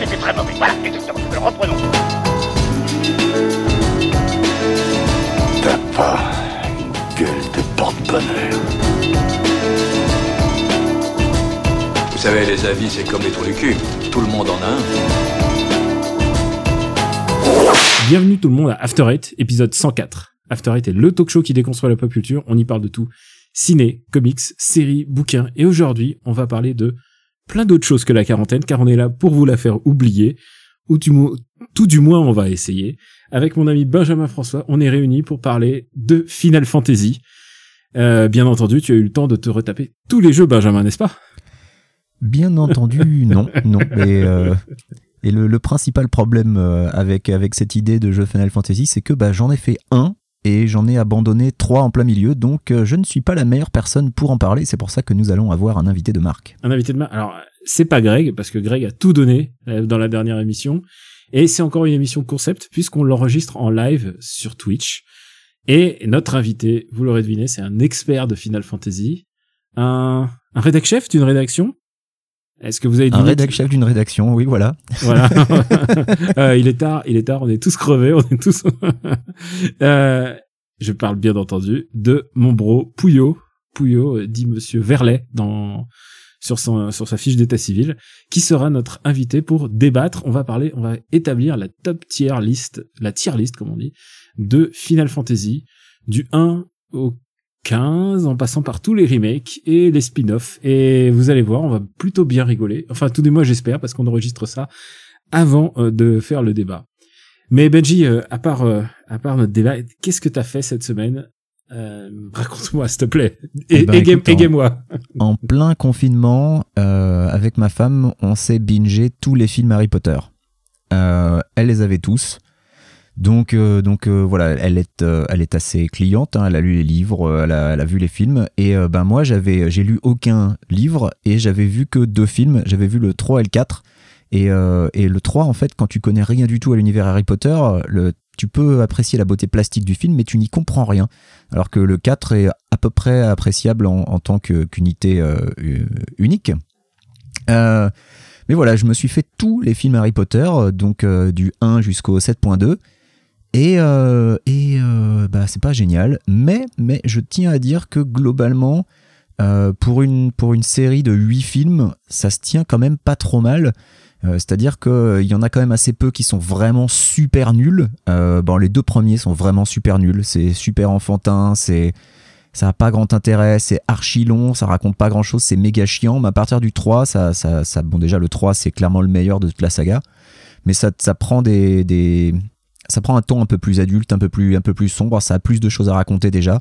c'était très mauvais. Voilà, exactement. Alors reprenons. T'as pas une gueule de porte-bonheur. Vous savez, les avis, c'est comme les trous du cul. Tout le monde en a un. Bienvenue tout le monde à After Eight, épisode 104. After Eight est le talk show qui déconstruit la pop culture. On y parle de tout. Ciné, comics, séries, bouquins. Et aujourd'hui, on va parler de plein d'autres choses que la quarantaine, car on est là pour vous la faire oublier. Ou du tout du moins, on va essayer. Avec mon ami Benjamin François, on est réunis pour parler de Final Fantasy. Euh, bien entendu, tu as eu le temps de te retaper tous les jeux, Benjamin, n'est-ce pas? Bien entendu, non, non. Et, euh, et le, le principal problème euh, avec, avec cette idée de jeu Final Fantasy, c'est que bah, j'en ai fait un et j'en ai abandonné trois en plein milieu, donc euh, je ne suis pas la meilleure personne pour en parler. C'est pour ça que nous allons avoir un invité de marque. un invité de marque. Alors, c'est pas Greg, parce que Greg a tout donné euh, dans la dernière émission. Et c'est encore une émission concept, puisqu'on l'enregistre en live sur Twitch. Et notre invité, vous l'aurez deviné, c'est un expert de Final Fantasy. Un, un rédac chef d'une rédaction? Est-ce que vous avez Un rédac chef d'une rédaction, oui, voilà. Voilà. Euh, il est tard, il est tard, on est tous crevés, on est tous. Euh, je parle bien entendu de mon bro Pouillot. Pouillot euh, dit Monsieur Verlet dans sur son sur sa fiche d'état civil, qui sera notre invité pour débattre. On va parler, on va établir la top tier list, la tier list comme on dit, de Final Fantasy du 1 au 15 en passant par tous les remakes et les spin-offs. Et vous allez voir on va plutôt bien rigoler. Enfin tout du moins j'espère parce qu'on enregistre ça avant euh, de faire le débat. Mais Benji euh, à part euh, à part notre débat qu'est-ce que t'as fait cette semaine? Raconte-moi s'il te plaît. Et, Eh ben, écoute, en- En plein confinement, avec ma femme, on s'est bingé tous les films Harry Potter. Elle les avait tous. Donc, euh, donc euh, voilà, elle est, euh, elle est assez cliente. hein, elle a lu les livres, elle a, elle a vu les films. Et ben moi, j'ai lu aucun livre et j'avais vu que deux films. J'avais vu le 3 et le 4. Et, et le 3, en fait, quand tu connais rien du tout à l'univers Harry Potter, le, tu peux apprécier la beauté plastique du film, mais tu n'y comprends rien. Alors que le 4 est à peu près appréciable en, tant qu'unité unique. Mais voilà, je me suis fait tous les films Harry Potter, donc du 1 jusqu'au 7.2. Et, euh, et euh, bah, c'est pas génial, mais, mais je tiens à dire que globalement, euh, pour, une, pour une série de 8 films, ça se tient quand même pas trop mal. Euh, C'est-à-dire qu'il y en a quand même assez peu qui sont vraiment super nuls. Bon, les deux premiers sont vraiment super nuls. C'est super enfantin, c'est ça n'a pas grand intérêt, c'est archi long, ça raconte pas grand chose, c'est méga chiant. Mais à partir du 3, ça, ça, ça- bon déjà le 3 c'est clairement le meilleur de toute la saga, mais ça, ça prend des, des, ça prend un ton un peu plus adulte, un peu plus, un peu plus sombre, ça a plus de choses à raconter déjà.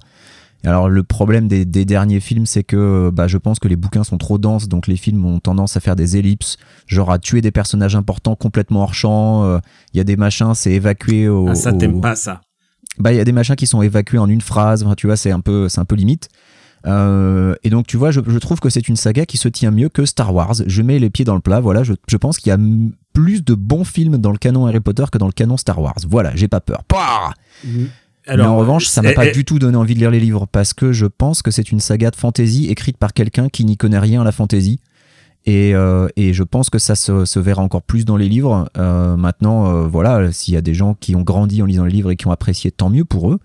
Alors le problème des, des derniers films, c'est que bah, je pense que les bouquins sont trop denses, donc les films ont tendance à faire des ellipses, genre à tuer des personnages importants complètement hors champ. euh, Il y a des machins, c'est évacué au. ah, ça au- t'aimes pas ça bah il y a des machins qui sont évacués en une phrase enfin, tu vois c'est un peu c'est un peu limite Euh, et donc tu vois je, je trouve que c'est une saga qui se tient mieux que Star Wars je mets les pieds dans le plat voilà je, je pense qu'il y a plus de bons films dans le canon Harry Potter que dans le canon Star Wars voilà j'ai pas peur Pouah mais en revanche ça m'a eh, pas eh, du tout donné envie de lire les livres parce que je pense que c'est une saga de fantasy écrite par quelqu'un qui n'y connaît rien à la fantasy et, euh, et je pense que ça se, se verra encore plus dans les livres. Euh, maintenant, euh, voilà, s'il y a des gens qui ont grandi en lisant les livres et qui ont apprécié, tant mieux pour eux.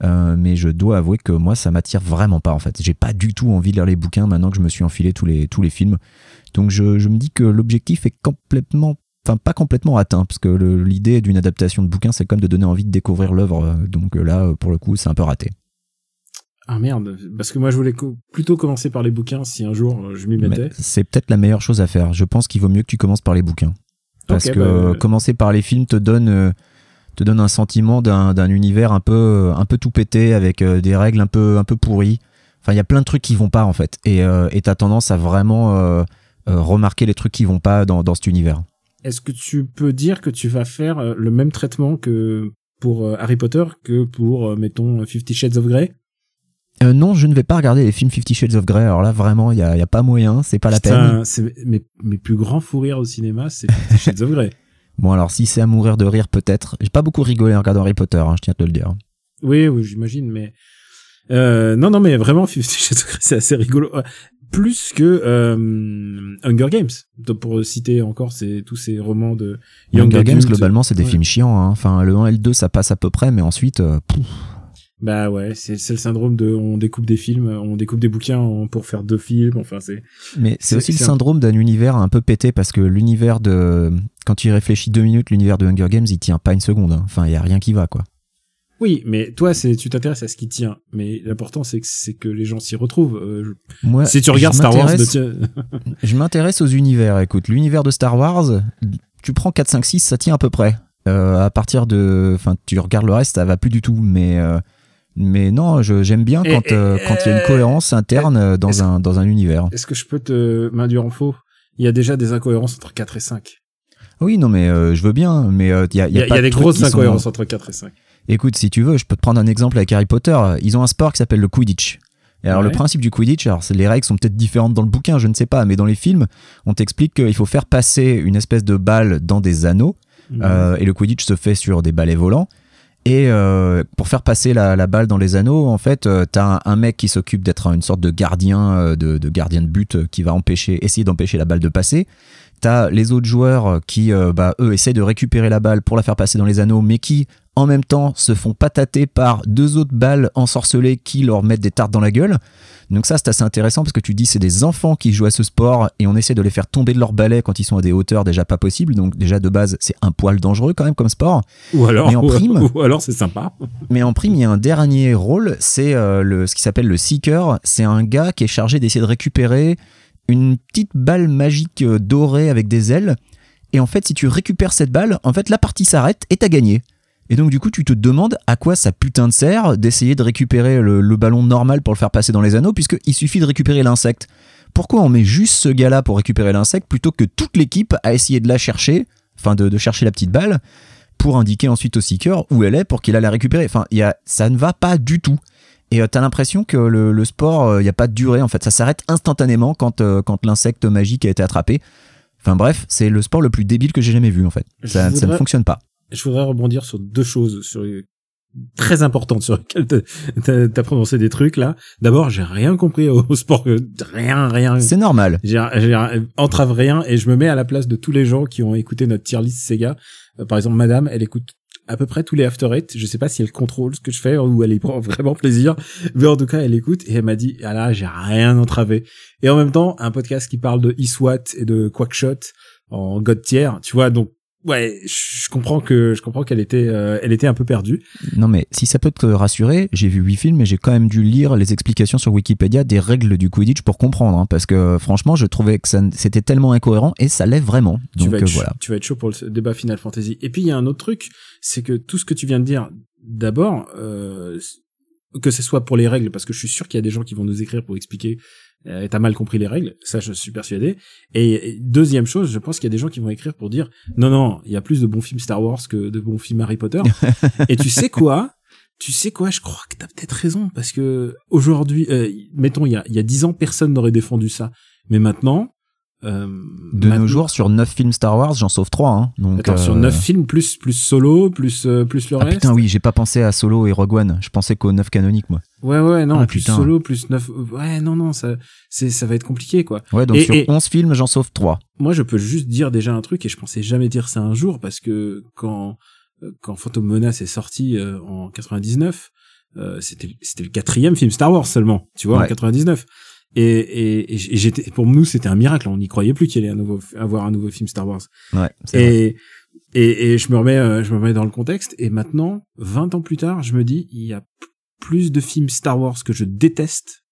Mais je dois avouer que moi, ça m'attire vraiment pas en fait. J'ai pas du tout envie de lire les bouquins maintenant que je me suis enfilé tous les, tous les films. Donc je, je me dis que l'objectif est complètement, enfin pas complètement atteint, parce que l'idée d'une adaptation de bouquin, c'est comme de donner envie de découvrir l'œuvre. Donc euh, là, euh, pour le coup, c'est un peu raté. ah merde parce que moi je voulais co- plutôt commencer par les bouquins si un jour euh, je m'y mettais c'est peut-être la meilleure chose à faire. Je pense qu'il vaut mieux que tu commences par les bouquins. Parce que bah, commencer par les films te donne, te donne un sentiment d'un univers un peu, un peu tout pété, avec des règles un peu, un peu pourries. Enfin, il y a plein de trucs qui vont pas, en fait. Et euh, et t'as tendance à vraiment euh, remarquer les trucs qui vont pas dans, dans cet univers. Est-ce que tu peux dire que tu vas faire euh, le même traitement que pour euh, Harry Potter que pour, euh, mettons, Fifty Shades of Grey? Euh, non, je ne vais pas regarder les films Fifty Shades of Grey. Alors là, vraiment, il y a, y a pas moyen, c'est pas la peine. Mes, mes plus grands fous rires au cinéma, c'est Fifty Shades of Grey. Bon, alors si c'est à mourir de rire, peut-être. J'ai pas beaucoup rigolé en regardant Harry Potter, hein, je tiens à te le dire. Oui, oui, j'imagine, mais euh, non, non, mais vraiment, Fifty Shades of Grey, c'est assez rigolo. Plus que euh, Hunger Games. Pour citer encore ces, tous ces romans de Young Hunger Games, globalement, c'est des Ouais. films chiants. hein. Enfin, le 1 et le 2, ça passe à peu près, mais ensuite, euh, Bah ouais, c'est le syndrome de on découpe des films, on découpe des bouquins en- pour faire deux films. Enfin, c'est Mais C'est- aussi le syndrome d'un univers un peu pété parce que l'univers de. Quand tu y réfléchis deux minutes, l'univers de Hunger Games, il tient pas une seconde. hein. Enfin, il y a rien qui va, quoi. Oui, mais toi, c'est tu t'intéresses à ce qui tient. Mais l'important, c'est que c'est que les gens s'y retrouvent. Euh, je- Moi, si tu regardes Star Wars, de tiens- Je m'intéresse aux univers. Écoute, l'univers de Star Wars, tu prends 4, 5, 6, ça tient à peu près. Euh, à partir de. Enfin, tu regardes le reste, ça va plus du tout. Mais. euh, Mais non, j'aime bien quand euh, et- quand il y a une cohérence interne euh, dans un dans un univers. est-ce que je peux te m'induire en faux? Il y a déjà des incohérences entre 4 et 5. Oui, non, mais euh, je veux bien. Mais euh, il y a, y a, pas il y a de des grosses sont- incohérences entre 4 et 5. Écoute, si tu veux, je peux te prendre un exemple avec Harry Potter. Ils ont un sport qui s'appelle le Quidditch. Et alors Ouais. le principe du Quidditch, alors les règles sont peut-être différentes dans le bouquin, je ne sais pas, mais dans les films, on t'explique qu'il faut faire passer une espèce de balle dans des anneaux, euh, et le Quidditch se fait sur des balais volants. Et euh, pour faire passer la, la balle dans les anneaux, en fait, euh, t'as un, un mec qui s'occupe d'être une sorte de gardien, de, de gardien de but qui va empêcher, essayer d'empêcher la balle de passer. T'as les autres joueurs qui, bah, eux, essaient de récupérer la balle pour la faire passer dans les anneaux, mais qui, en même temps, se font patater par deux autres balles ensorcelées qui leur mettent des tartes dans la gueule. Donc ça, c'est assez intéressant parce que tu dis c'est des enfants qui jouent à ce sport et on essaie de les faire tomber de leur balai quand ils sont à des hauteurs déjà pas possibles. Donc déjà de base, c'est un poil dangereux quand même comme sport. Ou alors, mais en prime- ou alors c'est sympa. Mais en prime, il y a un dernier rôle, c'est euh, le, ce qui s'appelle le Seeker. C'est un gars qui est chargé d'essayer de récupérer une petite balle magique euh, dorée avec des ailes. Et en fait, si tu récupères cette balle, en fait, la partie s'arrête et t'as gagné. Et donc, du coup, tu te demandes à quoi ça putain de sert d'essayer de récupérer le, le ballon normal pour le faire passer dans les anneaux, puisqu'il suffit de récupérer l'insecte. Pourquoi on met juste ce gars-là pour récupérer l'insecte plutôt que toute l'équipe a essayé de la chercher, enfin de, de chercher la petite balle, pour indiquer ensuite au seeker où elle est pour qu'il aille la récupérer? Enfin, il y a, ça ne va pas du tout. Et euh, t'as l'impression que le, le sport, il n'y a pas de durée en fait. Ça s'arrête instantanément quand, euh, quand l'insecte magique a été attrapé. Enfin bref, c'est le sport le plus débile que j'ai jamais vu en fait. Ça, ça ne fonctionne pas. Je voudrais rebondir sur deux choses sur très importantes sur lesquelles t'as- prononcé des trucs là. D'abord, j'ai rien compris au, sport, rien, rien. C'est normal. J'ai entrave rien et je me mets à la place de tous les gens qui ont écouté notre tier list Sega. Euh, par exemple, Madame, elle écoute à peu près tous les After Eight. Je sais pas si elle contrôle ce que je fais ou elle y prend vraiment plaisir, mais en tout cas, elle écoute et elle m'a dit ah là, j'ai rien entravé. Et en même temps, un podcast qui parle de Iswat et de Quackshot en God tier, tu vois. Donc ouais, je comprends que je comprends qu'elle était euh, elle était un peu perdue. Non mais si ça peut te rassurer, j'ai vu huit films et j'ai quand même dû lire les explications sur Wikipédia des règles du Quidditch pour comprendre. hein, parce que franchement, je trouvais que ça c'était tellement incohérent et ça l'est vraiment. tu Donc vas euh, être, voilà. tu vas être chaud pour le débat Final Fantasy. Et puis il y a un autre truc, c'est que tout ce que tu viens de dire, d'abord, euh, que ce soit pour les règles, parce que je suis sûr qu'il y a des gens qui vont nous écrire pour expliquer, euh, t'as mal compris les règles, ça je suis persuadé. Et, et deuxième chose, je pense qu'il y a des gens qui vont écrire pour dire, non non, il y a plus de bons films Star Wars que de bons films Harry Potter. et tu sais quoi? Tu sais quoi, je crois que t'as peut-être raison, parce que aujourd'hui, euh, mettons, il y a, il y a 10 ans, personne n'aurait défendu ça. Mais maintenant, euh, De maintenant- nos jours, sur 9 films Star Wars, j'en sauve 3. Hein, donc, Attends, sur euh, 9 films, plus, plus solo, plus, euh, plus le Ah reste. putain, oui, j'ai pas pensé à Solo et Rogue One. Je pensais qu'aux 9 canoniques, moi. Ouais, ouais, non, Ah, plus putain. solo, plus 9. Ouais, non, non, ça, c'est, ça va être compliqué, quoi. Ouais, donc Et- sur et- 11 films, j'en sauve 3. Moi, je peux juste dire déjà un truc, et je pensais jamais dire ça un jour, parce que quand, euh, quand Phantom Menace est sorti euh, en 99, euh, c'était, c'était le quatrième film Star Wars seulement, tu vois, en Ouais. 99. Et, et, et j'étais, pour nous, c'était un miracle. On n'y croyait plus qu'il allait un nouveau, avoir un nouveau film Star Wars. Ouais. Et, et, et je me remets, euh, je me remets dans le contexte. Et maintenant, 20 ans plus tard, je me dis, il y a plus de films Star Wars que je déteste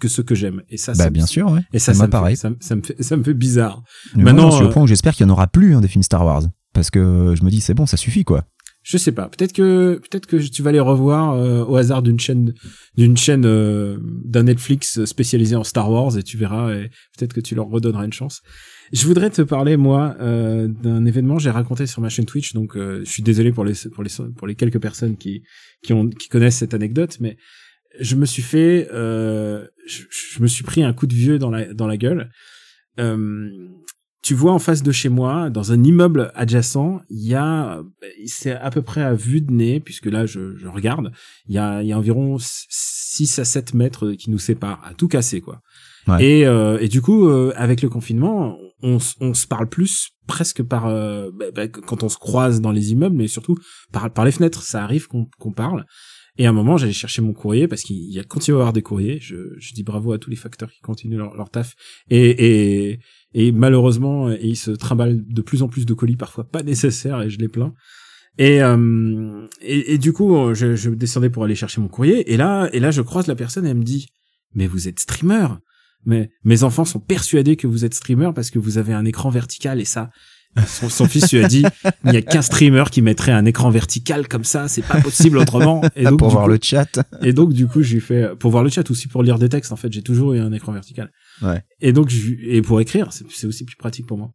que ceux que j'aime. Et ça, Bah, ça me- bien sûr, ouais. Et ça, Ça ça, m'a me pareil. fait, ça, me- ça me fait, ça me fait bizarre. Mais Maintenant, moi, j'en suis au point où j'espère qu'il y en aura plus hein, des films Star Wars. Parce que je me dis, c'est bon, ça suffit, quoi. Je sais pas. Peut-être que, peut-être que tu vas les revoir euh, au hasard d'une chaîne, d'une chaîne euh, d'un Netflix spécialisé en Star Wars et tu verras. Et peut-être que tu leur redonneras une chance. Je voudrais te parler moi euh, d'un événement que j'ai raconté sur ma chaîne Twitch. Donc, euh, je suis désolé pour les pour les pour les quelques personnes qui qui ont qui connaissent cette anecdote, mais je me suis fait, euh, je, je me suis pris un coup de vieux dans la dans la gueule. Euh, tu vois en face de chez moi, dans un immeuble adjacent, il y a, c'est à peu près à vue de nez, puisque là je, je regarde, il y a, il y a environ 6 à 7 mètres qui nous séparent, à tout casser quoi. Ouais. Et, euh, et du coup, euh, avec le confinement, on, on se parle plus presque par euh, bah, bah, quand on se croise dans les immeubles, mais surtout par, par les fenêtres. Ça arrive qu'on qu'on parle. Et à un moment, j'allais chercher mon courrier parce qu'il y a continue à avoir des courriers. Je, dis bravo à tous les facteurs qui continuent leur, taf. Et, malheureusement, ils se trimballent de plus en plus de colis, parfois pas nécessaires, et je les plains. Et, euh, du coup, je, je descendais pour aller chercher mon courrier. Et là, et là, je croise la personne. Et elle me dit, mais vous êtes streamer. Mais mes enfants sont persuadés que vous êtes streamer parce que vous avez un écran vertical et ça. Son, son fils lui a dit, il n'y a qu'un streamer qui mettrait un écran vertical comme ça, c'est pas possible autrement. Et donc, pour voir coup- le chat. et donc du coup, j'ai fait pour voir le chat aussi pour lire des textes. En fait, j'ai toujours eu un écran vertical. Ouais. Et donc je- et pour écrire, c'est aussi plus pratique pour moi.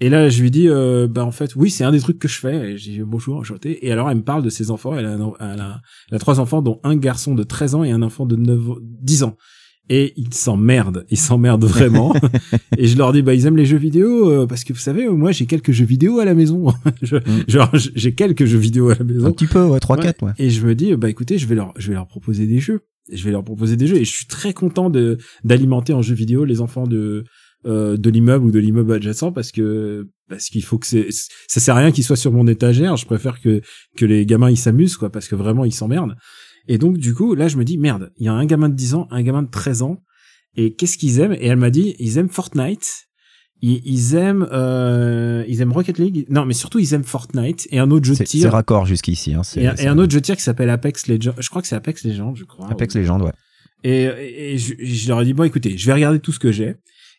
Et là, je lui dis, euh, bah en fait, oui, c'est un des trucs que je fais. Et j'ai dit bonjour, enchanté. Et alors, elle me parle de ses enfants. Elle a, un- elle a, elle a trois enfants, dont un garçon de 13 ans et un enfant de 9, 10 ans. Et ils s'emmerdent, ils s'emmerdent vraiment. et je leur dis, bah ils aiment les jeux vidéo euh, parce que vous savez, moi j'ai quelques jeux vidéo à la maison. Je- Genre j'ai quelques jeux vidéo à la maison. Un petit peu, ouais, 3-4, ouais. Et je me dis, bah écoutez, je vais leur, je vais leur proposer des jeux. Je vais leur proposer des jeux et je suis très content de d'alimenter en jeux vidéo les enfants de euh, de l'immeuble ou de l'immeuble adjacent parce que parce qu'il faut que c'est ça sert à rien qu'ils soient sur mon étagère. Je préfère que que les gamins ils s'amusent quoi parce que vraiment ils s'emmerdent. Et donc du coup là je me dis merde, il y a un gamin de 10 ans, un gamin de 13 ans et qu'est-ce qu'ils aiment? Et elle m'a dit ils aiment Fortnite. Ils, ils aiment euh, ils aiment Rocket League. Non mais surtout ils aiment Fortnite et un autre jeu de C'est c'est tir. raccord jusqu'ici. Hein, Et, un- c'est- et un autre jeu de tir qui s'appelle Apex Legends. Je crois que c'est Apex Legends, je crois. Apex Legends, ouais. Et, et, et je, je leur ai dit, bon, écoutez, je vais regarder tout ce que j'ai.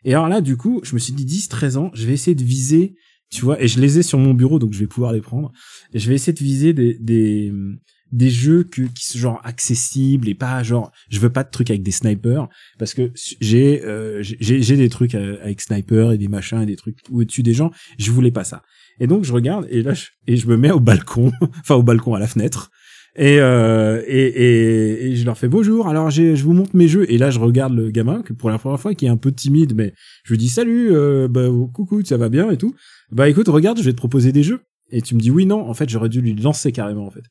Et alors là, du coup, je me suis dit, 10, 13 ans, je vais essayer de viser, tu vois, et je les ai sur mon bureau, donc je vais pouvoir les prendre. Et je vais essayer de viser des, des, des jeux que, qui sont genre accessibles et pas genre, je veux pas de trucs avec des snipers, parce que j'ai, euh, j'ai, des trucs euh, avec sniper et des machins et des trucs au-dessus des gens. Je voulais pas ça. Et donc, je regarde, et là, je, et je me mets au balcon, enfin, au balcon à la fenêtre. Et, euh, et, et, et je leur fais bonjour. Alors je vous montre mes jeux. Et là, je regarde le gamin que pour la première fois, qui est un peu timide, mais je lui dis salut, euh, bah coucou, ça va bien et tout. Bah écoute, regarde, je vais te proposer des jeux. Et tu me dis oui, non. En fait, j'aurais dû lui lancer carrément en fait.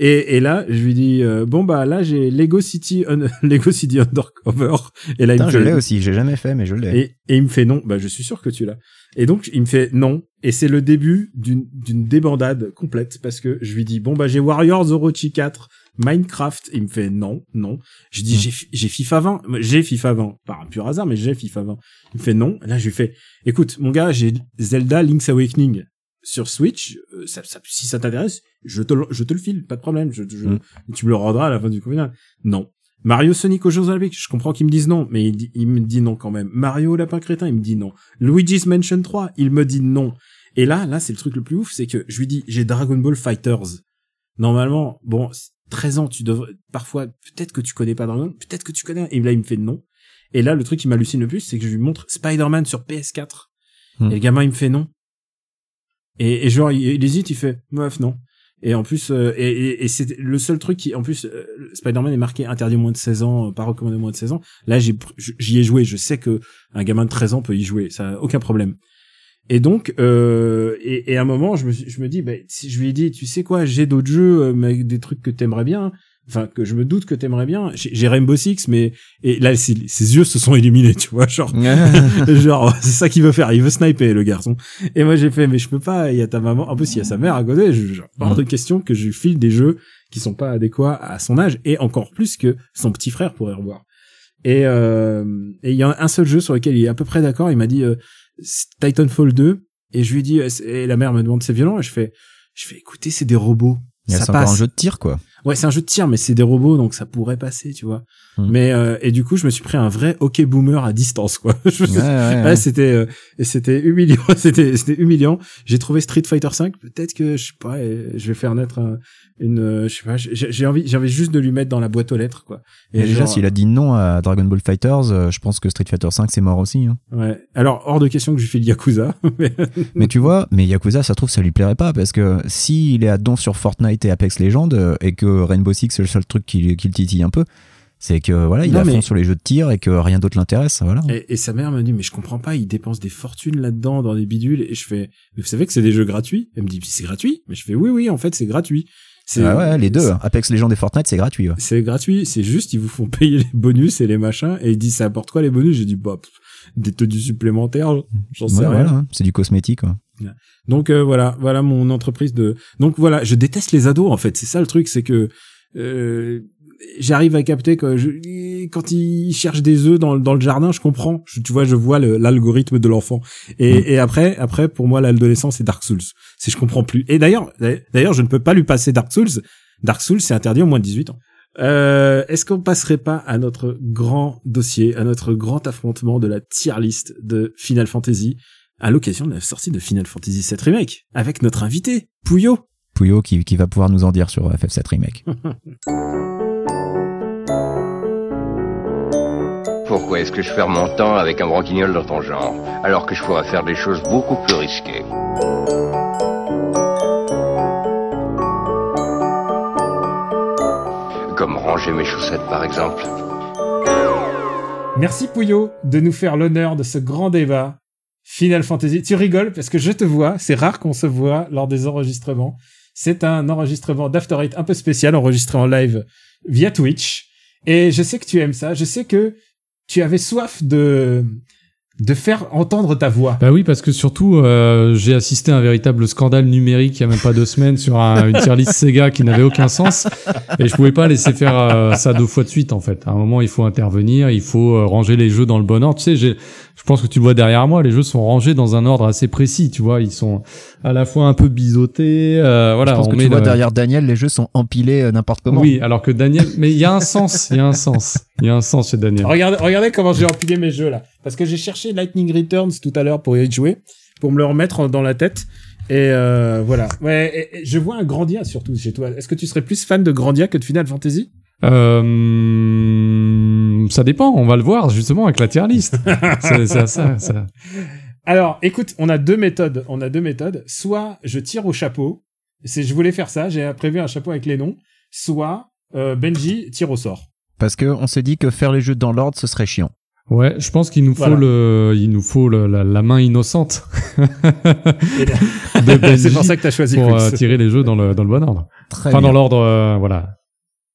Et, et là, je lui dis euh, bon bah là j'ai Lego City, Un- Lego City Undercover. Et là il me je l'ai aussi, j'ai jamais fait, mais je l'ai. et, et il me fait non. Bah, je suis sûr que tu l'as. Et donc, il me fait non. Et c'est le début d'une, d'une débandade complète parce que je lui dis, bon, bah, j'ai Warriors Orochi 4, Minecraft. Il me fait non, non. Je dis, Mm. j'ai, fi- j'ai FIFA 20. J'ai FIFA 20. Par un pur hasard, mais j'ai FIFA 20. Il me fait non. Là, je lui fais, écoute, mon gars, j'ai Zelda Link's Awakening sur Switch. Euh, ça, ça- si ça t'intéresse, je te, le- je te le file. Pas de problème. Je, je- Mm. Tu me le rendras à la fin du confinement. Non. Mario Sonic aux Jeux Olympiques, je comprends qu'ils me disent non, mais il, dit- il me dit non quand même. Mario Lapin Crétin, il me dit non. Luigi's Mansion 3, il me dit non. Et là, là, c'est le truc le plus ouf, c'est que je lui dis, j'ai Dragon Ball Fighters. Normalement, bon, 13 ans, tu devrais, parfois, peut-être que tu connais pas Dragon, peut-être que tu connais, et là, il me fait non. Et là, le truc qui m'hallucine le plus, c'est que je lui montre Spider-Man sur PS4. Hmm. Et le gamin, il me fait non. Et, et genre, il, il hésite, il fait, meuf, non. Et en plus, euh, et, et, et c'est le seul truc qui, en plus, euh, Spider-Man est marqué interdit moins de 16 ans, euh, pas recommandé moins de 16 ans. Là, j'y ai joué. Je sais que un gamin de 13 ans peut y jouer. Ça, aucun problème. Et donc, euh, et, à un moment, je me, je me dis, bah, si je lui ai dit, tu sais quoi, j'ai d'autres jeux, mais des trucs que t'aimerais bien, enfin que je me doute que t'aimerais bien. J'ai Rainbow Six, mais et là, ses, ses yeux se sont illuminés, tu vois, genre, genre, c'est ça qu'il veut faire. Il veut sniper le garçon. Et moi, j'ai fait, mais je peux pas. Il y a ta maman. En plus, il y a sa mère à côté. Je, genre, hors de question que je lui file des jeux qui sont pas adéquats à son âge et encore plus que son petit frère pourrait revoir. Et euh, et il y a un seul jeu sur lequel il est à peu près d'accord. Il m'a dit euh, Titanfall 2 et je lui dit euh, et la mère me demande c'est violent et je fais je fais écoutez c'est des robots c'est encore un jeu de tir, quoi. Ouais c'est un jeu de tir mais c'est des robots donc ça pourrait passer tu vois Hmm. mais euh, et du coup je me suis pris un vrai hockey boomer à distance quoi Je Ouais, ouais, ouais. Ouais, c'était euh, c'était humiliant, c'était c'était humiliant. J'ai trouvé Street Fighter 5, peut-être que je sais pas, euh, je vais faire naître un- une euh, je sais pas, j'ai envie j'avais juste de lui mettre dans la boîte aux lettres quoi. Et déjà, s'il a dit non à Dragon Ball Fighters, euh, je pense que Street Fighter 5 c'est mort aussi. hein. ouais. Alors hors de question que je lui fais le Yakuza. mais- Mais tu vois, mais Yakuza, ça trouve, ça lui plairait pas parce que s'il est à don sur Fortnite et Apex Legends euh, et que Rainbow Six c'est le seul truc qui, qui le titille un peu, C'est que voilà, il Non, est à fond mais- sur les jeux de tir et que rien d'autre l'intéresse. Voilà. Et, et sa mère me dit, mais je comprends pas, il dépense des fortunes là-dedans, dans des bidules. Et je fais, mais vous savez que c'est des jeux gratuits? Elle me dit, c'est gratuit Mais je fais, oui, oui, en fait, c'est gratuit. C'est Ah ouais, les deux. Apex Legends et Fortnite, c'est gratuit. ouais. C'est gratuit, c'est juste, ils vous font payer les bonus et les machins. Et il dit, ça apporte quoi les bonus? J'ai dit, bah, pff, des tenues supplémentaires, j'en sais Ouais, rien. voilà, hein. c'est du cosmétique. quoi. Donc euh, voilà, voilà mon entreprise de. Donc voilà, je déteste les ados en fait. C'est ça le truc, c'est que euh, j'arrive à capter que je, quand ils cherchent des œufs dans, dans le jardin, je comprends. Je- tu vois, je vois le- l'algorithme de l'enfant. Et, Mm. et après, après pour moi l'adolescence c'est Dark Souls. C'est je comprends plus. Et d'ailleurs, d'ailleurs, je ne peux pas lui passer Dark Souls. Dark Souls, c'est interdit au moins de 18 ans. Euh, Est-ce qu'on passerait pas à notre grand dossier, à notre grand affrontement de la tier list de Final Fantasy? À l'occasion de la sortie de Final Fantasy VII Remake, avec notre invité, Pouillot. Pouillot qui, qui va pouvoir nous en dire sur FF7 Remake. Pourquoi est-ce que je perds mon temps avec un branquignol dans ton genre, alors que je pourrais faire des choses beaucoup plus risquées? Comme ranger mes chaussettes par exemple. Merci Pouillot de nous faire l'honneur de ce grand débat. Final Fantasy. Tu rigoles parce que je te vois, c'est rare qu'on se voit lors des enregistrements. C'est un enregistrement d'After Eight un peu spécial, enregistré en live via Twitch. Et je sais que tu aimes ça. Je sais que tu avais soif de, de faire entendre ta voix. Bah oui, parce que surtout, euh, j'ai assisté à un véritable scandale numérique il y a même pas deux semaines sur un- une tier list Sega qui n'avait aucun sens. Et je pouvais pas laisser faire euh, ça deux fois de suite, en fait. À un moment, il faut intervenir, il faut euh, ranger les jeux dans le bon ordre. Tu sais, je pense que tu vois derrière moi, les jeux sont rangés dans un ordre assez précis, tu vois. Ils sont à la fois un peu biseautés, euh, voilà. Je pense on que met tu vois le- derrière Daniel, les jeux sont empilés euh, n'importe comment. Oui, alors que Daniel, mais il y a un sens, il y a un sens, il y a un sens chez Daniel. Regardez, regardez comment j'ai empilé mes jeux là. Parce que j'ai cherché Lightning Returns tout à l'heure pour y jouer, pour me le remettre dans la tête. Et euh, voilà. Ouais, et- et je vois un Grandia surtout chez toi. Est-ce que tu serais plus fan de Grandia que de Final Fantasy? Euh, ça dépend, on va le voir justement avec la tier list. c'est c'est à ça, ça. Alors, écoute, on a deux méthodes. On a deux méthodes. Soit je tire au chapeau. C'est, je voulais faire ça. J'ai prévu un chapeau avec les noms. Soit euh, Benji tire au sort. Parce que on s'est dit que faire les jeux dans l'ordre, ce serait chiant. Ouais, je pense qu'il nous faut Voilà. le, il nous faut le- la, la main innocente c'est pour ça que t'as choisi pour euh, tirer les jeux dans le dans le bon ordre. Très Enfin, bien. dans l'ordre, euh, voilà,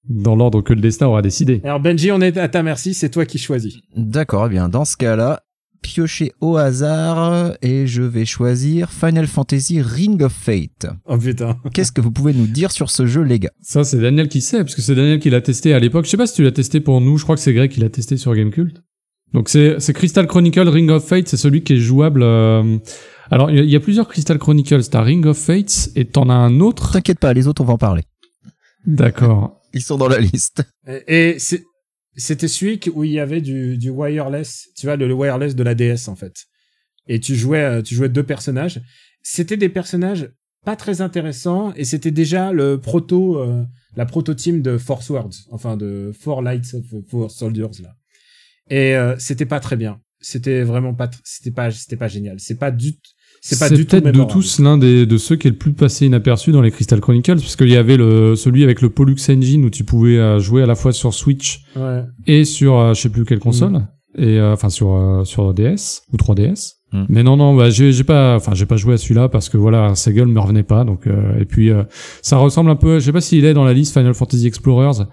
dans l'ordre que le destin aura décidé. Alors Benji, on est à ta merci. C'est toi qui choisis. D'accord, eh bien dans ce cas-là, piocher au hasard et je vais choisir Final Fantasy Ring of Fate. Oh putain. Qu'est-ce que vous pouvez nous dire sur ce jeu, les gars? Ça, c'est Daniel qui sait, parce que c'est Daniel qui l'a testé à l'époque. Je sais pas si tu l'as testé pour nous. Je crois que c'est Greg qui l'a testé sur Gamecult. Donc c'est c'est Crystal Chronicle Ring of Fate, c'est celui qui est jouable. euh, Alors il y, a- il y a plusieurs Crystal Chronicles. T'as Ring of Fates et t'en as un autre? T'inquiète pas, les autres, on va en parler. D'accord. Ils sont dans la liste. Et c'était celui où il y avait du, wireless, tu vois, le, le wireless de la DS en fait. Et tu jouais, euh, tu jouais deux personnages. C'était des personnages pas très intéressants et c'était déjà le proto, euh, la proto team de Force Words, enfin de Four Lights of Four Soldiers là. Et euh, c'était pas très bien. C'était vraiment pas, c'était pas, c'était pas génial. C'est pas du, c'est pas du tout peut-être de tous l'un des de ceux qui est le plus passé inaperçu dans les Crystal Chronicles, puisqu'il y avait le celui avec le Pollux Engine où tu pouvais euh, jouer à la fois sur Switch Ouais. et sur euh, je sais plus quelle console Mm. et euh, enfin sur euh, sur DS ou 3DS. Mm. Mais non non, bah, j'ai j'ai pas enfin j'ai pas joué à celui-là parce que voilà, Seagull me revenait pas donc euh, et puis euh, ça ressemble un peu, je sais pas s'il est dans la liste Final Fantasy Explorers.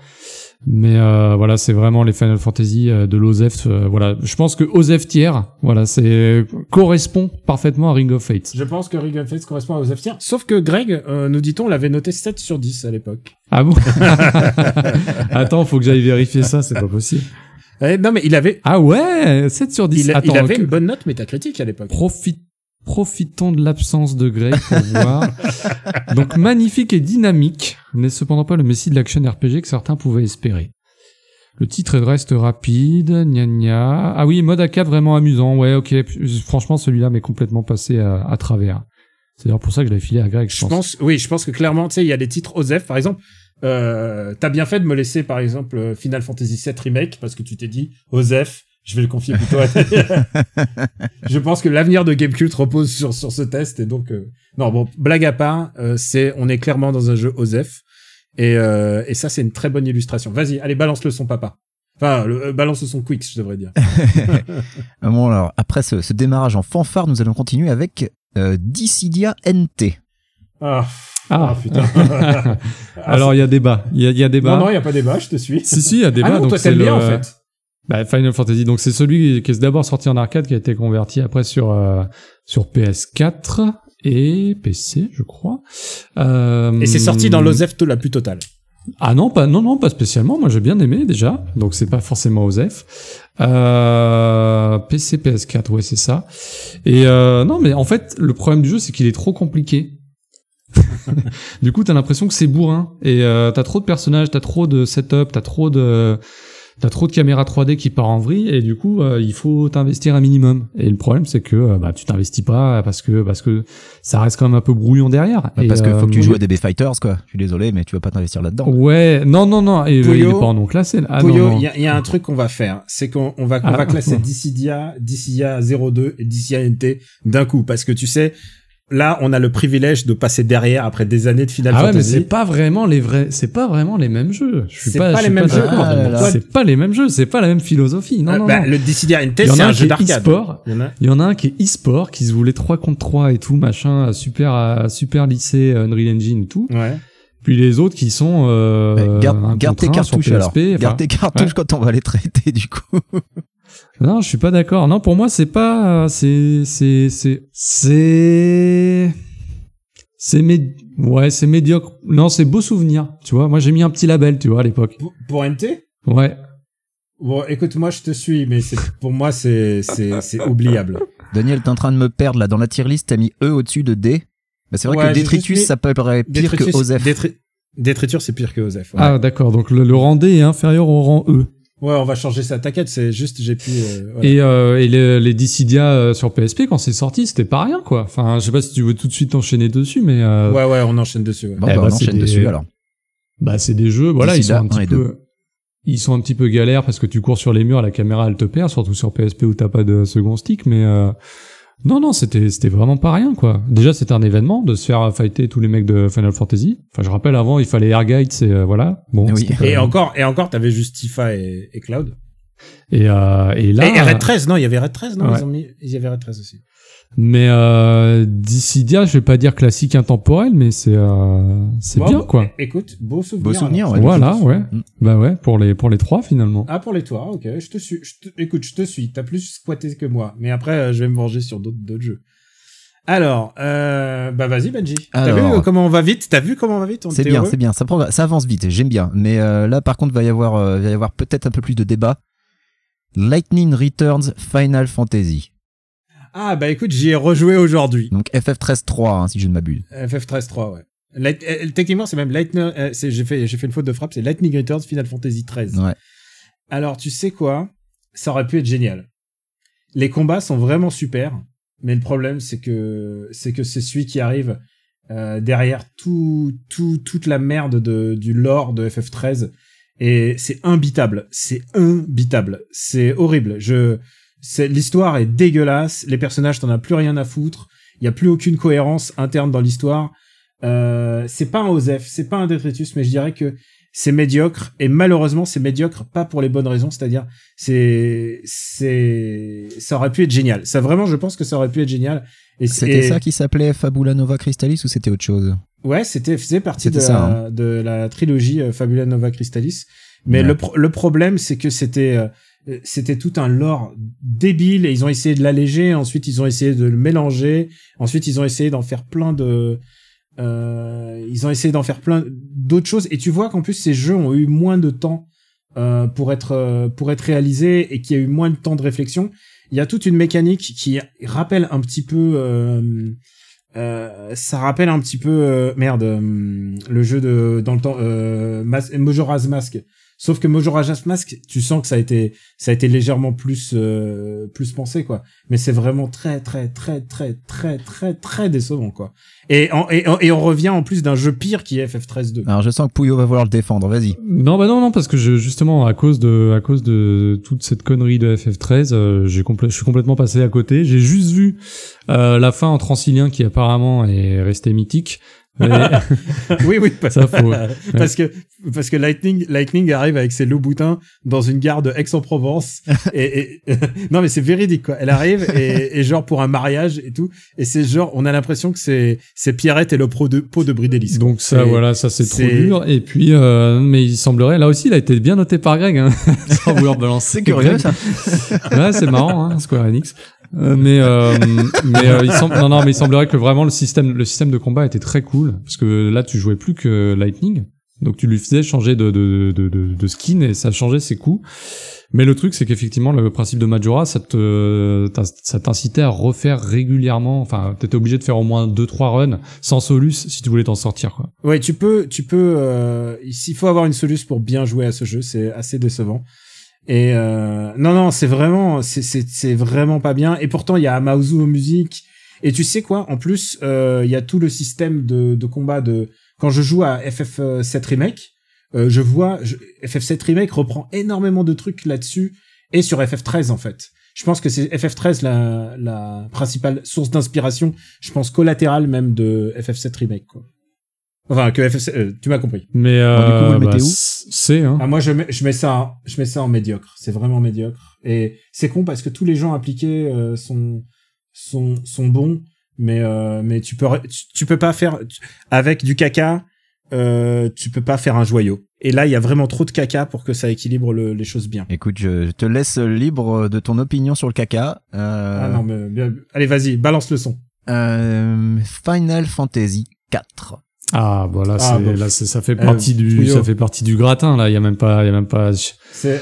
Mais euh, voilà, c'est vraiment les Final Fantasy euh, de l'OZEF. euh, voilà, je pense que OZEF tiers, voilà, c'est correspond parfaitement à Ring of Fate. Je pense que Ring of Fates correspond aux F-tiers. Sauf que Greg, euh, nous dit-on, l'avait noté 7 sur 10 à l'époque. Ah bon? Attends, faut que j'aille vérifier ça, c'est pas possible. Eh, non, mais il avait, Ah ouais, 7 sur 10. il, Attends, il avait que- une bonne note métacritique à l'époque. Profite, profitons de l'absence de Grey pour voir. Donc magnifique et dynamique, n'est cependant pas le messie de l'action RPG que certains pouvaient espérer. Le titre reste rapide, gna gna. Ah oui, mode A4 vraiment amusant, ouais, ok. Franchement, celui-là m'est complètement passé à, à travers. C'est d'ailleurs pour ça que je l'avais filé à Greg, je pense, oui, je pense que clairement, tu sais, il y a des titres OZEF, par exemple. Euh, t'as bien fait de me laisser, par exemple, euh, Final Fantasy VII Remake, parce que tu t'es dit, OZEF, je vais le confier plutôt à Je pense que l'avenir de Gamecult repose sur, sur ce test, et donc, euh, non, bon, blague à part, euh, c'est, on est clairement dans un jeu OZEF, et, euh, et ça, c'est une très bonne illustration. Vas-y, allez, balance le son, papa. Enfin, le, euh, balance son quick, je devrais dire. Bon, alors, après ce, ce démarrage en fanfare, nous allons continuer avec euh, Dissidia NT. Ah, Ah. ah, putain. Alors il y a débat. Il y a, il y a débat. non, non, il n'y a pas débat, je te suis. Si si, il y a débat. ah non, donc toi c'est t'aimes le bien en fait. Bah, Final Fantasy. Donc c'est celui qui est d'abord sorti en arcade, qui a été converti après sur euh, sur PS4 et PC, je crois. Euh, Et c'est sorti dans l'OZEF la plus totale. Ah non, pas non non pas spécialement. Moi j'ai bien aimé déjà. Donc c'est pas forcément OZEF. Euh, PC PS4, ouais c'est ça. Et euh, non mais en fait le problème du jeu c'est qu'il est trop compliqué. du coup t'as l'impression que c'est bourrin et euh, t'as trop de personnages, t'as trop de setup, t'as trop de T'as trop de caméras 3D qui part en vrille et du coup euh, il faut t'investir un minimum. Et le problème c'est que euh, bah tu t'investis pas parce que parce que ça reste quand même un peu brouillon derrière. Bah, Et, parce que faut que tu euh, joues à DB Fighters, quoi. Je suis désolé, mais tu vas pas t'investir là-dedans. Ouais, non non non, et, euh, il est pas en classé. Ah, non, Pouillot, non. il y, a- il y a un truc qu'on va faire, c'est qu'on on va, on Ah. va classer Dissidia, Dissidia 02 et Dissidia NT d'un coup, parce que tu sais, là, on a le privilège de passer derrière après des années de Final Ah ouais, mais Fantasy. c'est pas vraiment les vrais, c'est pas vraiment les mêmes jeux. Je suis C'est pas, pas je les suis mêmes jeux. Ah là là. C'est pas les mêmes jeux, c'est pas la même philosophie. Non, Ah, non, bah, non. Le Dissidia NT, Il y en c'est a un un jeu qui est d'arcade. e-sport. Il y en a- Il y en a un qui est e-sport, qui se voulait 3 contre 3 et tout, machin, super, super lycée, euh, Unreal Engine et tout. Ouais. Puis les autres qui sont, euh, garde, garde tes cartouches alors. PSP, Garde tes cartouches ouais. quand on va les traiter, du coup. Non, je suis pas d'accord. Non, pour moi, c'est pas, c'est, c'est, c'est, c'est, c'est mé- ouais, c'est médiocre. Non, c'est beau souvenir. Tu vois, moi, j'ai mis un petit label, tu vois, à l'époque. Pour, pour NT Ouais. Bon, écoute, moi, je te suis, mais pour moi, c'est, c'est, c'est oubliable. Daniel, t'es en train de me perdre là. Dans la tier list, t'as mis E au-dessus de D. Bah, c'est vrai Ouais, que Détritus, mis ça paraît pire que Détritus- Osef. Détri- Détriture, c'est pire que Osef. Ouais. Ah, d'accord. Donc, le, le rang D est inférieur au rang E. ouais, on va changer ça. T'inquiète, c'est juste, j'ai pu, euh, voilà. Et, euh, et les, les Dissidia euh, sur PSP, quand c'est sorti, c'était pas rien, quoi. Enfin, je sais pas si tu veux tout de suite enchaîner dessus, mais, euh, Ouais, ouais, on enchaîne dessus. ouais. Bon, Eh bah, bah, on c'est enchaîne des- dessus alors. bah, c'est des jeux, voilà, ils sont un petit peu, ils sont un petit peu galères parce que tu cours sur les murs, la caméra, elle te perd, surtout sur PSP où t'as pas de second stick, mais, euh, non, non, c'était, c'était vraiment pas rien, quoi. Déjà, c'était un événement de se faire fighter tous les mecs de Final Fantasy. Enfin, je rappelle, avant, il fallait Airguides et euh, voilà. Bon. Oui. Et même- encore, et encore, t'avais juste Tifa et, et Cloud. Et, euh, et là. et, Red 13, non, il y avait Red 13, non, Ouais. ils ont mis, il y avait Red 13 aussi. Mais euh, Dissidia, je vais pas dire classique intemporel, mais c'est euh, c'est Bon, bien quoi. é- Écoute, beau souvenir. Beau souvenir, ouais. Voilà, ouais. Mm. Bah ouais, pour les pour les trois finalement. Ah, pour les toits, ok, je te suis. Je te- écoute, je te suis. T'as plus squatté que moi. Mais après, euh, je vais me venger sur d'autres d'autres jeux. Alors, euh, bah vas-y Benji. T'as vu comment on va vite? T'as vu comment on va vite C'est était bien, c'est bien. Ça, progresse- ça avance vite, j'aime bien. Mais euh, là, par contre, va y avoir, euh, va y avoir peut-être un peu plus de débat. Lightning Returns Final Fantasy. Ah bah écoute, j'y ai rejoué aujourd'hui. Donc FF13.3, hein, si je ne m'abuse. FF13-3, ouais. Light- euh, techniquement, c'est même Lightning. euh, c'est- j'ai fait, j'ai fait une faute de frappe. C'est Lightning Returns Final Fantasy 13. Ouais. Alors, tu sais quoi? Ça aurait pu être génial. Les combats sont vraiment super, mais le problème, c'est que c'est que c'est celui qui arrive euh, derrière tout, tout, toute la merde de, du lore de FF13 et c'est imbitable. C'est imbitable. C'est horrible. Je, c'est l'histoire est dégueulasse. Les personnages, t'en as plus rien à foutre. Il y a plus aucune cohérence interne dans l'histoire. Euh, c'est pas un Osef, c'est pas un Detritus, mais je dirais que c'est médiocre et malheureusement c'est médiocre pas pour les bonnes raisons, c'est-à-dire c'est c'est ça aurait pu être génial. Ça vraiment, je pense que ça aurait pu être génial. Et C'était ça qui s'appelait Fabula Nova Crystallis ou c'était autre chose? Ouais, c'était faisait partie de, ça, hein. la, de la trilogie euh, Fabula Nova Crystallis. Mais Ouais. le, pro- le problème, c'est que c'était euh, c'était tout un lore débile et ils ont essayé de l'alléger. Ensuite, ils ont essayé de le mélanger. Ensuite, ils ont essayé d'en faire plein de euh, ils ont essayé d'en faire plein d'autres choses. Et tu vois qu'en plus, ces jeux ont eu moins de temps euh, pour être euh, pour être réalisés et qu'il y a eu moins de temps de réflexion. Il y a toute une mécanique qui rappelle un petit peu euh, euh, ça rappelle un petit peu euh, merde euh, le jeu de dans le temps euh, Majora's Mask sauf que Majora's Mask tu sens que ça a été ça a été légèrement plus euh, plus pensé quoi mais c'est vraiment très très très très très très très décevant quoi et en- et, et on revient en plus d'un jeu pire qui est FF13 2 Alors je sens que Pouyo va vouloir le défendre, vas-y. Non, bah non, non, parce que je, justement, à cause de, à cause de toute cette connerie de FF13, euh, j'ai complè- je suis complètement passé à côté. J'ai juste vu euh, la fin en transilien qui apparemment est restée mythique. Oui, oui, parce, ça faut. parce que parce que Lightning Lightning arrive avec ses loups boutins dans une gare de Aix-en-Provence et, et- non mais c'est véridique quoi. Elle arrive et, et genre pour un mariage et tout et c'est genre on a l'impression que c'est c'est Pierrette et le pro de pot de Bridélis. quoi. Donc ça, Et voilà, ça c'est trop dur. Et puis, euh, mais il semblerait, là aussi, il a été bien noté par Greg, hein, sans vouloir balancer. C'est curieux ça. Ouais, c'est marrant, hein, Square Enix. Euh, mais euh, mais euh, il semble non non mais il semblerait que vraiment le système le système de combat était très cool parce que là tu jouais plus que Lightning donc tu lui faisais changer de de de de, de skin et ça changeait ses coups mais le truc c'est qu'effectivement le principe de Majora ça te ça t'incitait à refaire régulièrement enfin t'étais obligé de faire au moins deux trois runs sans solus si tu voulais t'en sortir quoi Ouais, tu peux, tu peux. Euh, il faut avoir une soluce pour bien jouer à ce jeu. C'est assez décevant. Et euh, non, non, c'est vraiment, c'est, vraiment pas bien. Et pourtant, il y a Amaozu aux musiques. Et tu sais quoi En plus, euh, il y a tout le système de, de combat de. Quand je joue à FF7 Remake, euh, je vois je- FF7 Remake reprend énormément de trucs là-dessus et sur FF13 en fait. Je pense que c'est FF13 la, la principale source d'inspiration. Je pense collatérale même de FF7 Remake quoi. Enfin, que FF7, euh, tu m'as compris. mais Bon, du coup, vous euh, le mettez bah, où c'est hein. Ah, moi, je mets, je mets ça, en- je mets ça en médiocre. C'est vraiment médiocre. Et c'est con parce que tous les gens impliqués euh, sont, sont, sont bons, mais, euh, mais tu peux, tu, tu peux pas faire tu- avec du caca. Euh, tu peux pas faire un joyau. Et là, il y a vraiment trop de caca pour que ça équilibre le- les choses bien. Écoute, je je te laisse libre de ton opinion sur le caca. Euh, Ah non, mais bien, allez, vas-y, balance le son. euh, Final Fantasy 4. Ah, voilà, Ah, c'est, bon. là, c'est, ça fait Euh, partie du, Puyo. ça fait partie du gratin, là. Il y a même pas, il y a même pas.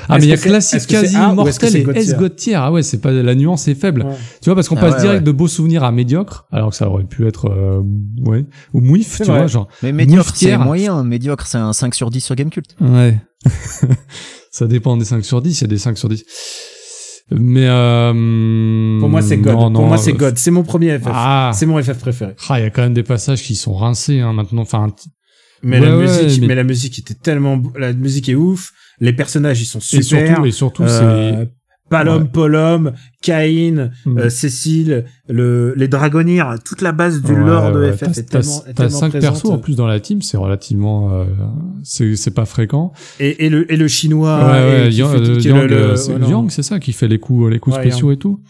Ah, mais il y a classique quasi mortel et S tier. Ah ouais, c'est pas, la nuance est faible. Ouais. Tu vois, parce qu'on Ah passe ouais, direct ouais. de beaux souvenirs à médiocre, alors que ça aurait pu être, euh, ouais, ou mouif, tu vrai. vois, genre. Mais médiocre, c'est moyen. Médiocre, c'est un 5 sur 10 sur Gamecult. Ouais. ça dépend des 5 sur 10, il y a des 5 sur 10. Mais, euh, Pour moi, c'est God. non, pour non, moi, c'est euh, God. C'est mon premier FF. Ah. C'est mon FF préféré. Ah, il y a quand même des passages qui sont rincés, hein, maintenant. Enfin, Mais Ouais, la ouais, musique, mais- mais... la musique était tellement, la musique est ouf. Les personnages, ils sont et super. surtout, et surtout, Euh, Palom, Ouais. Polom, c'est, euh, Cécile, le, les Dragoniers, toute la base du Ouais, lore de ouais. FF T'as- est tellement, T'as est t'as tellement cinq présente. persos en plus dans la team, c'est relativement, euh, c'est c'est pas fréquent. Et, et le, et le chinois. ouais, Yang, Yang, c'est. Yang, ça qui fait les coups, les coups spéciaux et tout.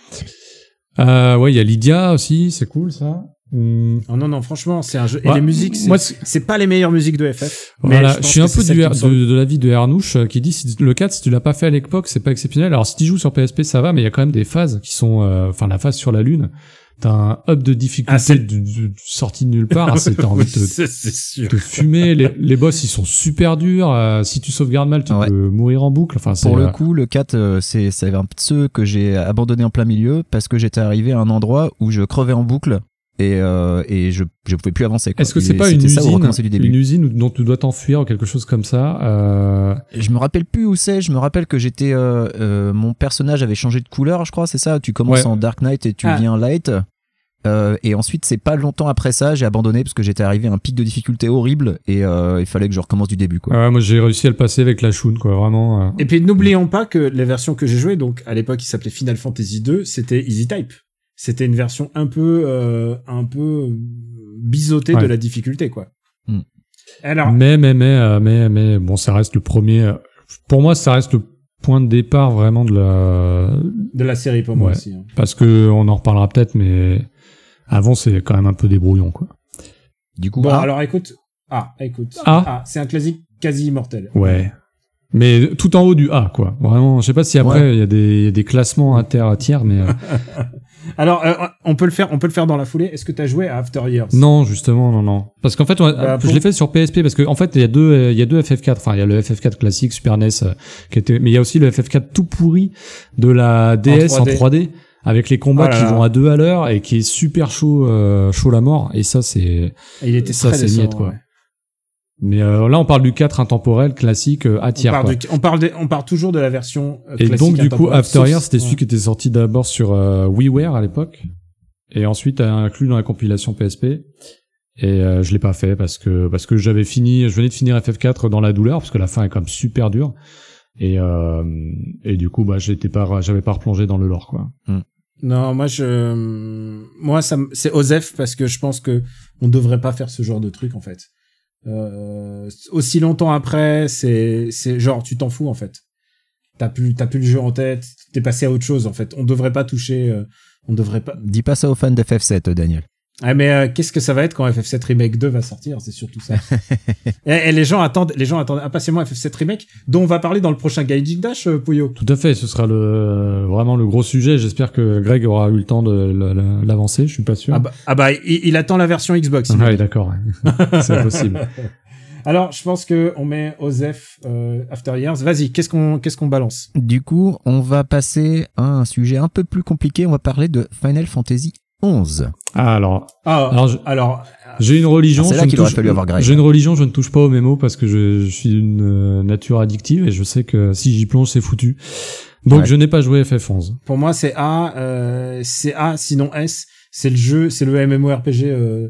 Euh, ouais, il y a Lydia aussi, c'est cool ça. Hum, Oh non, non, franchement, c'est un jeu. Et les musiques, c'est, c'est- c'est pas les meilleures musiques de FF. Voilà, je suis un c'est peu du, de, de l'avis de Ernouche euh, qui dit si le 4 si tu l'as pas fait à l'époque c'est pas exceptionnel. Alors si tu joues sur PSP ça va mais il y a quand même des phases qui sont euh, enfin la phase sur la lune t'as un up de difficulté Ah, c'est- du- du- sorti de nulle part c'est t'as envie de te, c'est, c'est fumer les, les boss ils sont super durs euh, si tu sauvegardes mal tu Ouais. peux mourir en boucle enfin c'est Pour le euh, coup, le 4, euh, c'est c'est un de ceux que j'ai abandonné en plein milieu parce que j'étais arrivé à un endroit où je crevais en boucle et, euh, et je, je pouvais plus avancer. quoi. est-ce que c'est pas une usine du début une usine dont tu dois t'enfuir ou quelque chose comme ça euh, Je me rappelle plus où c'est. Je me rappelle que j'étais. euh, euh, mon personnage avait changé de couleur, je crois, c'est ça Tu commences Ouais. en Dark Knight et tu Ah. viens Light. Euh, et ensuite, c'est pas longtemps après ça, j'ai abandonné parce que j'étais arrivé à un pic de difficulté horrible et euh, il fallait que je recommence du début. Quoi. ouais, moi j'ai réussi à le passer avec la Shun quoi vraiment euh. Et puis n'oublions pas que les versions que j'ai jouées, donc à l'époque il s'appelait Final Fantasy 2, c'était Easy Type. C'était une version un peu, euh, un peu biseautée Ouais. de la difficulté, quoi. Hmm. Alors, Mais, mais, mais, euh, mais, mais, bon, ça reste le premier. euh, Pour moi, ça reste le point de départ vraiment de la. de la série pour moi Ouais. aussi. hein. Parce que on en reparlera peut-être, mais avant, c'est quand même un peu débrouillon, quoi. Du coup, Bon, ah, alors écoute. Ah, écoute. Ah. c'est un classique quasi immortel. Ouais. Mais tout en haut du A, quoi. Vraiment, je sais pas si après, il y, a des- il y a des classements inter tiers, mais. Alors, euh, on peut le faire, on peut le faire dans la foulée. Est-ce que t'as joué à After Years? Non, justement, non, non. Parce qu'en fait, on Bah, je l'ai fait sur PSP parce qu'en en fait, il y a deux, euh, il y a deux FF4. Enfin, il y a le FF4 classique Super NES euh, qui était, mais il y a aussi le FF4 tout pourri de la DS en 3D. 3D, avec les combats Oh là qui là. vont à deux à l'heure et qui est super chaud, euh, chaud la mort. Et ça, c'est. Il était ça, c'est niette, quoi. ouais. Mais euh, là, on parle du 4 intemporel classique euh, à On tiers. parle, quoi. de- on parle, de- on parle toujours de la version euh, Et donc, du coup, After Years, c'était ouais. celui qui était sorti d'abord sur euh, WiiWare à l'époque, et ensuite euh, inclus dans la compilation PSP. Et euh, je l'ai pas fait parce que parce que j'avais fini, je venais de finir FF4 dans la douleur parce que la fin est quand même super dure. Et euh, et du coup, bah, j'étais pas, j'avais pas replongé dans le lore quoi. Non, moi je, moi ça, me- c'est Osef parce que je pense que on devrait pas faire ce genre de truc en fait. Euh, aussi longtemps après, c'est, c'est genre tu t'en fous en fait. T'as plus, t'as plus le jeu en tête, t'es passé à autre chose en fait. On devrait pas toucher, euh, on devrait pas. Dis pas ça aux fans d'FF7, Daniel. Ah mais euh, qu'est-ce que ça va être quand FF7 Remake 2 va sortir? C'est surtout ça. et, et les gens attendent, les gens attendent impatiemment FF7 Remake, dont on va parler dans le prochain Gaijin Dash, euh, Puyo. Tout à fait, ce sera le vraiment le gros sujet. J'espère que Greg aura eu le temps de l'avancer. Je suis pas sûr. Ah bah, ah bah, il, il attend la version Xbox. Ah dit. d'accord. C'est possible. Alors, je pense que on met Osef euh, After Years. Vas-y, qu'est-ce qu'on qu'est-ce qu'on balance? Du coup, on va passer à un sujet un peu plus compliqué. On va parler de Final Fantasy 11. Ah, alors, Ah, alors je- alors j'ai une religion. Ah, c'est je là ne qu'il aurait touche- fallu avoir Greg. J'ai une religion, je ne touche pas aux mémos parce que je, je suis d'une euh, nature addictive et je sais que si j'y plonge, c'est foutu. Donc Ouais. je n'ai pas joué FF11. pour moi c'est A, euh, c'est A, sinon S. C'est le jeu, c'est le MMORPG euh,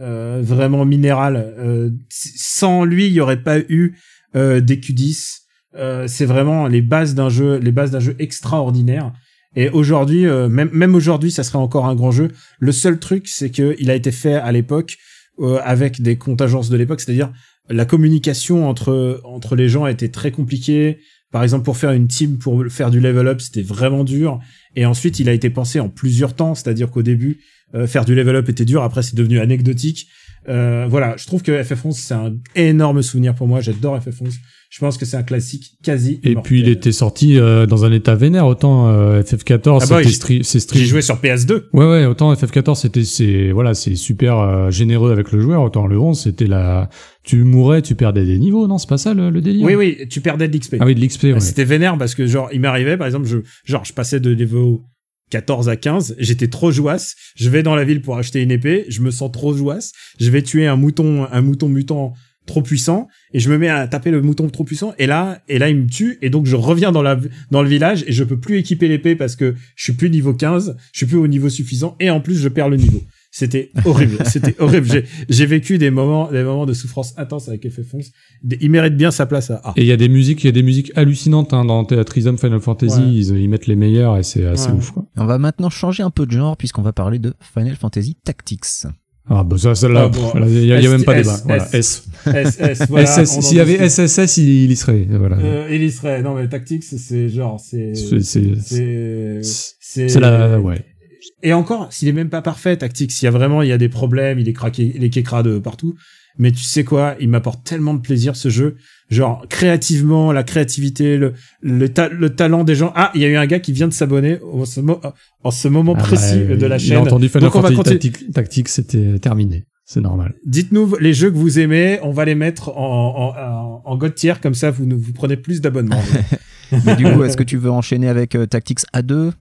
euh, vraiment minéral. Euh, sans lui, il y aurait pas eu euh, DQ10. Euh, c'est vraiment les bases d'un jeu, les bases d'un jeu extraordinaire. Et aujourd'hui, euh, même aujourd'hui, ça serait encore un grand jeu. Le seul truc, c'est que il a été fait à l'époque euh, avec des contingences de l'époque, c'est-à-dire la communication entre entre les gens était très compliquée. Par exemple, pour faire une team, pour faire du level up, c'était vraiment dur. Et ensuite, il a été pensé en plusieurs temps, c'est-à-dire qu'au début, euh, faire du level up était dur. Après, c'est devenu anecdotique. Voilà, je trouve que FF11 c'est un énorme souvenir pour moi. J'adore FF11. Je pense que c'est un classique quasi. Et puis il était sorti euh, dans un état vénère. Autant euh, FF14, Ah bah c'était stri- c'est J'ai strict. joué sur PS2. Ouais ouais, autant FF14 c'était c'est voilà, c'est super euh, généreux avec le joueur, autant le 11 c'était la tu mourais, tu perdais des niveaux, non, c'est pas ça le, le délire? Oui, oui, tu perdais de l'XP. Ah oui, de l'XP ouais. C'était vénère parce que genre il m'arrivait par exemple je genre je passais de niveau 14 à 15, j'étais trop jouasse, je vais dans la ville pour acheter une épée, je me sens trop jouasse, je vais tuer un mouton un mouton mutant trop puissant et je me mets à taper le mouton trop puissant et là et là il me tue et donc je reviens dans la dans le village et je peux plus équiper l'épée parce que je suis plus niveau 15, je suis plus au niveau suffisant et en plus je perds le niveau. C'était horrible, c'était horrible. J'ai j'ai vécu des moments des moments de souffrance intense avec FF11. Des- Il mérite bien sa place à A. Et il y a des musiques, il y a des musiques hallucinantes hein, dans Theatrism Final Fantasy, Ouais. ils, ils mettent les meilleurs et c'est assez Ouais. ouf quoi. On va maintenant changer un peu de genre puisqu'on va parler de Final Fantasy Tactics. Ah bah ça, celle-là, Ah, bon. il y a, même pas S, débat. S, Voilà, S. S. SS, voilà, SS, s'il y avait. SSS, il, il y serait. Voilà. Euh, il y serait. Non, mais Tactics, c'est genre, c'est, C'est- c'est- c'est, c'est, C'est la, ouais. Et encore, s'il est même pas parfait, Tactics, il y a vraiment, il y a des problèmes, il est craqué, il est de partout. Mais tu sais quoi, il m'apporte tellement de plaisir ce jeu. Genre, créativement, la créativité, le, le, ta- le talent des gens. Ah, il y a eu un gars qui vient de s'abonner en ce, mo- en ce moment Ah précis bah, de la il chaîne. a entendu Final Donc on va. Tactics, Tactics, c'était terminé. C'est normal. Dites-nous les jeux que vous aimez, on va les mettre en, en, en, en god tier, comme ça vous, vous prenez plus d'abonnements. Mais du coup, est-ce que tu veux enchaîner avec euh, Tactics A2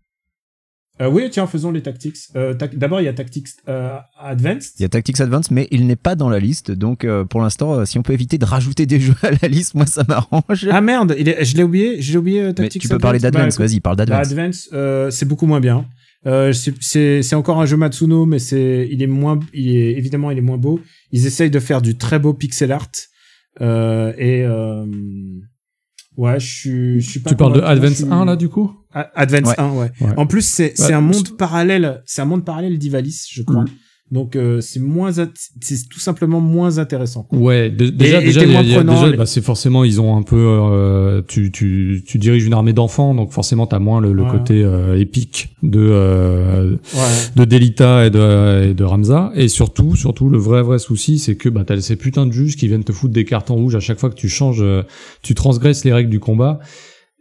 Euh, oui, tiens, faisons les tactics. Euh, D'abord, il y a Tactics euh, Advanced. Il y a Tactics Advance, mais il n'est pas dans la liste. Donc, pour l'instant, si on peut éviter de rajouter des jeux à la liste, moi, ça m'arrange. Ah merde, il est, je l'ai oublié, j'ai oublié euh, mais Tactics tu peux parler Advanced. d'Advance, Bah, vas-y, parle Bah, d'Advance. Advance, euh, c'est beaucoup moins bien. C'est- encore un jeu Matsuno, mais c'est il est moins, il est évidemment il est moins beau. Ils essayent de faire du très beau pixel art et euh, ouais, je suis, je suis pas. Tu parles de. Advance Je suis- 1 là du coup? Advance Ouais. 1, ouais. Ouais. En plus, c'est c'est Ouais. un monde parallèle, c'est un monde parallèle d'Ivalis, je crois. Mm. Donc euh, c'est moins, c'est tout simplement moins intéressant. Ouais, dé- déjà, et déjà, déjà, bah, c'est forcément, ils ont un peu, euh, tu, tu, tu diriges une armée d'enfants, donc forcément, t'as moins le, le Ouais. côté euh, épique de, euh, Ouais. de Delita et de, et de Ramza. Et surtout, surtout, le vrai, vrai souci, c'est que bah, t'as ces putains de juges qui viennent te foutre des cartons rouges à chaque fois que tu changes, euh, tu transgresses les règles du combat.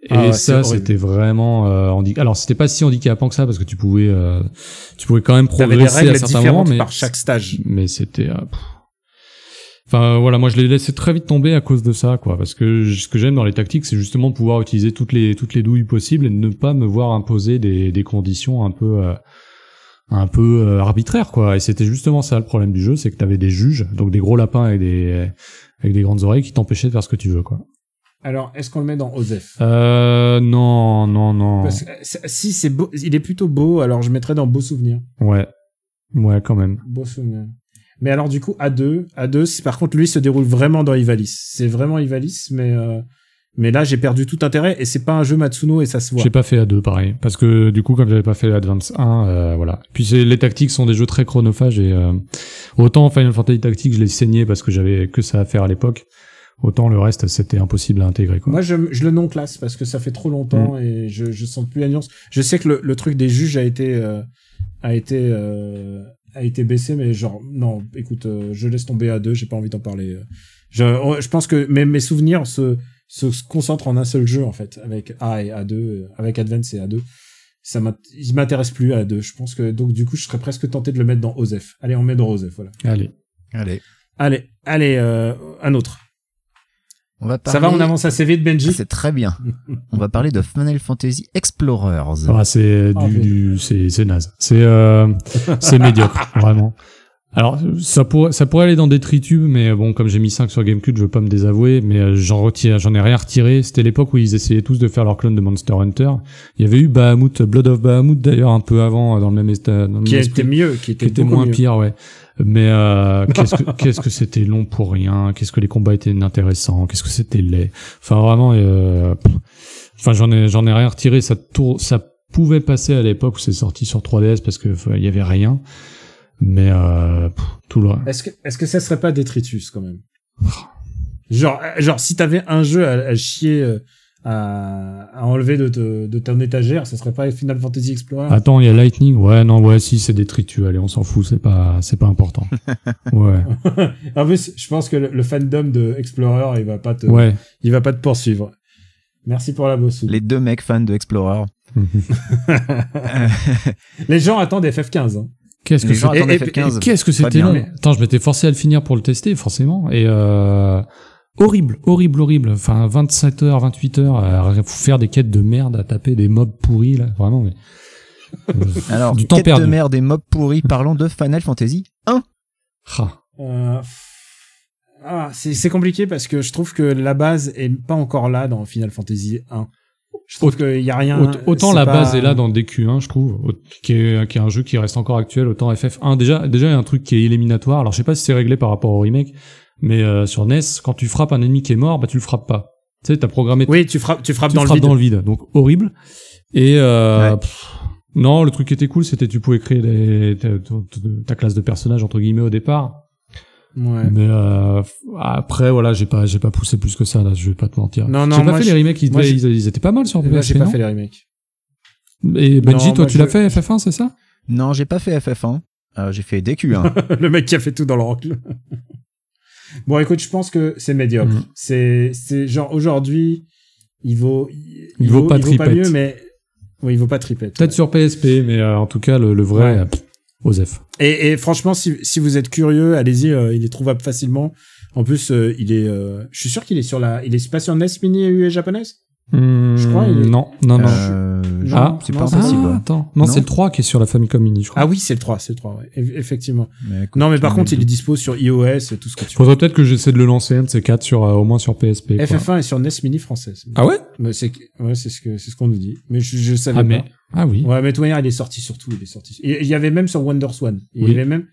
Et Ah ouais, c'est ça, c'était vraiment euh, handi- Alors, c'était pas si handicapant que ça parce que tu pouvais, euh, tu pouvais quand même des progresser à certains moments, mais par chaque stage. mais c'était. euh. Enfin voilà, moi je l'ai laissé très vite tomber à cause de ça, quoi. Parce que ce que j'aime dans les tactiques, c'est justement pouvoir utiliser toutes les toutes les douilles possibles et ne pas me voir imposer des des conditions un peu euh, un peu euh, arbitraires, quoi. Et c'était justement ça le problème du jeu, c'est que t'avais des juges, donc des gros lapins avec des avec des grandes oreilles qui t'empêchaient de faire ce que tu veux, quoi. Alors, est-ce qu'on le met dans Osef? Euh, non, non, non. Parce que, euh, Si c'est beau, il est plutôt beau, alors je mettrais dans beau souvenir. Ouais, ouais, quand même. Beau souvenir. Mais alors du coup A2, A2, c'est- par contre lui se déroule vraiment dans Ivalice. C'est vraiment Ivalice, mais euh, Mais là, j'ai perdu tout intérêt et c'est pas un jeu Matsuno et ça se voit. J'ai pas fait A2 pareil parce que du coup comme j'avais pas fait Advance 1 euh, voilà. Puis les tactiques sont des jeux très chronophages et euh, autant Final Fantasy Tactics je l'ai saigné parce que j'avais que ça à faire à l'époque. Autant le reste c'était impossible à intégrer quoi. Moi, je, je le non classe parce que ça fait trop longtemps Mm. et je, je sens plus la nuance. Je sais que le, le truc des juges a été euh, a été euh, a été baissé, mais genre non, écoute, euh, je laisse tomber à deux. J'ai pas envie d'en parler. Je, je pense que mes, mes souvenirs se, se concentrent en un seul jeu en fait, avec A et A2, euh, avec Advance et A2. Ça il m'intéresse plus à A2. Je pense que donc du coup, je serais presque tenté de le mettre dans Osef. Allez, on met dans Osef, voilà. Allez. Allez. Allez, allez, euh, un autre. On va Ça va, on avance assez vite, Benji. Ah, C'est très bien. On va parler de Final Fantasy Explorers. Ah, c'est Ah, du, c'est c'est naze. C'est euh, c'est médiocre vraiment. Alors ça pourrait ça pourrait aller dans des tritubes mais bon comme j'ai mis 5 sur Gamecube, je veux pas me désavouer mais euh, j'en retire j'en ai rien retiré, c'était l'époque où ils essayaient tous de faire leur clone de Monster Hunter. Il y avait eu Bahamut Blood of Bahamut d'ailleurs un peu avant euh, dans le même état dans le qui même était esprit. mieux, qui était, qui était moins mieux. pire, ouais. Mais euh, qu'est-ce que qu'est-ce que c'était long pour rien Qu'est-ce que les combats étaient inintéressants Qu'est-ce que c'était laid Enfin vraiment, euh, enfin j'en ai j'en ai rien retiré. Ça tour, ça pouvait passer à l'époque où c'est sorti sur 3DS parce que il y avait rien. Mais euh, pff, tout le Est-ce que, est-ce que ça serait pas Detritus quand même? Genre, euh, genre si t'avais un jeu à, à chier, euh, à, à enlever de, de ton étagère, ça serait pas Final Fantasy Explorer? Attends, il y a Lightning? Ouais, non, ouais, si c'est des tritus. Allez, on s'en fout. C'est pas c'est pas important. Ouais, En plus, je pense que le, le fandom de Explorer, il va pas te, ouais. il va pas te poursuivre. Merci pour la bosse. Les deux mecs fans de Explorer. Les gens attendent FF15. hein. Qu'est-ce que FF15. Qu'est-ce que c'était long. Mais- Attends, je m'étais forcé à le finir pour le tester, forcément. Et euh, horrible, horrible, horrible. Enfin, 27 heures, 28 heures à faire des quêtes de merde, à taper des mobs pourris, là. Vraiment, mais... Euh, Alors, Du temps quête perdu. de merde et mobs pourris, parlons de Final Fantasy 1. ah. Euh, ah, c'est c'est compliqué parce que je trouve que la base est pas encore là dans Final Fantasy 1. Je trouve qu'il y a rien. Aut- Autant la pas- base est là dans DQ1, je trouve, qui est, qui est un jeu qui reste encore actuel, autant FF1. Déjà, déjà, il y a un truc qui est éliminatoire. Alors, je sais pas si c'est réglé par rapport au remake, mais euh, sur NES, quand tu frappes un ennemi qui est mort, bah tu le frappes pas. Tu sais, t'as programmé Oui, tu frappes, tu frappes tu dans le frappes vide. dans le vide. Donc horrible. Et euh, Ouais. pff, non, le truc qui était cool, c'était tu pouvais créer des- ta, ta- ta classe de personnage entre guillemets au départ. Ouais. Mais euh, après, voilà, j'ai pas, j'ai pas poussé plus que ça. Là, je vais pas te mentir. Non, non, j'ai pas moi, fait les remakes. Ils, moi, devaient- j'ai- ils, ils étaient pas mal sur Là, PSP, j'ai pas fait les remakes. Et Benji, Non, toi, tu l'as fait FF1, c'est ça? Non, j'ai pas fait FF1. Euh, j'ai fait DQ1. le mec qui a fait tout dans l'oracle. bon, écoute, je pense que c'est médiocre. Mm. C'est, c'est genre aujourd'hui, il vaut, Il vaut pas il vaut pas mieux, mais oui, il vaut pas tripette. Peut-être ouais. sur PSP, mais euh, en tout cas, le, le vrai, Ouais. Osef. Et, et franchement, si, si vous êtes curieux, allez-y, euh, il est trouvable facilement. En plus, euh, il est, euh, je suis sûr qu'il est sur la, il est pas sur NES Mini japonaise? Je crois, il est- Non, non, non. Euh, Non, ah, c'est non, pas c'est- impossible. Ah, attends. Non, Non. c'est le 3 qui est sur la Famicom Mini, je crois. Ah oui, c'est le 3, c'est le 3, ouais. Eff- Effectivement. Mais écoute, Non, mais par me contre, il est dispo sur iOS et tout ce que tu. Faudrait peut-être que j'essaie de le lancer un de ces quatre sur euh, au moins sur PSP. quoi. FF1 est sur NES Mini française. Ah ouais? Mais c'est, ouais, c'est ce que, c'est ce qu'on nous dit. Mais je, je savais Ah pas. mais ah oui. Ouais, mais de toute manière, il est sorti sur tout, il est sorti. Et Il y avait même sur WonderSwan. Il y Oui. avait même,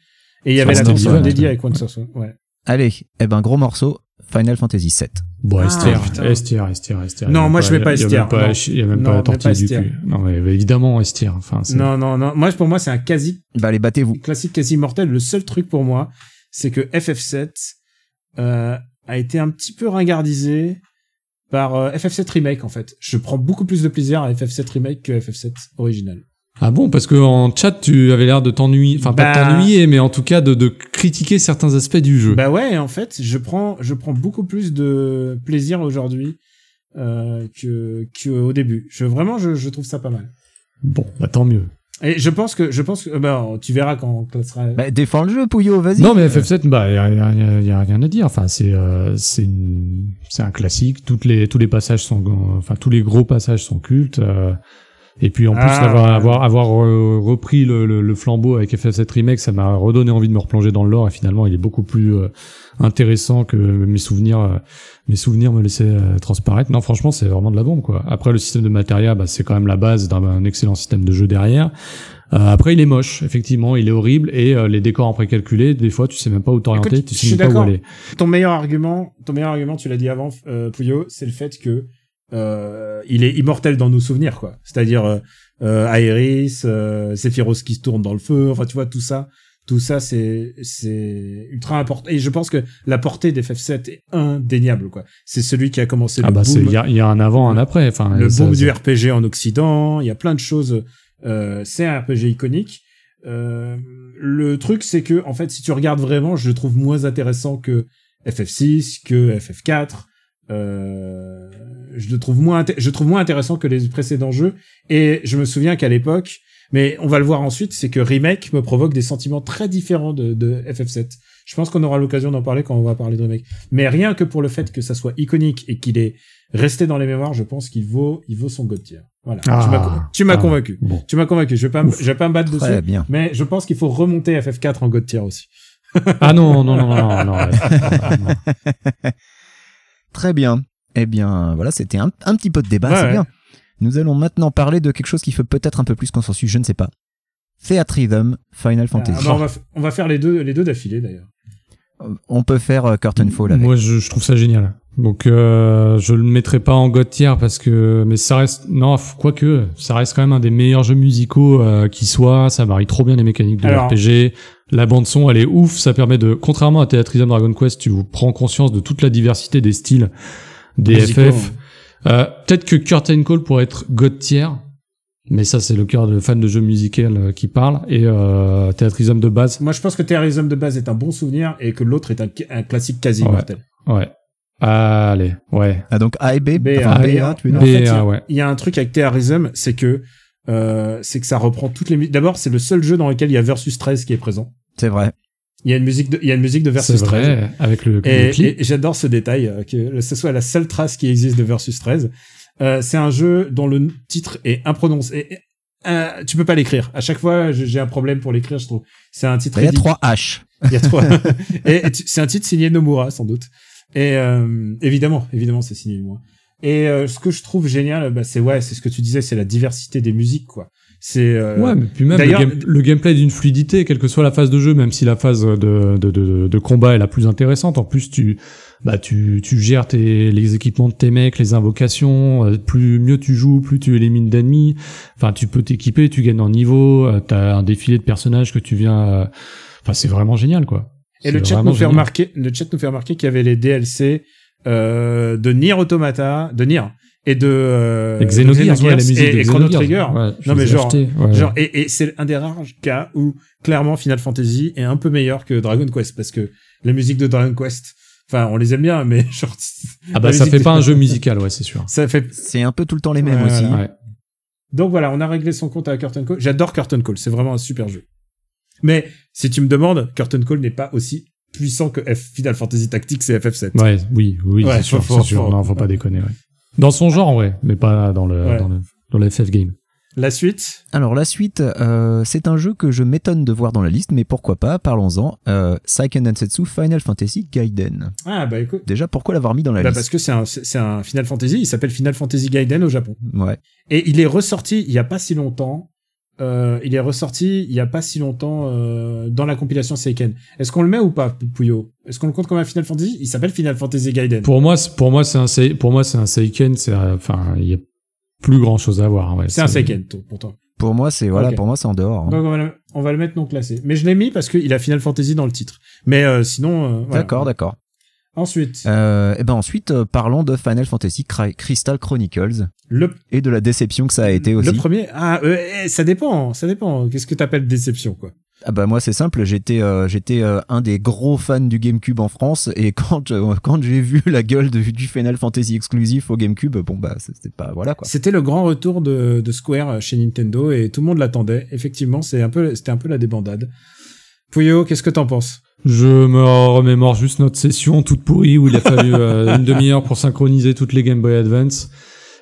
et il y avait la console dédiée avec WonderSwan. Ouais. Allez, eh ben gros morceau, Final Fantasy 7. Bon, Ah, Esther, putain. Esther, Esther, Esther. Non, moi, je vais pas il y a Esther, même pas- non. Il y a même Non, pas la tortille du Esther. cul. Non, mais évidemment Esther. Enfin, Non, non, non. Moi, pour moi, c'est un quasi Bah allez, battez-vous. classique, quasi mortel. Le seul truc pour moi, c'est que FF7 euh, a été un petit peu ringardisé par euh, FF7 Remake, en fait. Je prends beaucoup plus de plaisir à FF7 Remake que FF7 original. Ah bon, parce que en chat, tu avais l'air de t'ennuyer, enfin pas de Bah- t'ennuyer, mais en tout cas de, de critiquer certains aspects du jeu. Bah ouais, en fait, je prends, je prends beaucoup plus de plaisir aujourd'hui euh, que qu'au début. Je vraiment, je, je trouve ça pas mal. Bon, bah tant mieux. Et je pense que, je pense que, bah, tu verras quand, quand ça sera. Bah défends le jeu, Pouillot, vas-y. Non, mais FF7, bah y a, y a- y a- y a rien à dire. Enfin, c'est euh, c'est une- c'est un classique. Toutes les tous les passages sont, enfin tous les gros passages sont cultes. euh, et puis en plus Ah, avoir avoir avoir euh, repris le, le, le flambeau avec FF7 remake, ça m'a redonné envie de me replonger dans le lore. Et finalement, il est beaucoup plus euh, intéressant que mes souvenirs euh, mes souvenirs me laissaient euh, transparaître. Non, franchement, c'est vraiment de la bombe quoi. Après, le système de matériel, bah, c'est quand même la base d'un un excellent système de jeu derrière. Euh, après, il est moche, effectivement, il est horrible et euh, les décors en précalculé, des fois, tu sais même pas où t'orienter, tu sais même pas où aller. Ton meilleur argument, ton meilleur argument, tu l'as dit avant, euh, Pouillot, c'est le fait que euh, il est immortel dans nos souvenirs, quoi. C'est-à-dire euh, euh, Aerys, euh, Sephiroth qui se tourne dans le feu, enfin tu vois tout ça, tout ça c'est c'est ultra important. Et je pense que la portée d'FF7 est indéniable, quoi. C'est celui qui a commencé Ah le bah, boom, il y a, il y a un avant, un après. Enfin, le boom du RPG en Occident. Il y a plein de choses. Euh, c'est un RPG iconique. Euh, le truc, c'est que en fait, si tu regardes vraiment, je le trouve moins intéressant que FF6, que FF4. Euh, je le trouve moins, je trouve moins intéressant que les précédents jeux. Et je me souviens qu'à l'époque, mais on va le voir ensuite, c'est que remake me provoque des sentiments très différents de, de FF7. Je pense qu'on aura l'occasion d'en parler quand on va parler de remake. Mais rien que pour le fait que ça soit iconique et qu'il est resté dans les mémoires, je pense qu'il vaut, il vaut son God tier. Voilà. Ah. tu m'as, Ah. convaincu. Bon. Tu m'as convaincu. Je vais pas, Ouf. je vais pas me battre Très dessus. bien. Mais je pense qu'il faut remonter FF4 en God tier aussi. Ah non, non, non, non, non, non, ouais. Très bien. Eh bien, voilà, c'était un, un petit peu de débat, Ouais, c'est ouais. bien. Nous allons maintenant parler de quelque chose qui fait peut-être un peu plus consensus, je ne sais pas. Theatrhythm, Final Fantasy. Ah, bah, on, va, f- on va faire les deux, les deux d'affilée d'ailleurs. On peut faire euh, Curtain Fall avec. Moi, je, je trouve ça génial. Donc, euh, je le mettrai pas en God tier parce que, mais ça reste, non, quoique, ça reste quand même un des meilleurs jeux musicaux euh, qui soit. Ça varie trop bien les mécaniques de Alors- RPG. La bande son, elle est ouf. Ça permet de, contrairement à Theatrhythm Dragon Quest, tu prends conscience de toute la diversité des styles des FF. Euh, Peut-être que Curtain Call pourrait être God tier. Mais ça, c'est le cœur de fan de jeux musicaux euh, qui parle. Et euh, Theatrhythm de base, Moi, je pense que Terrorism de base est un bon souvenir et que l'autre est un, un classique quasi Ouais. mortel. ouais. Allez, ouais. Ah, donc A et B, B, enfin, A, B, B, A, tu es En B, fait, y a- ah ouais. Il y a un truc avec Terrorism, c'est que euh, c'est que ça reprend toutes les musiques. D'abord, c'est le seul jeu dans lequel il y a Versus 13 qui est présent. C'est vrai. Il y a une musique de, il y a une musique de C'est Versus 13. vrai, avec le, le Et, clip. et j'adore ce détail, euh, que ce soit la seule trace qui existe de Versus 13. Euh, c'est un jeu dont le titre est imprononçable. Euh, tu peux pas l'écrire. À chaque fois, j'ai un problème pour l'écrire, je trouve. C'est un titre. Il y a trois H. Il y a trois. et et c'est un titre signé Nomura, sans doute. Et euh, évidemment, évidemment, c'est signé Nomura. Et euh, ce que je trouve génial, bah, c'est ouais, c'est ce que tu disais, c'est la diversité des musiques, quoi. C'est euh, Ouais, mais puis même le, game- le gameplay d'une fluidité, quelle que soit la phase de jeu, même si la phase de, de, de, de combat est la plus intéressante. En plus, tu, bah, tu, tu gères tes, les équipements de tes mecs, les invocations. euh, Plus mieux tu joues, plus tu élimines d'ennemis. Enfin, tu peux t'équiper, tu gagnes en niveau. euh, T'as un défilé de personnages que tu viens. euh, Enfin, c'est vraiment génial, quoi. Et le chat nous fait remarquer, le chat nous fait remarquer qu'il y avait les DLC euh, de Nier Automata, de Nier et de euh, Et Xenogears, de ouais, la musique et, de et Chrono. Trigger. Ouais, Non, mais ai genre- ouais. Genre, et, et c'est un des rares cas où clairement Final Fantasy est un peu meilleur que Dragon Quest parce que la musique de Dragon Quest, enfin, on les aime bien, mais genre, Ah bah ça fait de- pas un jeu musical, ouais, c'est sûr. ça fait. C'est un peu tout le temps les mêmes Ouais, aussi. voilà. Ouais. Donc voilà, on a réglé son compte à Curtain Call. J'adore Curtain Call, c'est vraiment un super jeu. Mais si tu me demandes, Curtain Call n'est pas aussi puissant que F Final Fantasy Tactics et FF7. Ouais, oui, oui, Ouais, c'est sûr, faut- c'est sûr. faut- Non, faut pas déconner, ouais. Dans son genre, ouais, mais pas dans le, Ouais. dans le, dans le FF game. La suite, Alors la suite, euh, c'est un jeu que je m'étonne de voir dans la liste, mais pourquoi pas, parlons-en. Euh, Seiken Densetsu Final Fantasy Gaiden. ah bah écoute, Déjà, pourquoi l'avoir mis dans la bah, liste parce que c'est un, c'est c'est un Final Fantasy, il s'appelle Final Fantasy Gaiden au Japon. Ouais. Et il est ressorti il y a pas si longtemps. Euh, il est ressorti il y a pas si longtemps euh, dans la compilation Seiken. Est-ce qu'on le met ou pas, Pouyo Est-ce qu'on le compte comme un Final Fantasy? Il s'appelle Final Fantasy Gaiden. Pour moi, c'est- pour moi, c'est un, pour moi, c'est un Seiken, c'est, euh, enfin, il y a plus grand chose à voir, ouais. C'est un Seiken, toi, pour toi. Pour moi, c'est voilà, pour moi, c'est en dehors. hein. Donc on va, le, on va le mettre non classé. Mais je l'ai mis parce qu'il a Final Fantasy dans le titre. Mais euh, sinon, euh, voilà. D'accord, d'accord. Ensuite, Euh, et ben ensuite, euh, parlons de Final Fantasy Cry- Crystal Chronicles le, et de la déception que ça a été aussi. le premier. Ah, euh, eh, ça dépend, ça dépend. Qu'est-ce que t'appelles déception, quoi? Ah bah moi c'est simple, j'étais j'étais un des gros fans du GameCube en France et quand quand j'ai vu la gueule de- du Final Fantasy exclusif au GameCube, bon bah c'était pas voilà quoi. C'était le grand retour de, de Square chez Nintendo et tout le monde l'attendait. Effectivement, c'est un peu, c'était un peu la débandade. Pouyo, qu'est-ce que t'en penses? Je me remémore juste notre session toute pourrie où il a fallu euh, une demi-heure pour synchroniser toutes les Game Boy Advance.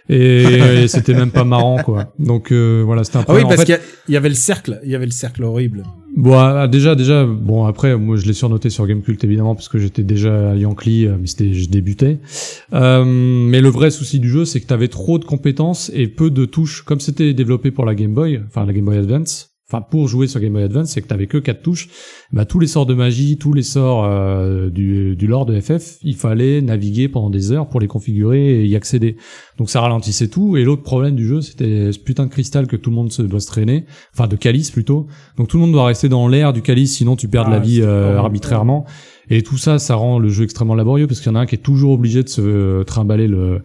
Et, et c'était même pas marrant, quoi. Donc euh, voilà, c'était un Ah peu. oui, en parce fait, qu'il y avait le cercle, il y avait le cercle horrible. Bon, ah, déjà, déjà, bon, après, moi, je l'ai surnoté sur Gamecult, évidemment, parce que j'étais déjà à Yankee, euh, mais c'était, je débutais. Euh, mais le vrai souci du jeu, c'est que t'avais trop de compétences et peu de touches. Comme c'était développé pour la Game Boy, enfin, la Game Boy Advance, enfin pour jouer sur Game Boy Advance, c'est que t'avais que quatre touches. Bah tous les sorts de magie, tous les sorts euh, du, du lore de FF, il fallait naviguer pendant des heures pour les configurer et y accéder. Donc ça ralentissait tout. Et l'autre problème du jeu, c'était ce putain de cristal que tout le monde se doit se traîner, enfin de calice plutôt. Donc tout le monde doit rester dans l'air du calice, sinon tu perds de Ah, la vie c'était euh, arbitrairement. Et tout ça, ça rend le jeu extrêmement laborieux parce qu'il y en a un qui est toujours obligé de se trimballer le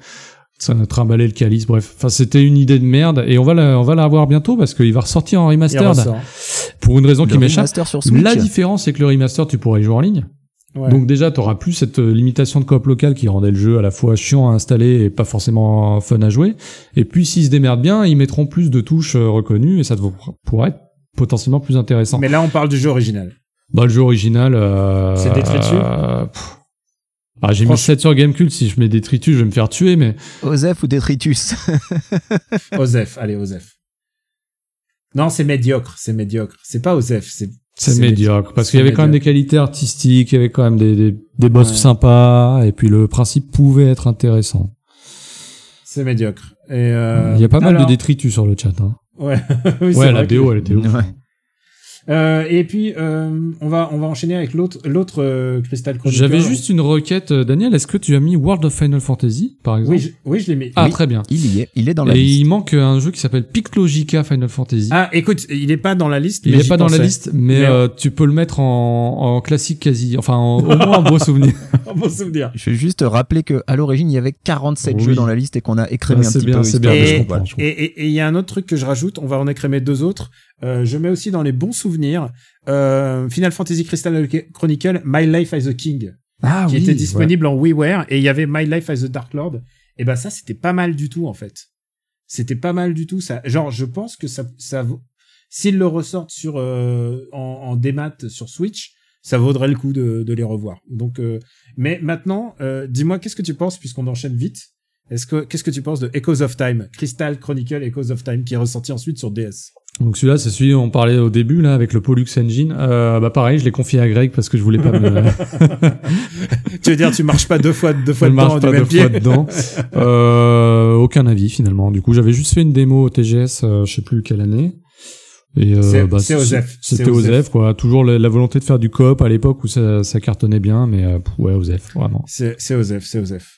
ça a trimballer le calice, bref. Enfin, c'était une idée de merde et on va la, on va la revoir bientôt parce qu'il va ressortir en ressort. pour une raison Le qui m'échappe. remaster. La différence, c'est que le remaster, tu pourrais y jouer en ligne. Ouais. Donc déjà, tu plus cette euh, limitation de coop local qui rendait le jeu à la fois chiant à installer et pas forcément fun à jouer. Et puis, s'ils se démerdent bien, ils mettront plus de touches euh, reconnues et ça devrait- pourrait être potentiellement plus intéressant. Mais là, on parle du jeu original. Bah, le jeu original... Euh, C'est détritus euh, pff. Ah, j'ai mis Franchement- 7 sur Gamecult, si je mets détritus, je vais me faire tuer, mais Osef ou Detritus Osef, allez, Osef. Non, c'est médiocre, c'est médiocre. C'est pas Osef, c'est. c'est médiocre. Parce C'est qu'il y avait quand même des qualités artistiques, il y avait quand même des, des, des boss Ouais. sympas, et puis le principe pouvait être intéressant. C'est médiocre. Et euh, il y a pas mal de détritus sur le chat. Hein. Ouais, oui, c'est Ouais, vrai la que- BO, elle était ouf. Ouais. Euh, et puis, euh, on va on va enchaîner avec l'autre l'autre euh, Crystal Chronicle. J'avais juste une requête, euh, Daniel. Est-ce que tu as mis World of Final Fantasy, par exemple Oui, je, oui, je l'ai mis. Ah, Oui. très bien. Il y est, il est dans la Et liste. il manque un jeu qui s'appelle Piclogica Final Fantasy. Ah, écoute, il est pas dans la liste. il mais n'est j'y pas dans la liste, mais, Mais, euh, tu peux le mettre en, en classique quasi, enfin en- au moins en beau souvenir. bon souvenir. Je vais juste rappeler que à l'origine il y avait 47 Oui. jeux dans la liste et qu'on a écrémé Ouais, un c'est petit bien, peu. c'est bien, Et-. Et et- et il y a un autre truc que je rajoute, on va en écrémer deux autres. Euh, je mets aussi dans les bons souvenirs euh, Final Fantasy Crystal Chronicle My Life as a King Ah qui était disponible en WiiWare et il y avait My Life as a Dark Lord et ben ça c'était pas mal du tout en fait. C'était pas mal du tout ça. Genre je pense que ça ça vaut s'ils le ressortent sur euh, en, en démat sur Switch, ça vaudrait le coup de, de les revoir. Donc euh, mais maintenant euh, dis-moi qu'est-ce que tu penses puisqu'on enchaîne vite. Est-ce que qu'est-ce que tu penses de Echoes of Time, Crystal Chronicle Echoes of Time qui est ressorti ensuite sur DS Donc celui-là, c'est celui dont on parlait au début là avec le Pollux Engine. Euh, bah pareil, je l'ai confié à Greg parce que je voulais pas me. Tu veux dire tu marches pas deux fois deux je fois ne dedans marche pas deux pied fois dedans. Euh, aucun avis finalement. Du coup, j'avais juste fait une démo au TGS, euh, je sais plus quelle année. Et euh, C'est- bah. C'était Osef. Quoi. Toujours la, la volonté de faire du coop à l'époque où ça, ça cartonnait bien, mais euh, ouais, Osef, vraiment. C'est c'est Osef, c'est Osef.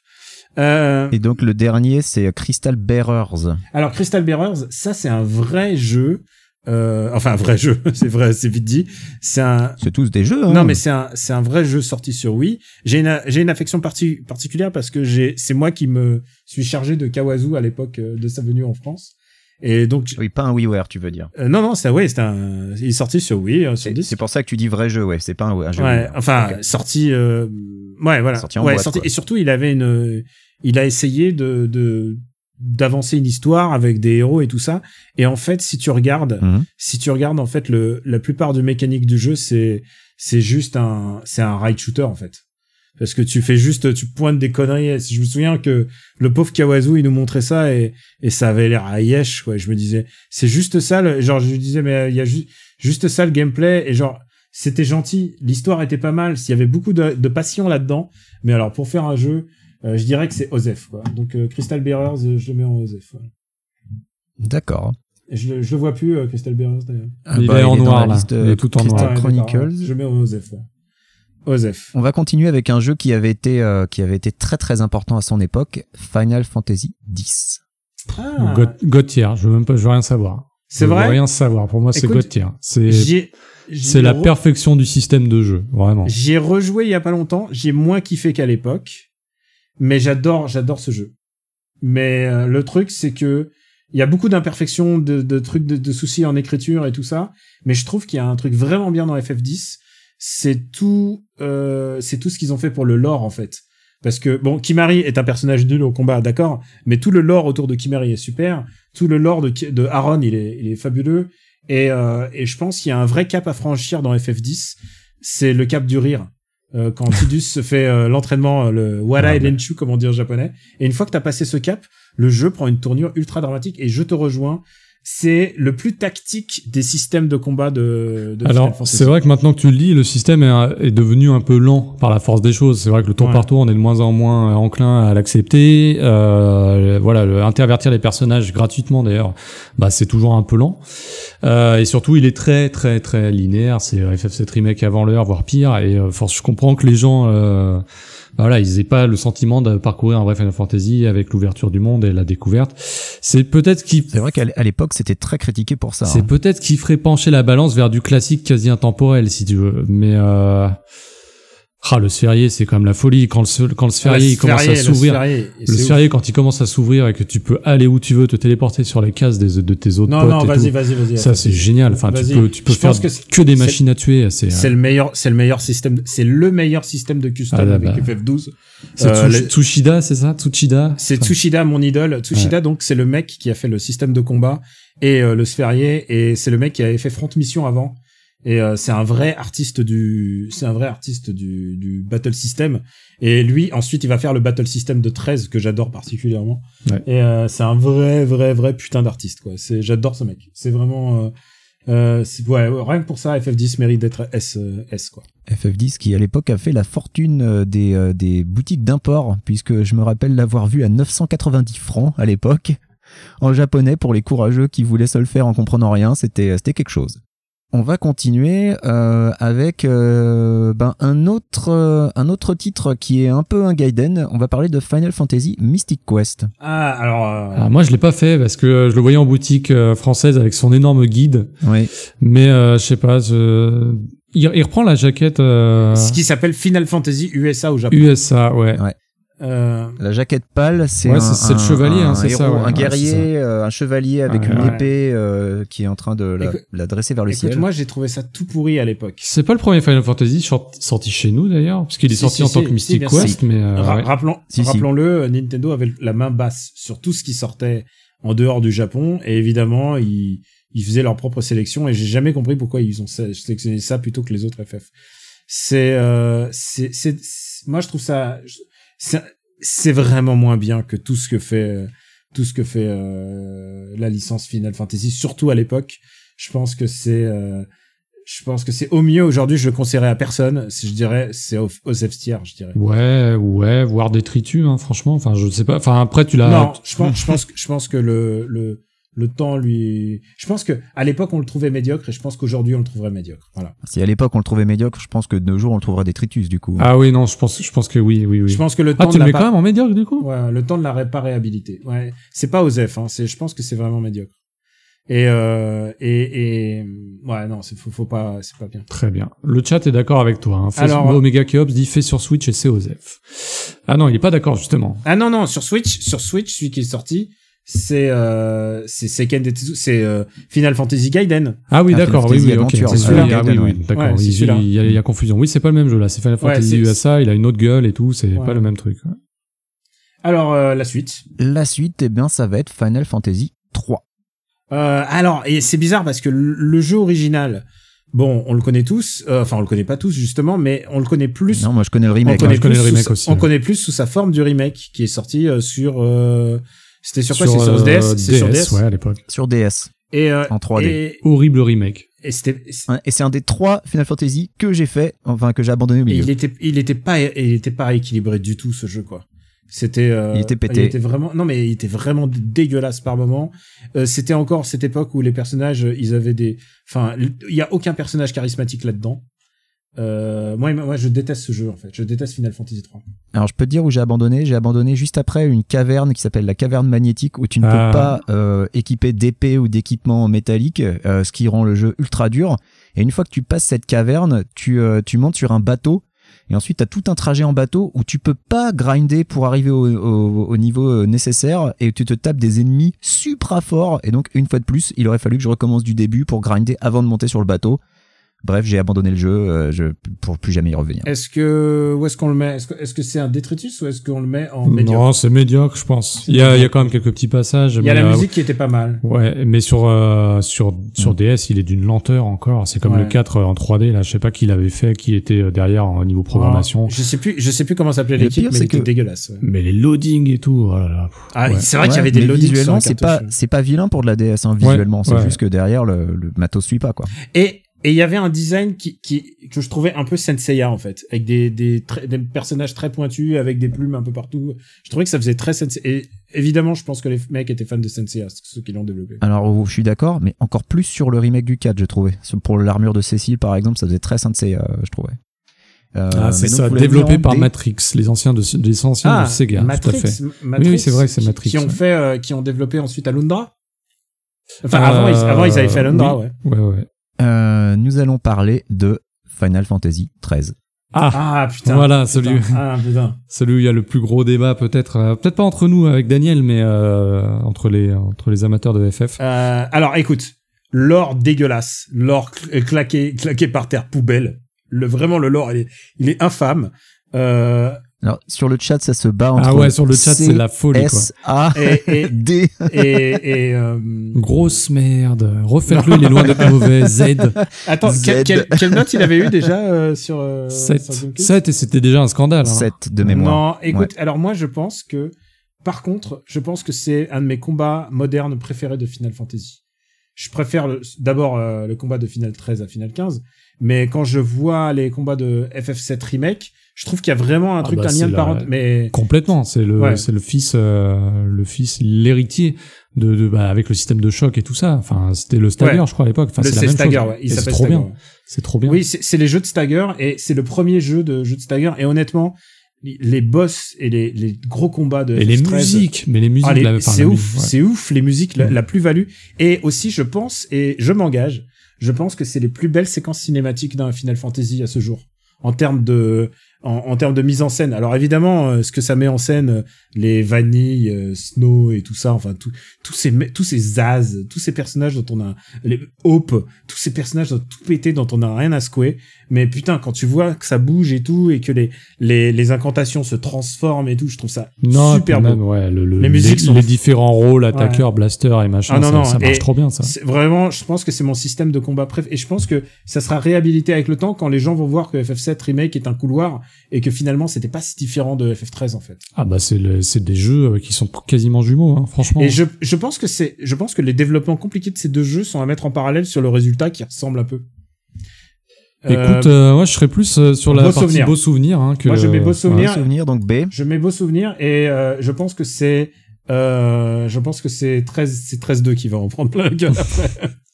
Euh, Et donc le dernier c'est Crystal Bearers. Alors Crystal Bearers, ça c'est un vrai jeu. Euh, enfin un vrai jeu, c'est vrai, c'est vite dit. C'est un C'est tous des jeux. Hein. non mais c'est un c'est un vrai jeu sorti sur Wii. J'ai une j'ai une affection parti- particulière parce que j'ai c'est moi qui me suis chargé de Kawazu à l'époque euh, de sa venue en France. Et donc Oui, pas un WiiWare, tu veux dire. euh, non non c'est ouais c'est un il est sorti sur Wii euh, sur C'est pour ça que tu dis vrai jeu, ouais. C'est pas un, un jeu. Ouais, enfin sorti euh, ouais voilà. Sorti en ouais, boîte, sorti et surtout il avait une il a essayé de de d'avancer une histoire avec des héros et tout ça et en fait si tu regardes Mhm. si tu regardes en fait le la plupart du mécanique du jeu c'est c'est juste un c'est un ride shooter en fait parce que tu fais juste tu pointes des conneries si je me souviens que le pauvre Kawazu il nous montrait ça et et ça avait l'air à yesh quoi je me disais c'est juste ça le, genre je lui disais mais il y a ju- juste ça le gameplay et genre c'était gentil l'histoire était pas mal s'il y avait beaucoup de, de passion là-dedans mais alors pour faire un jeu euh, je dirais que c'est Osef quoi donc euh, Crystal Bearers euh, je le mets en Osef ouais. D'accord. je, le- je le vois plus euh, Crystal Bearers d'ailleurs Ah Il bah, est en noir, la là. liste, Il est tout en Crystal noir. Chronicles. Je mets Osef. ouais. Osef. On va continuer avec un jeu qui avait été euh, qui avait été très très important à son époque, Final Fantasy X. Ah, tier, je veux même pas, je veux rien savoir. c'est Je veux vrai? rien savoir. Pour moi, c'est tier. C'est, c'est la re- perfection du système de jeu, vraiment. J'y ai rejoué il y a pas longtemps. J'ai moins kiffé qu'à l'époque, mais j'adore, j'adore ce jeu. Mais euh, le truc, c'est que il y a beaucoup d'imperfections, de, de trucs, de, de soucis en écriture et tout ça. Mais je trouve qu'il y a un truc vraiment bien dans FF10. C'est tout, euh, c'est tout ce qu'ils ont fait pour le lore en fait. Parce que bon, Kimari est un personnage nul au combat, d'accord, mais tout le lore autour de Kimari est super. Tout le lore de, de Aaron, il est, il est fabuleux. Et, euh, et je pense qu'il y a un vrai cap à franchir dans FF10. C'est le cap du rire. Euh, quand Tidus se fait euh, l'entraînement, euh, le Wara et Lenchu, comme on dit en japonais. Et une fois que t'as passé ce cap, le jeu prend une tournure ultra dramatique. Et je te rejoins. C'est le plus tactique des systèmes de combat de, de Alors, c'est vrai que maintenant que tu le dis, le système est, est devenu un peu lent par la force des choses. C'est vrai que le tour Ouais. par tour, on est de moins en moins enclin à l'accepter. Euh, voilà, le, intervertir les personnages gratuitement, d'ailleurs, bah, c'est toujours un peu lent. Euh, et surtout, il est très, très, très linéaire. C'est FF7 Remake avant l'heure, voire pire. Et euh, force, je comprends que les gens, voilà, ils aient pas le sentiment de parcourir un vrai Final Fantasy avec l'ouverture du monde et la découverte. C'est peut-être qui C'est vrai qu'à l'époque, c'était très critiqué pour ça. c'est hein. peut-être qui ferait pencher la balance vers du classique quasi intemporel, si tu veux. Mais euh... ah, le sphérié, c'est quand même la folie. Quand le, quand le sphérié Ah, il commence à s'ouvrir, le sphérié quand il commence à s'ouvrir et que tu peux aller où tu veux, te téléporter sur les cases des, de tes autres Non, potes non, et vas-y, vas-y, vas-y. Ça, c'est génial. Enfin, tu peux, tu peux Je faire que, des machines à tuer. C'est, C'est le meilleur, c'est le meilleur système, c'est le meilleur système de custom Ah, là, avec bah. FF12. c'est Euh, Tsush- les- Tsushida, c'est ça? Tsuchida C'est Enfin, Tsushida, mon idole. Tsushida, donc, c'est le mec qui a fait le système de combat et euh, le sphérié, et c'est le mec qui avait fait Front Mission avant. Et euh, c'est un vrai artiste du, c'est un vrai artiste du, du battle system. Et lui, ensuite, il va faire le battle system de 13 que j'adore particulièrement. Ouais. Et euh, c'est un vrai, vrai, vrai putain d'artiste quoi. C'est, j'adore ce mec. C'est vraiment, euh, euh, ouais, rien que pour ça, FF10 mérite d'être S, euh, S quoi. FF10 qui à l'époque a fait la fortune euh, des, des boutiques d'import, puisque je me rappelle l'avoir vu à 990 francs à l'époque, en japonais pour les courageux qui voulaient se le faire en comprenant rien, c'était c'était quelque chose. On va continuer euh, avec euh, ben, un, autre, euh, un autre titre qui est un peu un Gaiden. On va parler de Final Fantasy Mystic Quest. Ah, alors, euh, ah, moi, je l'ai pas fait parce que euh, je le voyais en boutique euh, française avec son énorme guide. Oui. Mais euh, je sais pas, je... il, il reprend la jaquette euh, ce qui s'appelle Final Fantasy USA au Japon. USA, ouais. Euh, La jaquette pâle, c'est Ouais, un, le un- chevalier, hein, un c'est ça, héros, ouais. un Ouais, guerrier, euh, un chevalier avec Ouais, une ouais. épée euh, qui est en train de la, Écoute- la dresser vers le écoute, ciel. moi, j'ai trouvé ça tout pourri à l'époque. C'est pas le premier Final Fantasy sorti chez nous d'ailleurs, parce qu'il est Si, sorti si, en tant si, que Mystic Quest, mais euh, Ra- ouais. Rappelons, Si, si. rappelons-le, Nintendo avait la main basse sur tout ce qui sortait en dehors du Japon, et évidemment, ils, ils faisaient leur propre sélection, et j'ai jamais compris pourquoi ils ont sé- sélectionné ça plutôt que les autres FF. C'est, euh, c'est, moi, je trouve ça, c'est vraiment moins bien que tout ce que fait, euh, tout ce que fait euh, la licence Final Fantasy, surtout à l'époque. Je pense que c'est, euh, je pense que c'est au mieux aujourd'hui. Je le conseillerais à personne. Si je dirais, c'est aux, aux F-tier, je dirais. Ouais, ouais, voire détritus, hein, franchement. Enfin, je sais pas. Enfin, après, tu l'as. Non, je pense, je pense, que- je pense que le, le, le temps lui, je pense que à l'époque on le trouvait médiocre et je pense qu'aujourd'hui on le trouverait médiocre. Voilà. Si à l'époque on le trouvait médiocre, je pense que de nos jours on le trouvera détritus du coup. Ah oui, non, je pense, je pense que oui, oui, oui. Je pense que le Ah, temps tu de le mets la quand même en médiocre du coup? Ouais, le temps de la ré- pas réhabilité. Ouais, c'est pas aux F, hein. C'est, je pense que c'est vraiment médiocre. Et euh, et et ouais, non, c'est faut, faut pas, c'est pas bien. Très bien. Le chat est d'accord avec toi. Hein. Fait- Alors- Omega Keops dit fait sur Switch et c'est OZEF. Ah non, il est pas d'accord justement. Ah non non, sur Switch, sur Switch, celui qui est sorti, c'est euh, c'est Seiken c'est euh, Final Fantasy Gaiden. Ah oui, Ah, d'accord, oui, oui, ok. C'est celui-là. Ah oui, oui, d'accord. il, y a, il y a confusion. Oui, c'est pas le même jeu là. C'est Final Ouais, Fantasy USA. Il a une autre gueule et tout. C'est Ouais. pas le même truc. Alors euh, la suite. La suite, eh bien, ça va être Final Fantasy 3. Euh, alors, et c'est bizarre parce que le le jeu original, bon, on le connaît tous, euh, enfin on le connaît pas tous justement, mais on le connaît plus. Non, moi je connais le on remake. connaît je connais plus le remake sa- aussi, On ouais. connaît plus sous sa forme du remake qui est sorti euh, sur. euh, C'était sur quoi? C'est sur euh, DS? C'est sur DS. ouais, à l'époque. sur DS. Et euh, En 3D. Et, Horrible remake. et c'était. Et c'est un des trois Final Fantasy que j'ai fait, enfin que j'ai abandonné au et il était, il était pas, il était pas équilibré du tout ce jeu quoi. C'était. euh, Il était pété. Il était vraiment, non mais il était vraiment dé- dégueulasse par moment. Euh, c'était encore cette époque où les personnages, euh, ils avaient des, enfin, il y a aucun personnage charismatique là-dedans. Euh, moi, moi, je déteste ce jeu en fait. Je déteste Final Fantasy 3. Alors je peux te dire où j'ai abandonné. J'ai abandonné juste après une caverne qui s'appelle la caverne magnétique où tu ne Ah. peux pas euh, équiper d'épée ou d'équipement métallique, euh, ce qui rend le jeu ultra dur. Et une fois que tu passes cette caverne, tu, euh, tu montes sur un bateau. Et ensuite, tu as tout un trajet en bateau où tu peux pas grinder pour arriver au, au- au niveau euh, nécessaire et tu te tapes des ennemis supra forts. Et donc, une fois de plus, il aurait fallu que je recommence du début pour grinder avant de monter sur le bateau. Bref, j'ai abandonné le jeu euh, je, pour plus jamais y revenir. Est-ce que où est-ce qu'on le met? Est-ce que c'est un détritus ou est-ce qu'on le met en médiocre? Non, c'est médiocre, je pense. Il y a, il y a quand même quelques petits passages. Il y a mais, la euh, musique qui était pas mal. Ouais, mais sur euh, sur sur Mm. DS, il est d'une lenteur encore. C'est comme Ouais. le 4 en 3D là. Je sais pas qui l'avait fait, qui était euh, derrière au niveau programmation. Je sais plus, je sais plus comment s'appelait Le l'équipe, pire, mais c'est il était que- dégueulasse. ouais. Mais les loadings et tout, oh là là. Ah, Ouais. c'est vrai qu'il y avait des loadings visuellement, c'est pas c'est pas vilain pour de la DS hein, visuellement. c'est ouais. juste que derrière le, le matos suit pas quoi. Et et il y avait un design qui, qui que je trouvais un peu Senseiya en fait, avec des des, des personnages très pointus, avec des plumes un peu partout. Je trouvais que ça faisait très Senseiya. Et évidemment, je pense que les mecs étaient fans de Senseiya, c'est ceux qui l'ont développé. Alors oh, je suis d'accord, mais encore plus sur le remake du 4, je trouvais. Pour l'armure de Cécile par exemple, ça faisait très Sensei, euh, je trouvais. Euh, Ah, c'est ça, développé par. Matrix, les anciens de les anciens de Sega, Matrix, tout à fait. Matrix, Oui, oui, c'est vrai, c'est qui- Matrix, Qui ont ouais. fait, euh, qui ont développé ensuite Alundra. Enfin, Euh, avant, ils, avant, ils avaient fait Alundra, oui. ouais. Ouais, ouais. Euh, nous allons parler de Final Fantasy 13. Ah, Ah, putain. Voilà, putain. celui- Ah, putain. celui où il y a le plus gros débat, peut-être, euh, peut-être pas entre nous avec Daniel, mais euh, entre les entre les amateurs de FF. Euh, alors, écoute. L'or dégueulasse. L'or cl- claqué, claqué par terre, poubelle. Le, vraiment, le lore, il est, il est infâme. Alors sur le chat, ça se bat entre Ah ouais, sur le chat, c'est la folie, quoi. S A et, D. et, et, euh, Grosse merde. Refaites-le, il est loin d'être mauvais. Z. attends, Z. quelle, note il avait eu déjà euh, sur, euh, 7. sur GameCube 7 et c'était déjà un scandale. hein. 7 de mémoire. Non, écoute, alors moi je pense que, par contre, je pense que c'est un de mes combats modernes préférés de Final Fantasy. Je préfère le- d'abord euh, le combat de Final 13 à Final 15, mais quand je vois les combats de FF7 Remake, je trouve qu'il y a vraiment un Ah truc, bah, un c'est lien de parenté. Mais Complètement, c'est le Ouais. c'est le fils euh, le fils l'héritier de, de bah, avec le système de choc et tout ça. Enfin, c'était le Stagger, Ouais. je crois à l'époque. Enfin, c'est la même Stagger, chose. ouais. Il s'appelle trop Stagger. bien. C'est trop bien. Oui, c'est les jeux de Stagger et c'est le premier jeu de jeu de Stagger. Et honnêtement, les- boss et les, les gros combats de et les FF13, musiques, mais les musiques, Ah, c'est ouf, ouais. c'est ouf les musiques, la, la plus-value. Et aussi, je pense, et je m'engage, je pense que c'est les plus belles séquences cinématiques d'un Final Fantasy à ce jour. En termes de, en, en termes de mise en scène. Alors évidemment, euh, ce que ça met en scène, euh, les Vanille, euh, Snow et tout ça, enfin tout- tous ces tous ces Zaz, tous ces personnages dont on a les Hope, tous ces personnages dont tout pété dont on a rien à secouer. Mais putain, quand tu vois que ça bouge et tout et que les les, les incantations se transforment et tout, je trouve ça Non, super puis beau. même, ouais, le, le- Les musiques sont- les différents rôles, attaqueur, blaster et machin, Ah non, ça, non, ça marche et trop bien, ça. Vraiment, je pense que c'est mon système de combat préféré. Et je pense que ça sera réhabilité avec le temps quand les gens vont voir que FF7 Remake est un couloir et que finalement c'était pas si différent de FF13 en fait. Ah bah c'est des jeux euh, qui sont quasiment jumeaux, hein, franchement. Et je, je pense que c'est, je pense que les développements compliqués de ces deux jeux sont à mettre en parallèle sur le résultat qui ressemble un peu. Écoute, Euh, euh, moi je serais plus euh, sur la beau partie souvenir. beaux souvenirs hein, que. Moi, je mets beaux ouais. souvenirs. Souvenir donc B. je mets beau souvenir et euh, je pense que c'est, euh, je pense que c'est 13, c'est 13-2 qui va en prendre plein la gueule après.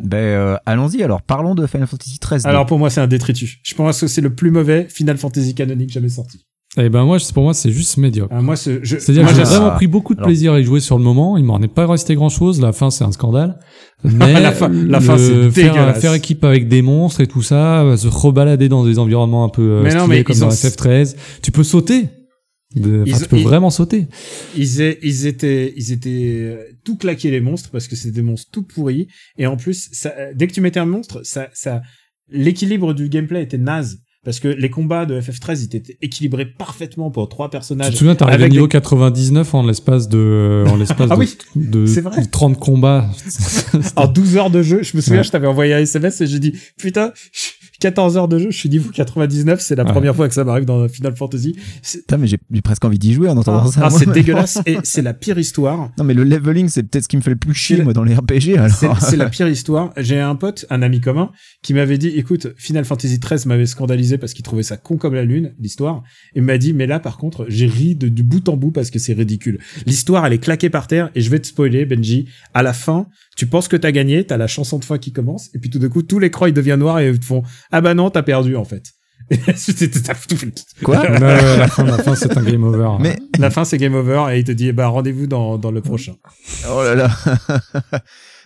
Ben euh, allons-y alors, parlons de Final Fantasy 13. Alors pour moi c'est un détritus. Je pense que c'est le plus mauvais Final Fantasy canonique jamais sorti. Et ben moi, pour moi, c'est juste médiocre. Euh, moi, je, C'est-à-dire que j'ai vraiment pris beaucoup de Alors- plaisir à y jouer sur le moment. Il m'en est pas resté grand-chose. La fin, c'est un scandale. Mais La fin- la le- fin, c'est faire, dégueulasse. faire équipe avec des monstres et tout ça, se rebalader dans des environnements un peu euh, Mais non, stylés mais comme dans ont- FF13. Tu peux sauter. De- Ils- tu peux ils- vraiment sauter. ils, ils étaient, ils étaient euh, tout claqués les monstres parce que c'est des monstres tout pourris. Et en plus, ça, euh, dès que tu mettais un monstre, ça, ça, l'équilibre du gameplay était naze. Parce que les combats de FF13 ils étaient équilibrés parfaitement pour trois Tu personnages. te souviens, t'arrives au niveau des- 99 en l'espace de, en l'espace Ah de, oui, de, de 30 combats. En 12 heures de jeu, je me souviens, Ouais. je t'avais envoyé un SMS et j'ai dit, putain, 14 heures de jeu, je suis niveau 99, c'est la Ouais. première fois que ça m'arrive dans Final Fantasy. C'est Putain, mais j'ai presque envie d'y jouer en entendant ah, ça. ah, c'est dégueulasse et c'est la pire histoire. Non, mais le leveling, c'est peut-être ce qui me fait le plus chier, moi, dans les RPG, alors. C'est c'est la pire histoire. J'ai un pote, un ami commun, qui m'avait dit, écoute, Final Fantasy XIII m'avait scandalisé parce qu'il trouvait ça con comme la lune, l'histoire. Et m'a dit, mais là, par contre, j'ai ri de, du bout en bout parce que c'est ridicule. L'histoire, elle est claquée par terre et je vais te spoiler, Benji. À la fin, tu penses que t'as gagné, t'as la chanson de fin qui commence et puis tout d'un coup, tout l'écran, il devient noir et ils te font, ah bah non, t'as perdu, en fait. Quoi? La fin, la fin, c'est un game over. Mais, La fin, c'est game over et il te dit, eh bah, rendez-vous dans, dans le prochain. oh là là.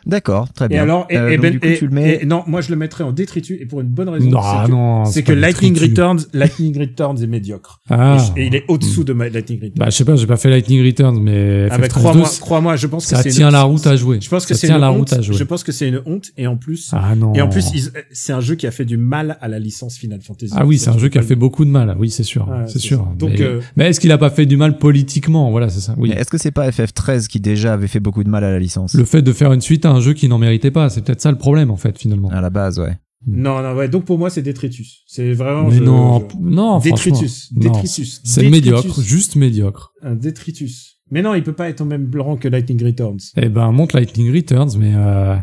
D'accord, très Et bien. alors, et, Euh, et donc, ben- du coup, et- tu le mets. et- non, moi je le mettrais en détritus et pour une bonne raison. Non, c'est que, non, c'est c'est que pas Lightning. Returns, Lightning Returns est médiocre. Ah. Et, il est au-dessous de ma- Lightning Returns. Bah, je sais pas, j'ai pas fait Lightning Returns, mais ah bah, FF13 crois-moi, crois-moi, je pense que ça c'est tient une- la route à jouer. Je pense que ça c'est tient une la honte. route à jouer. Je pense que c'est une honte et en plus, Ah non. et en plus, ils- c'est un jeu qui a fait du mal à la licence Final Fantasy. Ah oui, c'est Ça, un jeu qui a fait beaucoup de mal. Oui, c'est sûr. C'est sûr. ça. Donc, mais euh, mais est-ce qu'il a pas fait du mal politiquement? Voilà, c'est ça. Oui. Est-ce que c'est pas FF13 qui déjà avait fait beaucoup de mal à la licence? Le fait de faire une suite un jeu qui n'en méritait pas, c'est peut-être ça le problème en fait finalement. À la base, ouais. Non, non, ouais. Donc pour moi, c'est Détritus. C'est vraiment. mais je- non, je- non, Détritus. Détritus. C'est médiocre, juste médiocre. Un Détritus. Mais non, il peut pas être au même rang que Lightning Returns. Eh ben, monte Lightning Returns, mais euh...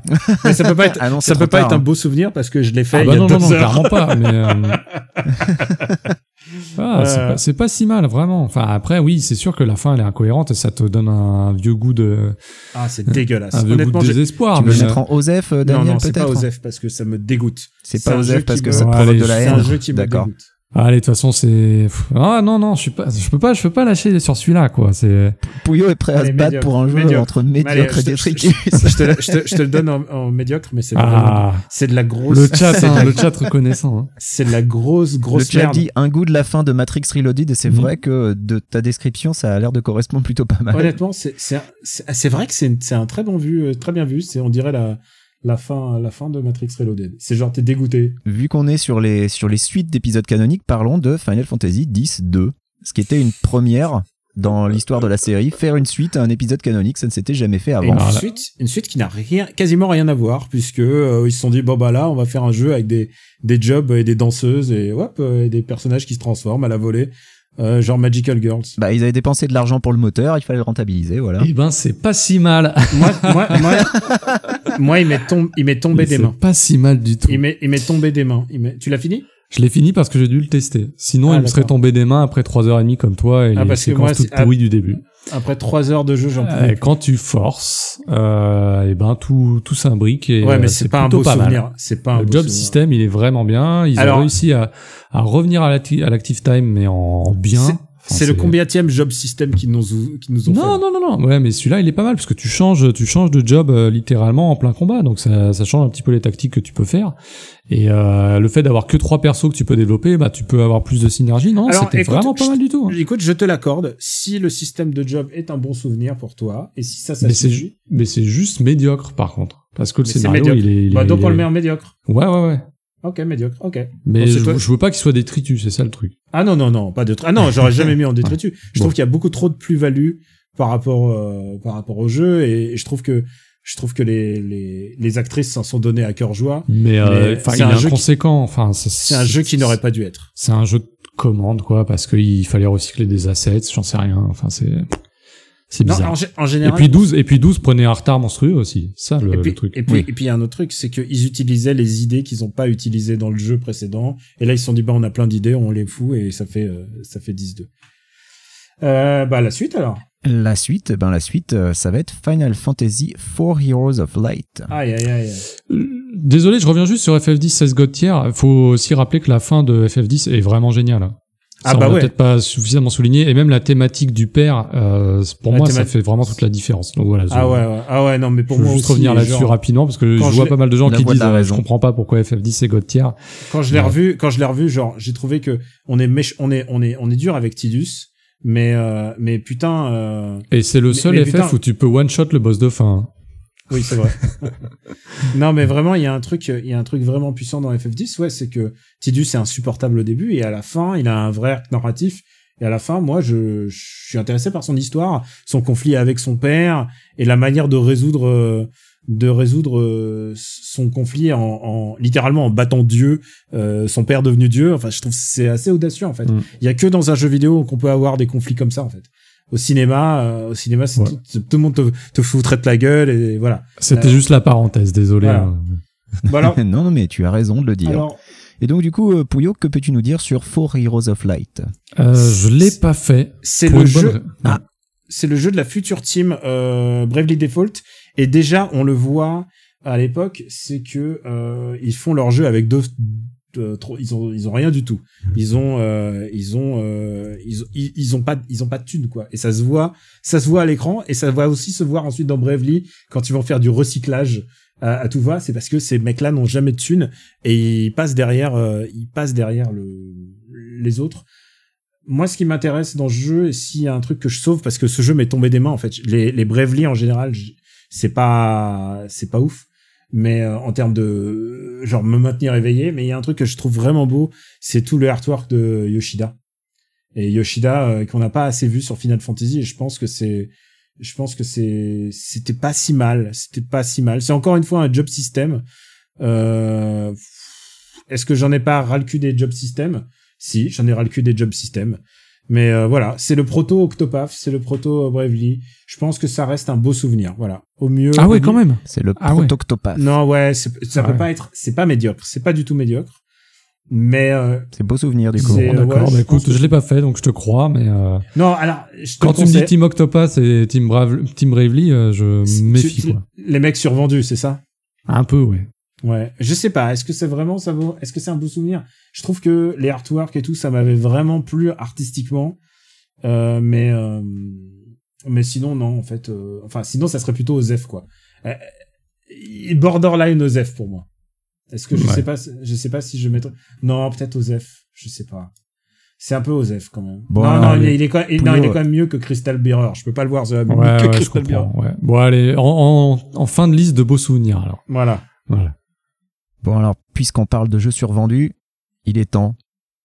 Mais ça peut pas être, Ah non, c'est ça peut pas tard, être un hein. beau souvenir parce que je l'ai fait ah il bah y a non, deux non, non, heures. clairement pas. Mais euh, ah, c'est Euh. pas, c'est pas si mal vraiment. Enfin après, oui, c'est sûr que la fin elle est incohérente et ça te donne un vieux goût de, Ah, c'est dégueulasse. un vieux goût Honnêtement, de désespoir. tu veux mais, mettre en OSEF, euh, non, Daniel, non, c'est pas peut-être Osef parce que ça me dégoûte. C'est C'est pas OSEF parce que ça provoque de la C'est haine. un jeu qui me D'accord. dégoûte. Allez, de toute façon, c'est ah non non, je suis pas, je peux pas, je peux pas lâcher sur celui-là quoi. C'est Pouillot est prêt à Allez, se battre médiocre, pour un jeu médiocre. entre Allez, médiocre et je je détritus. Je te, le- je te- je te le donne en, en médiocre, mais c'est vraiment- ah c'est de la grosse. le chat, hein, le chat reconnaissant. hein. C'est de la grosse, Le grosse chat merde. dit un goût de la fin de Matrix Reloaded et c'est Mhm. vrai que de ta description, ça a l'air de correspondre plutôt pas mal. Honnêtement, c'est c'est c'est c'est vrai que c'est c'est un très bon vu, euh, très bien vu. C'est on dirait la la fin la fin de Matrix Reloaded. C'est genre t'es dégoûté. Vu qu'on est sur les, sur les suites d'épisodes canoniques, parlons de Final Fantasy X-2. Ce qui était une première dans l'histoire de la série. Faire une suite à un épisode canonique, ça ne s'était jamais fait Et avant. une suite, une suite qui n'a rien, quasiment rien à voir, puisque euh, ils se sont dit bon bah là, on va faire un jeu avec des des jobs et des danseuses et hop, euh, et des personnages qui se transforment à la volée, euh, genre Magical Girls. Bah, ils avaient dépensé de l'argent pour le moteur, il fallait le rentabiliser, voilà. Eh ben, c'est pas si mal. moi, moi, moi, moi, il m'est tom- tombé des C'est mains. pas si mal du tout. Il m'est il m'est tombé des mains. Il tu l'as fini? Je l'ai fini parce que j'ai dû le tester. Sinon, Ah, il me serait tombé des mains après 3h30 comme toi et Ah, les séquences moi, toutes ah, pourries du début. Après trois heures de jeu, j'en pouvais. quand tu forces, euh, et ben tout tout s'imbrique et Ouais, mais euh, c'est pas un beau pas souvenir. C'est pas un Le job souvenir. system, il est vraiment bien. Ils Alors- ont réussi à, à revenir à l'active time, mais en bien. C'est- Enfin, C'est le combienième job system qui nous qui nous ont Non, fait. non, non, non. Ouais, mais celui-là, il est pas mal parce que tu changes, tu changes de job euh, littéralement en plein combat. Donc ça, ça change un petit peu les tactiques que tu peux faire. Et euh, le fait d'avoir que trois persos que tu peux développer, bah tu peux avoir plus de synergie. Non, c'était vraiment pas mal du tout. hein. Écoute, je te l'accorde. Si le système de job est un bon souvenir pour toi, et si ça, ça Mais c'est suffit, ju- mais c'est juste médiocre par contre, parce que le Mais c'est scénario, il est. il bah est- donc on il le est- met en médiocre. Ouais, ouais, ouais. Ok, médiocre. Ok. Mais je, toi- je veux pas qu'il soit détritus, c'est ça le truc. Ah non non non, pas de. Ah non, j'aurais jamais mis en détritus. Je Bon. trouve qu'il y a beaucoup trop de plus-value par rapport euh, par rapport au jeu, et, et je trouve que je trouve que les les les actrices s'en sont données à cœur joie. Mais, euh, Mais c'est un jeu qui- inconséquent. Enfin, C'est un jeu qui n'aurait pas dû être. C'est un jeu de commande, quoi, parce qu'il fallait recycler des assets, j'en sais rien. Enfin, c'est c'est Non, bizarre. en, en et général. puis 12 et puis 12 prenait un retard monstrueux aussi. Ça le, Et puis, le truc. et puis, Oui. et puis il y a un autre truc, c'est qu'ils utilisaient les idées qu'ils n'ont pas utilisées dans le jeu précédent. Et là, ils se sont dit, bah, on a plein d'idées, on les fout, et ça fait, euh, ça fait 10-2. Euh, bah, la suite, alors. La suite, ben la suite, euh, ça va être Final Fantasy 4 Heroes of Light. Aïe, aïe, aïe. Euh, Désolé, je reviens juste sur FF10 16 God Tier. Faut aussi rappeler que la fin de FF10 est vraiment géniale. Ah bah on ouais. peut-être pas suffisamment souligné. Et même la thématique du père, euh, pour La moi, ça fait vraiment toute la différence. Donc voilà. je- Ah ouais, ouais, ah ouais, non, mais pour je veux moi juste aussi, revenir là-dessus genre, rapidement parce que je quand je vois pas mal de gens qui disent euh, je comprends pas pourquoi FF10 est God Tier. Quand je l'ai Ouais. revu, quand je l'ai revu, genre, j'ai trouvé que on est méch- on est, on est, on est dur avec Tidus, mais, euh, mais putain, euh, Et c'est le Mais- seul mais FF putain. où tu peux one shot le boss de fin. Oui, c'est vrai. non, mais vraiment, il y a un truc, il y a un truc vraiment puissant dans FF10, ouais, c'est que Tidus est insupportable au début et à la fin, il a un vrai arc narratif. Et à la fin, moi, je, je suis intéressé par son histoire, son conflit avec son père et la manière de résoudre, euh, de résoudre euh, son conflit en, en littéralement en battant Dieu, euh, son père devenu Dieu. Enfin, je trouve que c'est assez audacieux en fait. Mm. Il y a que dans un jeu vidéo qu'on peut avoir des conflits comme ça en fait. Au cinéma, euh, au cinéma, c'est Ouais. tout, tout le monde te, te foutrait de la gueule et voilà. C'était Euh, juste la parenthèse, désolé. voilà. hein. Alors, non, non, mais tu as raison de le dire. alors, Et donc, du coup, euh, Pouillot, que peux-tu nous dire sur 4 Heroes of Light? Euh, je l'ai pas fait. c'est le bonne jeu, ah, c'est le jeu de la future team euh, Bravely Default. Et déjà, on le voit à l'époque, c'est que euh, ils font leur jeu avec deux euh, trop, ils ont, ils ont rien du tout. Ils ont, euh, ils ont, euh, ils, ont pas, ils ont pas de thunes quoi. Et ça se voit, ça se voit à l'écran et ça va aussi se voir ensuite dans Bravely quand ils vont faire du recyclage à, tout va. C'est parce que ces mecs-là n'ont jamais de thunes et ils passent derrière, euh, ils passent derrière le, les autres. Moi, ce qui m'intéresse dans ce jeu, et s'il y a un truc que je sauve, parce que ce jeu m'est tombé des mains, en fait, les, les Bravely en général, c'est pas, c'est pas ouf mais euh, en termes de genre me maintenir éveillé mais il y a un truc que je trouve vraiment beau c'est tout le artwork de Yoshida. Et Yoshida euh, qu'on n'a pas assez vu sur Final Fantasy et je pense que c'est je pense que c'est c'était pas si mal c'était pas si mal. C'est encore une fois un job system. Euh, est-ce que j'en ai pas ras le cul des job systems? Si j'en ai ras le cul des job systems mais euh, voilà c'est le proto Octopath c'est le proto euh, Bravely je pense que ça reste un beau souvenir voilà au mieux Ah mieux- quand même. C'est le Ah ouais. Protoctopath. non, ouais, ça peut Ouais. pas être, c'est pas médiocre, c'est pas du tout médiocre, mais euh, C'est beau souvenir du coup. Bon, d'accord. ouais, je bah écoute, que- je l'ai pas fait, donc je te crois, mais euh, non, alors je te quand tu me dis Team Octopath et Team, Brave, Team Bravely, euh, je méfie, tu- quoi. les mecs survendus, c'est ça? Un peu, ouais. Ouais, je sais pas, est-ce que c'est vraiment ça vaut, est-ce que c'est un beau souvenir? Je trouve que les artworks et tout, ça m'avait vraiment plu artistiquement, euh, mais euh, mais sinon non, en fait, euh, enfin sinon ça serait plutôt Osef quoi, euh, borderline Osef pour moi. Est-ce que je Ouais. sais pas, je sais pas si je mettrais, non peut-être Osef, je sais pas. C'est un peu Osef quand même. Bon, non, non, allez. il est quand il, non, il est quand même mieux que Crystal Bearer. Je peux pas le voir, The Hub, mieux Ouais, que ouais, Crystal Bearer. Ouais. Bon, allez, en, en, en fin de liste de beaux souvenirs, alors. Voilà. Voilà. Bon alors, puisqu'on parle de jeux survendus, il est temps.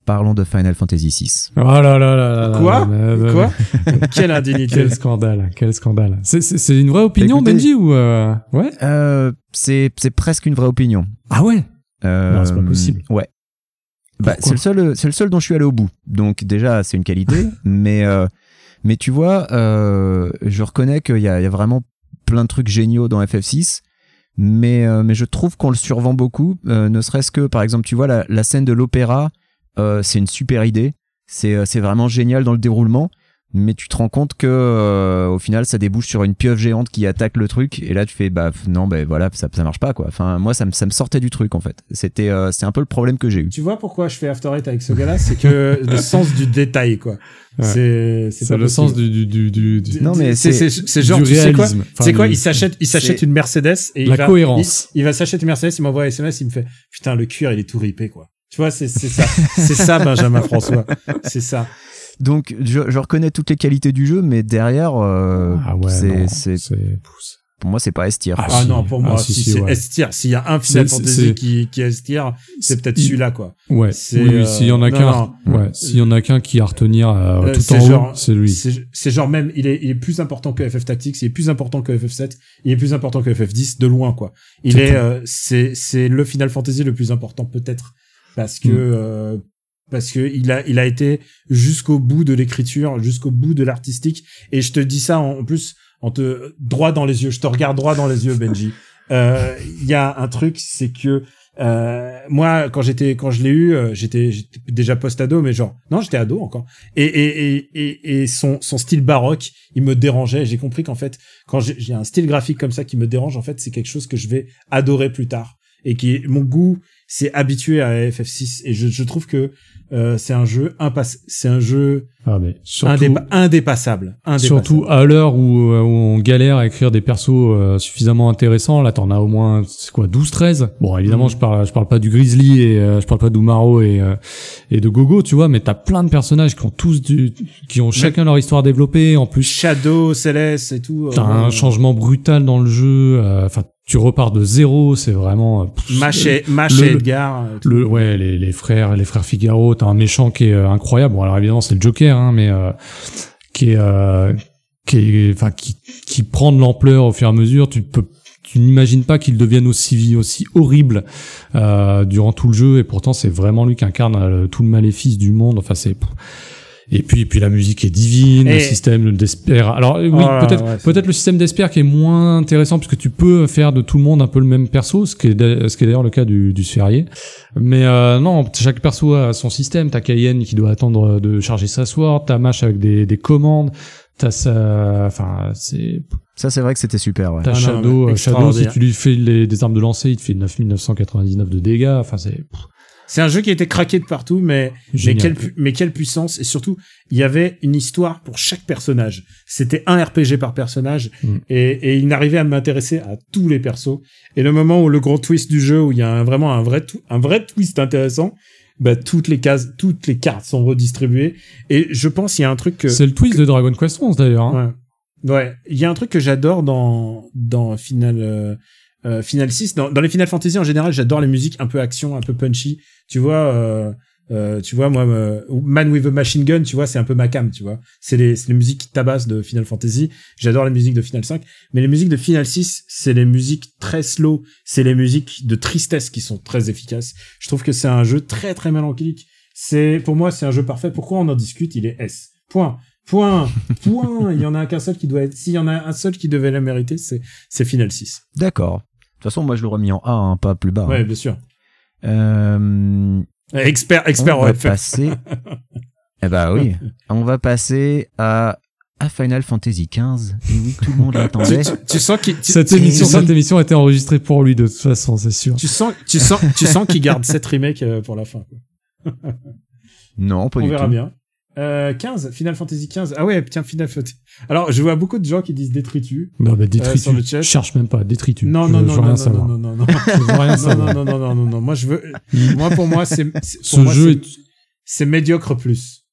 Parlons de Final Fantasy VI. Oh là là là là là. Quoi Quoi Quelle indignité. Quel scandale, quel scandale. C'est- C'est c'est une vraie opinion, Écoutez- Benji, ou euh... Ouais Euh, c'est c'est presque une vraie opinion. Ah ouais Euh, Non, c'est pas possible. Ouais. Bah, c'est le seul, c'est le seul dont je suis allé au bout. Donc déjà, c'est une qualité. mais euh, mais tu vois, euh, je reconnais qu'il y a, il y a vraiment plein de trucs géniaux dans FF6. Mais euh, mais je trouve qu'on le survend beaucoup. euh, ne serait-ce que par exemple, tu vois la, la scène de l'opéra, euh, c'est une super idée. C'est euh, c'est vraiment génial dans le déroulement. Mais tu te rends compte que euh, au final, ça débouche sur une pieuvre géante qui attaque le truc. Et là, tu fais bah non, ben voilà, ça ça marche pas quoi. Enfin, moi, ça me ça me sortait du truc en fait. C'était euh, c'est un peu le problème que j'ai eu. Tu vois pourquoi je fais After Eight avec ce gars-là? C'est que le sens du détail, quoi. Ouais. C'est C'est pas le possible. sens du... du, du, du, du- Non, mais c'est c'est- c'est c'est genre du tu sais quoi? réalisme. Enfin, C'est quoi? Il s'achète il s'achète une Mercedes et il La va cohérence. Il, il va s'acheter une Mercedes, il m'envoie un SMS, il me fait putain le cuir il est tout ripé quoi. Tu vois c'est c'est ça c'est ça Benjamin François c'est ça. Donc, je, je reconnais toutes les qualités du jeu, mais derrière, euh, Ah ouais, c'est, non, c'est, c'est... pour moi, c'est pas S tier. Ah, Ah si. non pour Ah, moi si, si, si, c'est ouais. S tier s'il y a un Final C'est- Fantasy c'est- qui qui est S tier c'est peut-être Il- celui-là quoi. Ouais, C'est, oui, oui, euh, s'il y en a non, qu'un, non. ouais, s'il y en a qu'un qui a à retenir euh, Euh, tout c'est en haut, genre- c'est lui. C'est c'est genre même, il est, il est plus important que FF Tactics, il est plus important que FF7, il est plus important que FF10 de loin quoi. Il C'est est, euh, c'est c'est le Final Fantasy le plus important peut-être parce que Mm. Parce que il a il a été jusqu'au bout de l'écriture, jusqu'au bout de l'artistique et je te dis ça en, en plus en te droit dans les yeux, je te regarde droit dans les yeux Benji. Euh, Il y a un truc, c'est que euh, moi, quand j'étais, quand je l'ai eu, euh, j'étais, déjà post-ado, mais genre, non, j'étais ado encore. Et, et, et, et, et son, son style baroque, il me dérangeait. J'ai compris qu'en fait, quand j'ai j'ai un style graphique comme ça qui me dérange, en fait, c'est quelque chose que je vais adorer plus tard. Et qui, mon goût s'est habitué à FF6. Et je, je trouve que euh, c'est un jeu impass, c'est un jeu Ah, mais surtout, indépa- indépassable, indépassable. surtout à l'heure où, euh, où on galère à écrire des persos euh, suffisamment intéressants, là t'en as au moins, c'est quoi, 12, 13? Bon, évidemment, Mhm. je parle, je parle pas du Grizzly et euh, je parle pas d'Umaro et, euh, et de Gogo, tu vois, mais t'as plein de personnages qui ont tous du, qui ont chacun leur histoire développée, en plus, Shadow, Céleste et tout. T'as un changement brutal dans le jeu. euh, Enfin, tu repars de zéro. C'est vraiment. Mash et, Mash le- et Edgar. euh. Le, ouais, les, les frères, les frères Figaro. T'as un méchant qui est euh, incroyable. Bon, alors évidemment, c'est le Joker, hein, mais euh, qui est, euh, qui est, enfin, qui, qui prend de l'ampleur au fur et à mesure. Tu peux, tu n'imagines pas qu'il devienne aussi, aussi horrible euh, durant tout le jeu. Et pourtant, c'est vraiment lui qui incarne tout le maléfice du monde. Enfin, c'est. Et puis, et puis la musique est divine, Et- le système d'Esper. Alors oui, Oh peut-être, ouais, peut-être le système d'Esper qui est moins intéressant puisque tu peux faire de tout le monde un peu le même perso, ce qui est, d'a- ce qui est d'ailleurs le cas du, du sphérié. Mais euh, non, chaque perso a son système. T'as Cayenne qui doit attendre de charger sa sword, t'as Mash avec des, des commandes, t'as sa, enfin c'est, Ça, c'est vrai que c'était super. Ouais. t'as Ah non, Shadow, euh, Shadow si tu lui fais les, des armes de lancer, il te fait 9999 de dégâts. Enfin c'est, C'est un jeu qui a été craqué de partout, mais mais quelle, pu- mais quelle puissance et surtout il y avait une histoire pour chaque personnage. C'était un RPG par personnage Mm. et, et il n'arrivait à m'intéresser à tous les persos. Et le moment où le gros twist du jeu où il y a un- vraiment un vrai tw- un vrai twist intéressant, bah toutes les cases, toutes les cartes sont redistribuées et je pense qu'il y a un truc que C'est le twist de Dragon Quest 11 d'ailleurs. hein. Ouais. Ouais. Il y a un truc que j'adore dans, dans Final, euh, Final 6. Dans, les Final Fantasy, en général, j'adore les musiques un peu action, un peu punchy. Tu vois, euh, euh, tu vois, moi, Man with a Machine Gun, tu vois, c'est un peu ma cam, tu vois. C'est les, c'est les musiques qui tabassent de Final Fantasy. J'adore les musiques de Final 5. Mais les musiques de Final 6, c'est les musiques très slow. C'est les musiques de tristesse qui sont très efficaces. Je trouve que c'est un jeu très, très mélancolique. C'est, pour moi, c'est un jeu parfait. Pourquoi on en discute? Il est S. Point. Point. Point. Il y en a qu'un seul qui doit être, s'il y en a un seul qui devait la mériter, c'est, c'est Final 6. D'accord. De toute façon, moi, je l'aurais mis en A, hein, pas plus bas. Ouais, hein. bien sûr. Euh, Expert, expert on va passer. eh bah oui. On va passer à, à Final Fantasy XV. Et oui, tout le monde l'attendait. tu, tu sens qu'il, Cette émission, sens- cette émission a été enregistrée pour lui de toute façon, c'est sûr. tu sens, tu sens, tu sens qu'il garde cette remake euh, pour la fin. Non, pas On du verra tout. bien. Euh, 15, Final Fantasy 15. Ah ouais, tiens, Final Fantasy. Alors, je vois beaucoup de gens qui disent détritus. Non, mais Euh, sur le détritus. chat. Je cherche même pas, détritus. Non, non, je non, non, savoir. non, non, non, non. Je veux rien non, savoir. non, non, non, non, non. Moi, je veux, moi, pour moi, c'est, Ce moi, jeu est, c'est médiocre plus.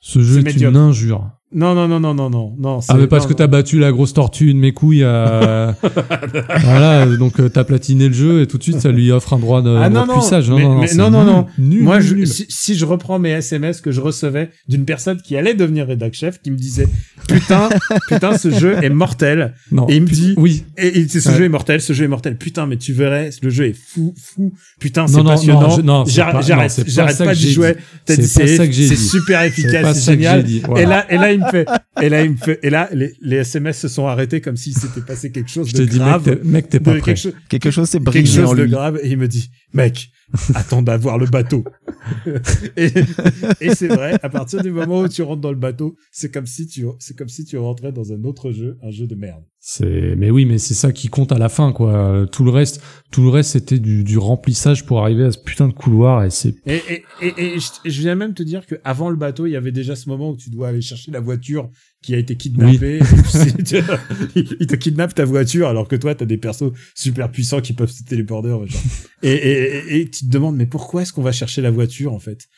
ce jeu est médiocre. une injure. Non, non, non, non, non, non, non. Ah, mais parce non, que t'as battu la grosse tortue de mes couilles à... voilà, donc euh, t'as platiné le jeu et tout de suite ça lui offre un droit de, Ah, droit non, de non, puissage. mais- non, non, mais non, non, non. Nul, Moi, nul, je, nul. si, si je reprends mes SMS que je recevais d'une personne qui allait devenir rédac chef, qui me disait putain, putain, ce jeu est mortel. Non, et il me dit- Oui, Et, et ce Ouais. jeu est mortel, ce jeu est mortel. Putain, mais tu verrais, le jeu est fou, fou. Putain, c'est Non, non, passionnant. J'arrête- pas- pas pas d'y jouer. C'est super efficace, c'est génial. Et là, là, il me fait, et là, il me fait, et là, les, les SMS se sont arrêtés comme s'il s'était passé quelque chose Je de t'ai dit, mec, grave. t'es- mec, t'es pas de prêt. quelque chose, Quelque chose s'est quelque brisé en chose de lui. grave et il me dit mec attends d'avoir le bateau et, et c'est vrai à partir du moment où tu rentres dans le bateau c'est comme si tu c'est comme si tu rentrais dans un autre jeu un jeu de merde C'est, mais oui, mais c'est ça qui compte à la fin, quoi. Tout le reste, tout le reste, c'était du, du remplissage pour arriver à ce putain de couloir et c'est, et, et, et, et je, et je viens même te dire que avant le bateau il y avait déjà ce moment où tu dois aller chercher la voiture qui a été tu- il te kidnappe ta voiture alors que toi t'as des persos super puissants qui peuvent se téléporter et, et, et, et tu te demandes mais pourquoi est-ce qu'on va chercher la voiture en fait?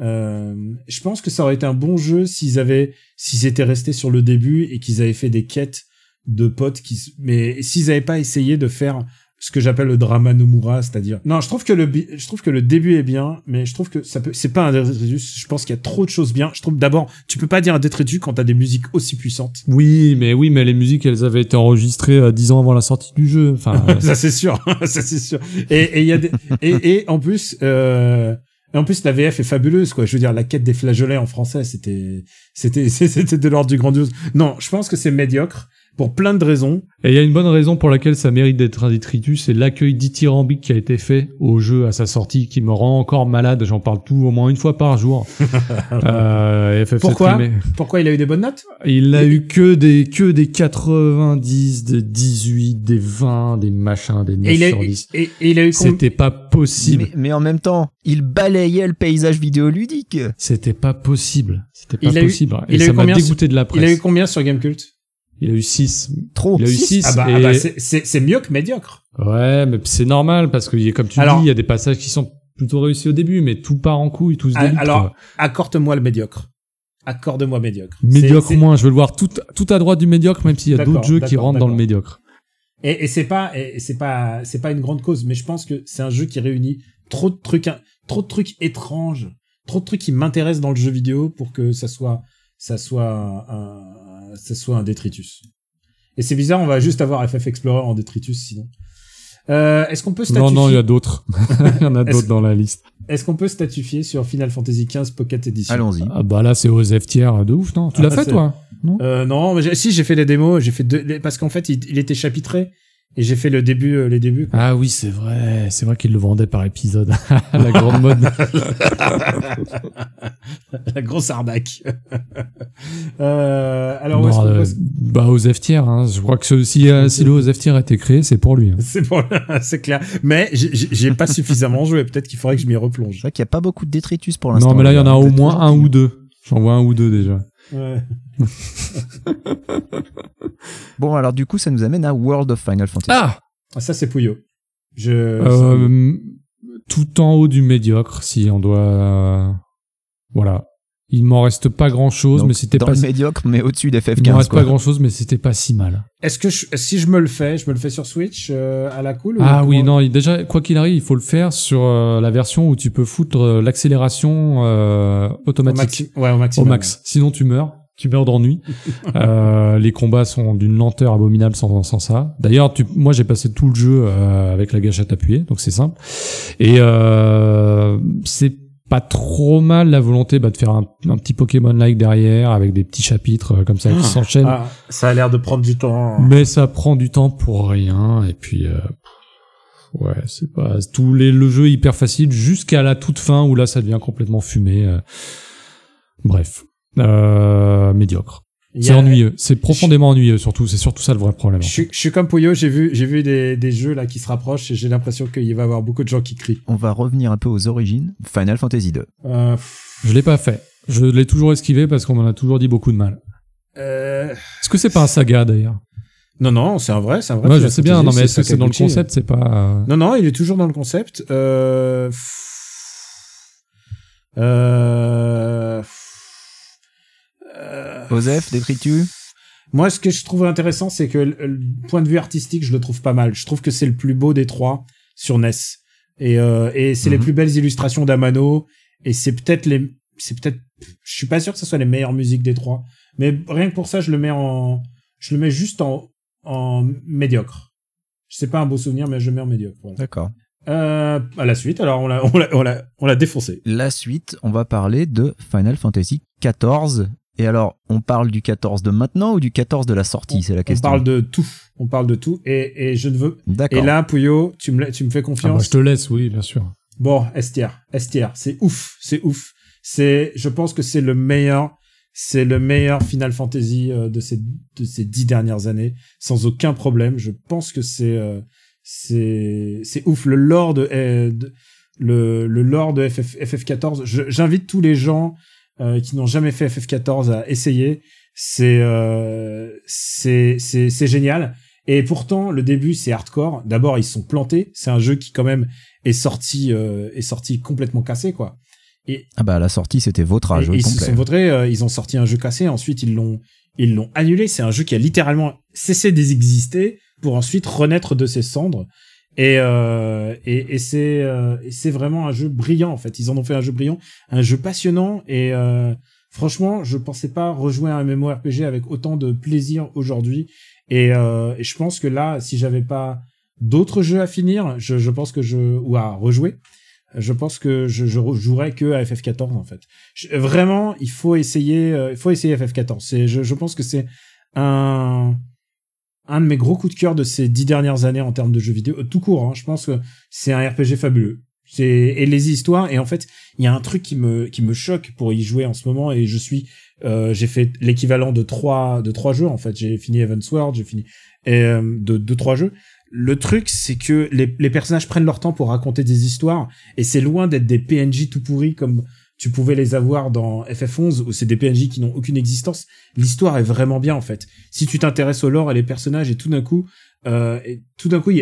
Euh, je pense que ça aurait été un bon jeu s'ils avaient s'ils étaient restés sur le début et qu'ils avaient fait des quêtes de potes qui mais s'ils avaient pas essayé de faire ce que j'appelle le drama Nomura, c'est-à-dire non, je trouve que le je trouve que le début est bien, mais je trouve que ça peut c'est pas un détritus, je pense qu'il y a trop de choses bien. Je trouve d'abord, tu peux pas dire un détritus quand t'as des musiques aussi puissantes. oui, mais oui, mais les musiques, elles avaient été enregistrées euh, dix ans avant la sortie du jeu. Enfin, euh, ça c'est sûr, ça c'est sûr. Et et il y a des et, et en plus euh, et en plus la VF est fabuleuse quoi. Je veux dire la quête des flageolets en français, c'était c'était c'était de l'ordre du grandiose. Non, je pense que c'est médiocre pour plein de raisons. Et il y a une bonne raison pour laquelle ça mérite d'être un détritus, c'est l'accueil dithyrambique qui a été fait au jeu à sa sortie, qui me rend encore malade. J'en parle tout au moins une fois par jour. euh, FF7 Pourquoi? Pourquoi il a eu des bonnes notes? Il a eu que des que des 90, des 18, des 20, des machins, des 9 Et il a sur 10. et, et il a eu combien- C'était pas possible. Mais, mais en même temps, il balayait le paysage vidéoludique. C'était pas possible. C'était pas Il a eu- possible. Et il a eu ça m'a dégoûté de la presse. il a eu combien sur Gamecult? Il a eu 6. Trop. Il a eu Six. 6. Ah bah, et... ah bah, c'est- mieux que médiocre. Ouais, mais c'est normal parce que comme tu Alors- dis, il y a des passages qui sont plutôt réussis au début, mais tout part en couille, tout se Ah, délite. alors, accorde-moi le médiocre. Accorde-moi médiocre. médiocre moins, je veux le voir tout, tout à droite du médiocre, même s'il y a d'autres jeux qui rentrent dans le médiocre. Et, et c'est pas, c'est pas, c'est pas une grande cause, mais je pense que c'est un jeu qui réunit trop de trucs, in- trop de trucs étranges, trop de trucs qui m'intéressent dans le jeu vidéo pour que ça soit, ça soit un, ça soit un détritus. Et c'est bizarre, on va juste avoir FF Explorer en détritus sinon. Euh, est-ce qu'on peut statuer Non, non, il y a d'autres. il y en a Est-ce- d'autres dans la liste. Est-ce qu'on peut statuer sur Final Fantasy XV Pocket Edition? Allons-y. Ah bah là, c'est aux tiers de ouf, non? Tu Ah, l'as fait, c'est- toi? Euh, non, mais si j'ai fait les démos, j'ai fait deux, parce qu'en fait il, il était chapitré Et j'ai fait le début, euh, les débuts. Ah oui, c'est vrai. C'est vrai qu'il le vendait par épisode. La grande mode. La grosse arnaque. euh, alors, où est-ce Non, qu'on euh, bah, aux F-tiers, hein. Je crois que ce- si, euh, si le aux a été créé, c'est pour lui. hein. C'est bon, c'est clair. Mais j'ai- pas suffisamment joué. Peut-être qu'il faudrait que je m'y C'est replonge. vrai qu'il n'y a pas beaucoup de détritus pour l'instant. Non, mais là, il y en a au moins un ou deux. J'en vois un ou deux déjà. Ouais. Bon, alors du coup, ça nous amène à World of Final Fantasy. Ah! Ah, ça, c'est Pouillot. Je. Euh, tout en haut du médiocre, si on doit. euh, Voilà. Il m'en reste pas grand chose, Donc, mais c'était pas. le médiocre, mais au-dessus des Il m'en FF15. reste quoi. pas grand chose, mais c'était pas si mal. Est-ce que je- si je me le fais, je me le fais sur Switch euh, à la cool ou Ah oui, non, déjà, quoi qu'il arrive, il faut le faire sur euh, la version où tu peux foutre euh, l'accélération euh, au, automatique maxi- ouais, au au maximum. max. Sinon, tu meurs. Tu meurs d'ennui. euh, les combats sont d'une lenteur abominable sans, sans ça. D'ailleurs, tu, moi, j'ai passé tout le jeu euh, avec la gâchette appuyée, donc c'est simple. Et euh, c'est pas trop mal la volonté bah, de faire un, un petit Pokémon-like derrière avec des petits chapitres euh, comme ça qui s'enchaînent. Ah, ça a l'air de prendre du temps. Mais ça prend du temps pour rien. Et puis, euh, ouais, c'est pas tous les le jeu est hyper facile jusqu'à la toute fin où là ça devient complètement fumé. euh. Bref, euh, médiocre. C'est a- ennuyeux. C'est profondément ennuyeux surtout. C'est surtout ça le vrai problème. Je suis, je suis comme Pouillot, j'ai vu, j'ai vu des, des jeux là qui se rapprochent et j'ai l'impression qu'il va y avoir beaucoup de gens qui crient. On va revenir un peu aux origines. Final Fantasy 2. Euh, Je l'ai pas fait. Je l'ai toujours esquivé parce qu'on m'en a toujours dit beaucoup de mal. euh, Est-ce que c'est pas un saga d'ailleurs? Non, non, c'est un vrai, c'est un vrai. Moi, je sais bien. Fantasy, Non, mais est-ce que c'est dans le concept? C'est pas. euh, Non, non, il est toujours dans le concept. Euh... Euh... euh, Osef, détritus Moi, ce que je trouve intéressant, c'est que le, point de vue artistique, je le trouve pas mal. Je trouve que c'est le plus beau des trois sur NES. Et, euh, et c'est les Mhm. plus belles illustrations d'Amano. Et c'est peut-être les, c'est peut-être, je suis pas sûr que ce soit les meilleures musiques des trois. Mais rien que pour ça, je le mets en, je le mets juste en, en médiocre. C'est pas un beau souvenir, mais je le mets en médiocre. Voilà. D'accord. Euh, à la suite, alors on l'a, on l'a, on l'a, on l'a défoncé. La suite, on va parler de Final Fantasy 14. Et alors, on parle du 14 de maintenant ou du 14 de la sortie C'est la On question. parle de tout. On parle de tout. Et, et je ne veux. D'accord. Et là, Pouillot, tu me, tu me fais Ah bah, confiance. je te laisse, oui, bien sûr. Bon, Estière, Estière, c'est ouf, c'est ouf. C'est, je pense que c'est le meilleur, c'est le meilleur Final Fantasy euh, de ces de ces dix dernières années, sans aucun problème. Je pense que c'est euh, c'est c'est ouf. Le lore de, euh, de- le le lore de FF, FF14. je- J'invite tous les gens qui n'ont jamais fait FF14 à essayer. C'est euh, c'est c'est génial. Et pourtant, le début, c'est hardcore. D'abord, ils se sont plantés. C'est un jeu qui, quand même, est sorti, euh, est sorti complètement cassé, quoi. Ah bah, à la sortie, c'était votre jeu ils se complet. sont vautrés, euh, ils ont sorti un jeu cassé. Ensuite, ils l'ont, ils l'ont annulé. C'est un jeu qui a littéralement cessé d'exister pour ensuite renaître de ses cendres. Et, euh, et, et c'est, euh, vraiment un jeu brillant, en fait. Ils en ont fait un jeu brillant, un jeu passionnant. Et euh, franchement, je pensais pas rejouer un MMORPG avec autant de plaisir aujourd'hui. Et, euh, et je pense que là, si j'avais pas d'autres jeux à finir, je, je pense que je ou à rejouer, je pense que je, je jouerais que à FF14 en fait. Vraiment, il faut essayer, euh, il faut essayer FF14. C'est, je, je pense que c'est un un de mes gros coups de cœur de ces dix dernières années en termes de jeux vidéo, tout court. hein. je pense que c'est un RPG fabuleux. C'est et les histoires et en fait, il y a un truc qui me qui me choque pour y jouer en ce moment et je suis euh, j'ai fait l'équivalent de trois de trois jeux en fait. J'ai fini Evansward, j'ai fini euh, de de trois jeux. Le truc, c'est que les, les personnages prennent leur temps pour raconter des histoires et c'est loin d'être des PNJ tout pourris comme tu pouvais les avoir dans FF11 où c'est des PNJ qui n'ont aucune existence. L'histoire est vraiment bien en fait. Si tu t'intéresses au lore et les personnages et tout d'un coup, euh, tout d'un coup,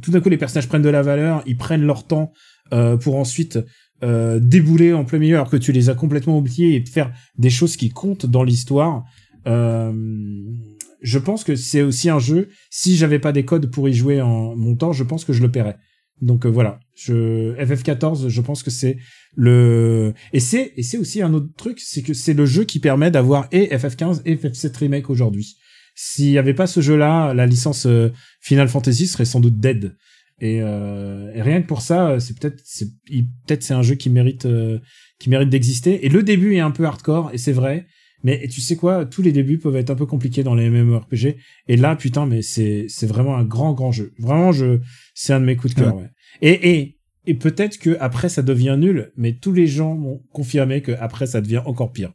tout d'un coup les personnages prennent de la valeur, ils prennent leur temps euh, pour ensuite euh, débouler en plein milieu alors que tu les as complètement oubliés et de faire des choses qui comptent dans l'histoire. Euh, je pense que c'est aussi un jeu. Si j'avais pas des codes pour y jouer en montant, je pense que je le paierais. Donc euh, voilà, je FF14, je pense que c'est le et c'est et c'est aussi un autre truc, c'est que c'est le jeu qui permet d'avoir et FF15 et FF7 remake aujourd'hui. S'il y avait pas ce jeu-là, la licence euh, Final Fantasy serait sans doute dead. Et, euh, rien que pour ça, euh, c'est peut-être c'est peut-être c'est un jeu qui mérite euh, qui mérite d'exister. Et le début est un peu hardcore et c'est vrai, Mais tu sais quoi, tous les débuts peuvent être un peu compliqués dans les MMORPG. Et là, putain, mais c'est c'est vraiment un grand grand jeu. Vraiment, je c'est un de mes coups de cœur. Ouais. Et et et peut-être que après ça devient nul, mais tous les gens m'ont confirmé que après ça devient encore pire.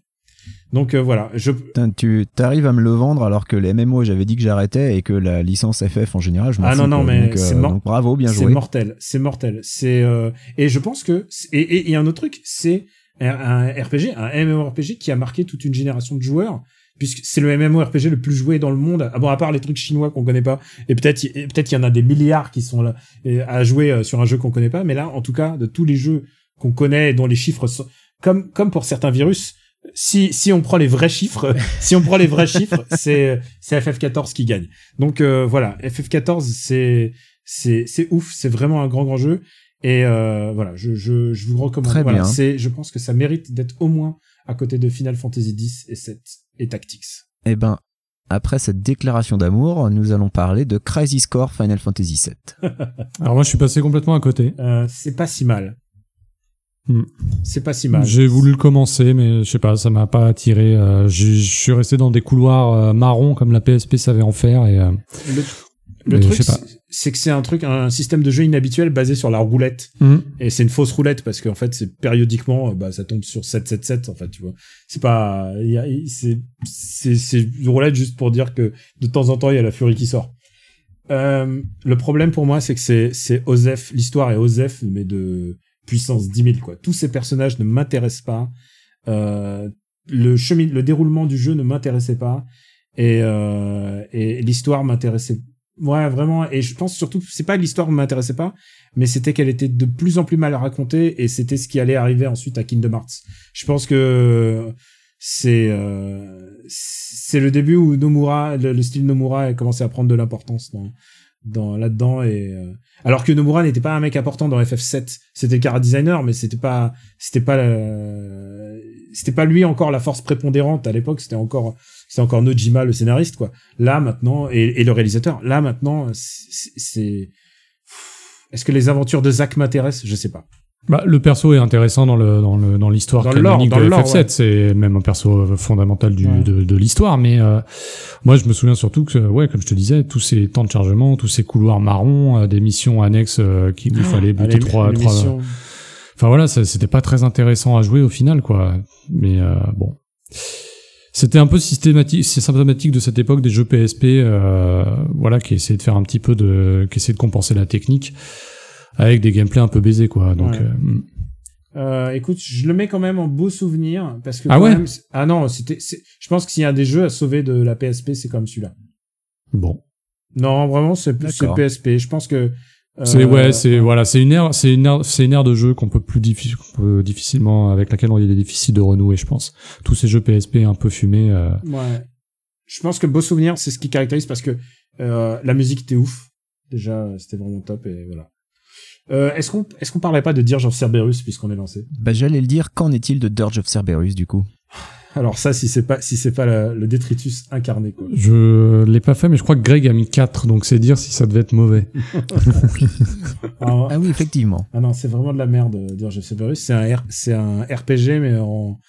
Donc euh, voilà, je Putain, tu arrives à me le vendre alors que les MMO j'avais dit que j'arrêtais et que la licence FF en général je m'en Ah non non mais donc, c'est euh, donc bravo bien C'est joué. mortel, c'est mortel. C'est euh, et je pense que et et il y a un autre truc, c'est un, RPG, un MMORPG qui a marqué toute une génération de joueurs puisque c'est le MMORPG le plus joué dans le monde. Ah bon, à part les trucs chinois qu'on connaît pas, et peut-être peut-être qu'il y en a des milliards qui sont là à jouer euh, sur un jeu qu'on connaît pas, mais là, en tout cas, de tous les jeux qu'on connaît dont les chiffres sont comme comme pour certains virus, si si on prend les vrais chiffres, si on prend les vrais chiffres, c'est c'est FF14 qui gagne. Donc euh, voilà, FF14 c'est c'est c'est ouf, c'est vraiment un grand grand jeu et euh, voilà, je je je vous recommande. Très Voilà, bien. c'est je pense que ça mérite d'être au moins à côté de Final Fantasy X et 7 et Tactics. Eh ben, après cette déclaration d'amour, nous allons parler de Crisis Core Final Fantasy VII. Alors moi, je suis passé complètement à côté. Euh, c'est pas si mal. Hmm. C'est pas si mal. J'ai voulu le commencer, mais je sais pas, ça m'a pas attiré. Euh, je je suis resté dans des couloirs euh, marrons comme la PSP savait en faire. Et euh, Le, le Mais truc, c'est- que c'est un truc, un système de jeu inhabituel basé sur la roulette. hum, Et c'est une fausse roulette parce qu'en fait, c'est périodiquement, euh, bah, ça tombe sur 777, en fait, tu vois. C'est pas, c'est, c'est, c'est une roulette juste pour dire que de temps en temps, il y a la furie qui sort. Euh, le problème pour moi, c'est que c'est, c'est Osef, l'histoire est Osef, mais de puissance 10 000, quoi. Tous ces personnages ne m'intéressent pas. Euh, le chemin, le déroulement du jeu ne m'intéressait pas. Et, euh, et l'histoire m'intéressait Ouais, vraiment. Et je pense surtout, c'est pas l'histoire m'intéressait pas, mais c'était qu'elle était de plus en plus mal racontée et c'était ce qui allait arriver ensuite à Kingdom Hearts. Je pense que c'est euh, c'est le début où Nomura, le, le style Nomura a commencé à prendre de l'importance dans dans là-dedans et euh, alors que Nomura n'était pas un mec important dans FF7, c'était le cara designer, mais c'était pas c'était pas le- c'était pas lui encore la force prépondérante à l'époque, c'était encore c'était encore Nojima le scénariste quoi. Là maintenant et, et le réalisateur, là maintenant c'est c'est- est-ce que les aventures de Zack m'intéressent? Je sais pas. Bah, le perso est intéressant dans le dans le dans l'histoire canonique de le lore, FF7. ouais. C'est même un perso euh, fondamental du, Ouais. de, de l'histoire. Mais euh, moi, je me souviens surtout que, ouais, comme je te disais, tous ces temps de chargement, tous ces couloirs marrons, euh, des missions annexes euh, qui il fallait buter Allez, trois, trois. Enfin voilà, c'était pas très intéressant à jouer au final, quoi. Mais euh, bon. C'était un peu systématique, c'est symptomatique de cette époque des jeux PSP, euh, voilà, qui essayaient de faire un petit peu de, qui essayaient de compenser la technique avec des gameplays un peu baisés, quoi. Donc, Ouais. euh, hmm. Euh, écoute, je le mets quand même en beau souvenir parce que Ah quand ouais même, ah non, c'était, je pense que s'il y a des jeux à sauver de la PSP, c'est comme celui-là. bon. Non, vraiment, c'est c'est D'accord. PSP. Je pense que euh, C'est ouais, c'est voilà, c'est une ère, c'est une ère, c'est une ère de jeu qu'on peut plus diffi- qu'on peut difficilement avec laquelle il est difficile de renouer, je pense. Tous ces jeux PSP un peu fumés. euh, Ouais. Je pense que beau souvenir, c'est ce qui caractérise parce que euh, la musique était ouf. Déjà, euh, c'était vraiment top et voilà. Euh, est-ce qu'on est-ce qu'on parlerait pas de Dirge of Cerberus puisqu'on est lancé? Bah, j'allais le dire, qu'en est-il de Dirge of Cerberus du coup? Alors ça, si c'est pas si c'est pas la- le détritus incarné quoi. Je l'ai pas fait, mais je crois que Greg a mis 4, donc c'est dire si ça devait être mauvais. Ah, Ah oui, effectivement. ah non, c'est vraiment de la merde, of Cerberus. C'est un c'est un RPG mais en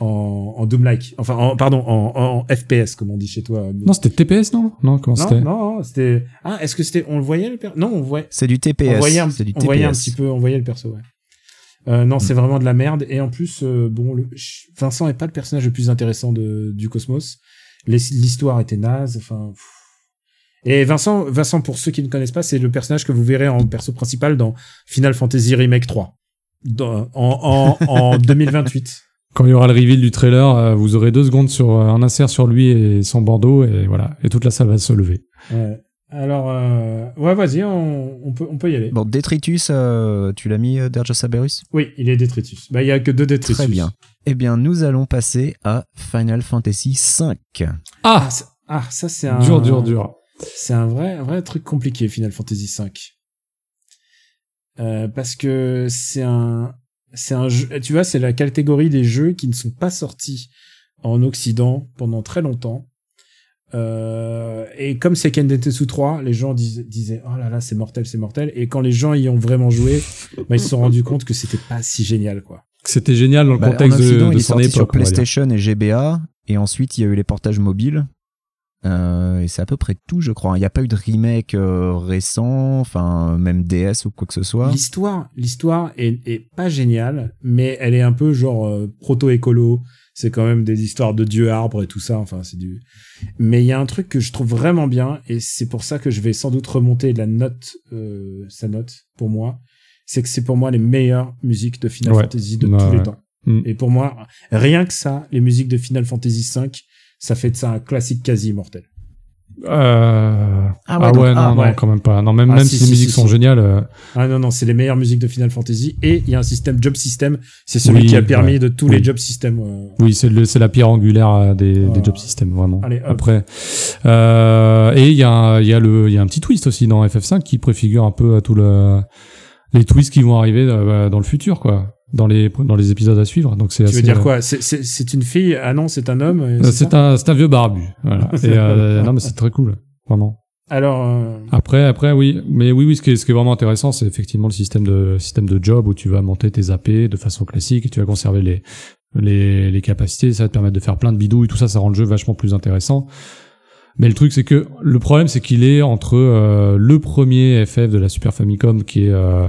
en, en Doom-like. Enfin, en, pardon, en, en FPS comme on dit chez toi. Non, c'était TPS, non? Non, comment c'était? non, non, c'était. Ah, est-ce que c'était On le voyait le per... Non, on voyait. C'est du on TPS. voyait un, C'est du on voyait un TPS. petit peu, on voyait le perso, ouais. Euh, non, c'est vraiment de la merde. Et en plus, euh, bon, le, Vincent est pas le personnage le plus intéressant de, du Cosmos. L'histoire était naze. Enfin. pff. Et Vincent, Vincent, pour ceux qui ne connaissent pas, c'est le personnage que vous verrez en perso principal dans Final Fantasy Remake 3. Dans- en, en, en 2028. Quand il y aura le reveal du trailer, euh, vous aurez deux secondes sur un insert sur lui et son bandeau, et voilà, et toute la salle va se lever. Ouais. Alors, euh, ouais, vas-y, on, on peut, on peut y aller. Bon, Detritus, euh, tu l'as mis, euh, of Cerberus Oui, il est Détritus. Bah, il y a que deux Détritus. Très bien. Eh bien, nous allons passer à Final Fantasy V. Ah, Ah, ça- ah, ça c'est un Dur, dur, dur. C'est un vrai, un vrai truc compliqué Final Fantasy V. Euh, parce que c'est un, c'est un jeu. Tu vois, c'est la catégorie des jeux qui ne sont pas sortis en Occident pendant très longtemps. Euh, et comme c'est Densetsu 3, les gens disaient, disaient oh là là c'est mortel c'est mortel et quand les gens y ont vraiment joué, bah, ils se sont rendus compte que c'était pas si génial quoi. C'était génial dans le Bah, contexte en Occident, de, il de est son sorti époque. sur. PlayStation et GBA. Et ensuite, il y a eu les portages mobiles. Euh, et c'est à peu près tout, je crois. Il n'y a pas eu de remake euh, récent, enfin même DS ou quoi que ce soit. L'histoire, l'histoire est, est pas géniale, mais elle est un peu genre euh, proto-écolo. C'est quand même des histoires de dieux arbres et tout ça. Enfin, c'est du. Mais il y a un truc que je trouve vraiment bien, et c'est pour ça que je vais sans doute remonter la note, euh, sa note pour moi. C'est que c'est pour moi les meilleures musiques de Final Ouais. Fantasy de tous les temps. Mm. Et pour moi, rien que ça, les musiques de Final Fantasy V, ça fait de ça un classique quasi immortel. Euh... Ah ouais, Ah donc- ouais, ah non, ouais. non, quand même pas. Non, même, Ah, même si, si, les si, musiques si, sont si. géniales. euh, Ah non, non, c'est les meilleures musiques de Final Fantasy. Et il y a un système job system. C'est celui Oui, qui a permis ouais. de tous Oui. les job systems. euh, Oui, c'est le- c'est la pierre angulaire euh, des, des job systems, vraiment. Allez. Après, euh, et il y a, y a le, il y a un petit twist aussi dans FF5 qui préfigure un peu à tout le, les twists qui vont arriver dans le futur, quoi, dans les, dans les épisodes à suivre. Donc c'est Tu assez, veux dire euh, quoi? C'est- une fille Ah non, c'est un homme euh, c'est un, c'est un vieux barbu. Voilà. Et, euh, non, mais c'est très cool, vraiment. Alors, euh, Après, après, oui, mais oui, oui, ce qui est, ce qui est vraiment intéressant, c'est effectivement le système de système de job où tu vas monter tes AP de façon classique et tu vas conserver les les, les capacités, ça va te permettre de faire plein de bidouilles, tout ça, ça rend le jeu vachement plus intéressant. Mais le truc, c'est que le problème, c'est qu'il est entre euh, le premier FF de la Super Famicom qui est euh,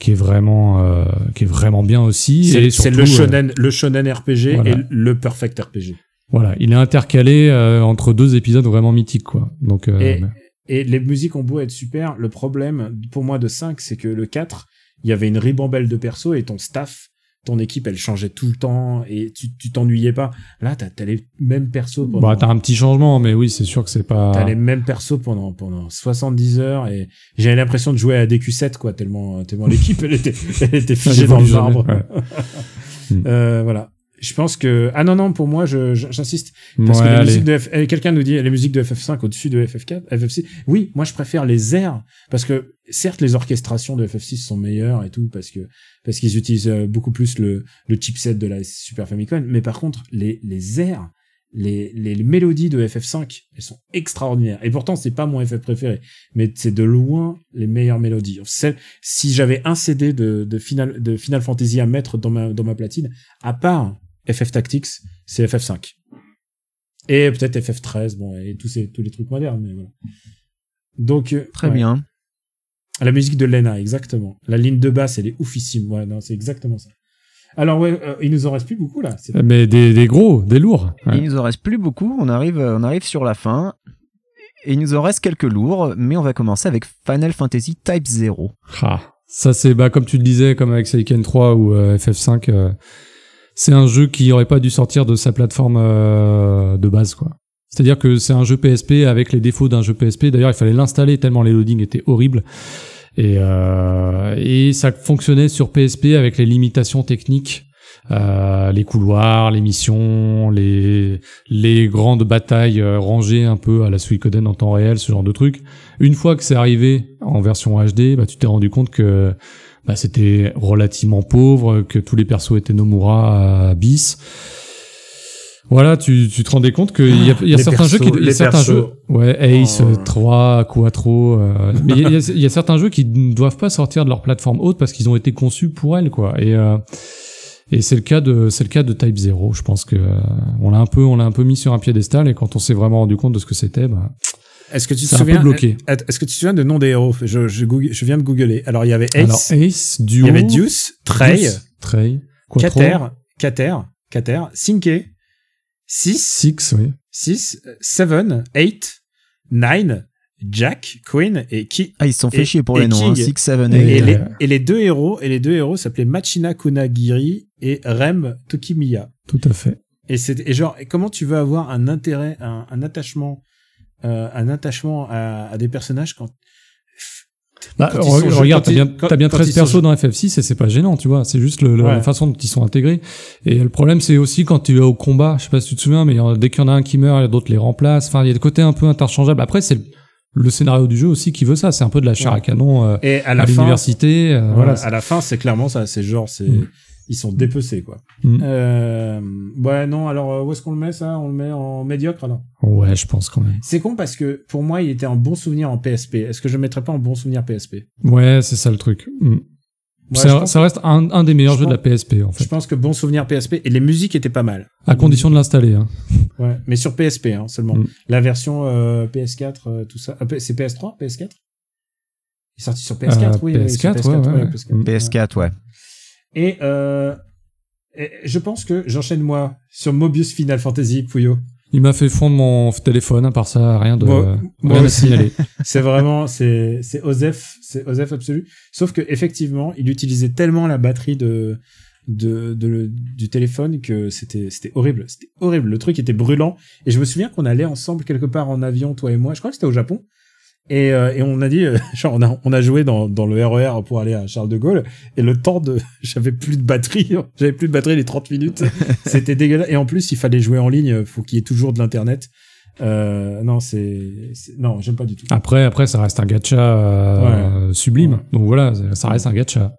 qui est vraiment euh, qui est vraiment bien aussi c'est le euh, shonen, le shonen RPG voilà. et le perfect RPG. voilà, il est intercalé euh, entre deux épisodes vraiment mythiques, quoi. Donc euh, Et- Et les musiques ont beau être super, le problème pour moi de 5, c'est que le 4, il y avait une ribambelle de persos et ton staff, ton équipe, elle changeait tout le temps et tu tu t'ennuyais pas. Là, t'as as les mêmes persos pendant, bah, t'as un petit changement, mais oui, c'est sûr que c'est pas. t'as les mêmes persos pendant, pendant 70 heures et j'avais l'impression de jouer à DQ7, quoi, tellement, tellement l'équipe, elle était, elle était figée dans le marbre. ouais. Euh, voilà. Je pense que, ah non, non, pour moi, j'insiste. Parce Ouais, que les musiques de F... eh, quelqu'un nous dit les musiques de FF5 au-dessus de FF4, FF6. Oui, moi je préfère les airs parce que certes les orchestrations de FF6 sont meilleures et tout parce que parce qu'ils utilisent euh, beaucoup plus le le chipset de la Super Famicom, mais par contre les les airs les, les, mélodies de FF5, elles sont extraordinaires. Et pourtant, c'est pas mon FF préféré. Mais c'est de loin les meilleures mélodies. Si j'avais un CD de, de, Final, de Final Fantasy à mettre dans ma, dans ma platine, à part FF Tactics, c'est FF5. Et peut-être FF13, bon, et tous ces, tous les trucs modernes, mais voilà. Donc, euh, Très ouais. bien. La musique de Lena, exactement. La ligne de basse, elle est oufissime. Ouais, non, c'est exactement ça. Alors, ouais, euh, il nous en reste plus beaucoup, là. C'est- Mais des, des gros, des lourds. Ouais. Il nous en reste plus beaucoup. On arrive, on arrive sur la fin. Et il nous en reste quelques lourds, mais on va commencer avec Final Fantasy Type 0. Ah, ça c'est bah comme tu le disais, comme avec Seiken 3 ou euh, FF5, euh, c'est un jeu qui aurait pas dû sortir de sa plateforme euh, de base quoi. C'est-à-dire que c'est un jeu PSP avec les défauts d'un jeu PSP. D'ailleurs, il fallait l'installer tellement les loadings étaient horribles. Et, euh, et ça fonctionnait sur PSP avec les limitations techniques, euh, les couloirs, les missions, les les grandes batailles euh, rangées un peu à la Suikoden en temps réel, ce genre de trucs. Une fois que c'est arrivé en version HD, bah, tu t'es rendu compte que bah, c'était relativement pauvre, que tous les persos étaient Nomura à bis. Voilà, tu, tu te rendais compte qu'il y a, il y a certains jeux qui, y a certains persos. jeux, ouais, Ace, Oh. euh, 3, Quattro, euh, mais il y, y a certains jeux qui ne doivent pas sortir de leur plateforme haute parce qu'ils ont été conçus pour elles, quoi. Et, euh, et c'est le cas de, c'est le cas de Type 0. Je pense que euh, on l'a un peu, on l'a un peu mis sur un piédestal et quand on s'est vraiment rendu compte de ce que c'était, bah, Est-ce que tu te c'est un peu souviens bloqué. Est- Est-ce que tu te souviens de nom des héros? Je, je, google- je viens de googler. Alors il y avait Alors Ace, Ace, il Duo, y avait Deuce, Trey, Deuce, Trey, Cater, Cater, Cater, Cinque, 6, Six, oui. 6, 7, 8, 9, Jack, Queen et Ki. Ah, ils se sont fait Et- chier pour les noms. Hein. King. 6, 7, Et- 8. Et, euh, les, et les deux héros, et les deux héros s'appelaient Machina Kunagiri et Rem Tokimiya. Tout à fait. Et c'est et genre et comment tu veux avoir un intérêt, un, un attachement, euh, un attachement à, à des personnages quand Bah, Quand re- sont regarde, t'as bien, quand- t'as bien quand 13 ils sont persos dans FF6 et c'est pas gênant, tu vois. C'est juste le, le- Ouais. la façon dont ils sont intégrés. Et le problème, c'est aussi quand tu es au combat, je sais pas si tu te souviens, mais dès qu'il y en a un qui meurt, il y a d'autres les remplacent. Enfin, il y a des côtés un peu interchangeables. Après, c'est le, le scénario du jeu aussi qui veut ça. C'est un peu de la chair Ouais. à canon euh, et à l'université. euh, voilà, voilà. à la fin c'est clairement ça, c'est genre c'est Mm. Ils sont dépecés quoi. Mm. Euh, ouais non alors euh, où est-ce qu'on le met ça On le met en médiocre alors. Ouais, je pense quand même. C'est con parce que pour moi il était un bon souvenir en PSP. Est-ce que je le mettrais pas en bon souvenir PSP Ouais, c'est ça le truc. Mm. Ça- je reste un, un des meilleurs je jeux de la PSP en Je fait, pense que bon souvenir PSP et les musiques étaient pas mal. à condition de l'installer. Hein. Ouais, mais sur PSP hein, seulement. Mm. La version euh, PS4, euh, tout ça. Ah, c'est PS3, PS4 Il est sorti sur PS4, Euh, oui, oui, sur PS4, ouais, ouais, ouais. PS4. Mm. PS4, ouais. Et, euh, et je pense que j'enchaîne moi sur Mobius Final Fantasy Puyo. Il m'a fait fondre mon téléphone, à part ça, rien de Moi- moi rien à aussi. signaler. C'est vraiment, c'est, c'est Osef, c'est Osef absolu. Sauf que effectivement, il utilisait tellement la batterie de, de, de- du téléphone que c'était, c'était horrible. C'était horrible. Le truc était brûlant. Et je me souviens qu'on allait ensemble quelque part en avion, toi et moi. Je crois que c'était au Japon. Et, euh, et on a dit, euh, genre, on a, on a joué dans, dans le RER pour aller à Charles de Gaulle. Et le temps de, j'avais plus de batterie. J'avais plus de batterie les 30 minutes. C'était dégueulasse. Et en plus, il fallait jouer en ligne. Faut qu'il y ait toujours de l'internet. Euh, non, c'est, c'est- non, j'aime pas du tout. Après, après, ça reste un gacha euh, sublime. Ouais. Donc voilà, ça- reste un gacha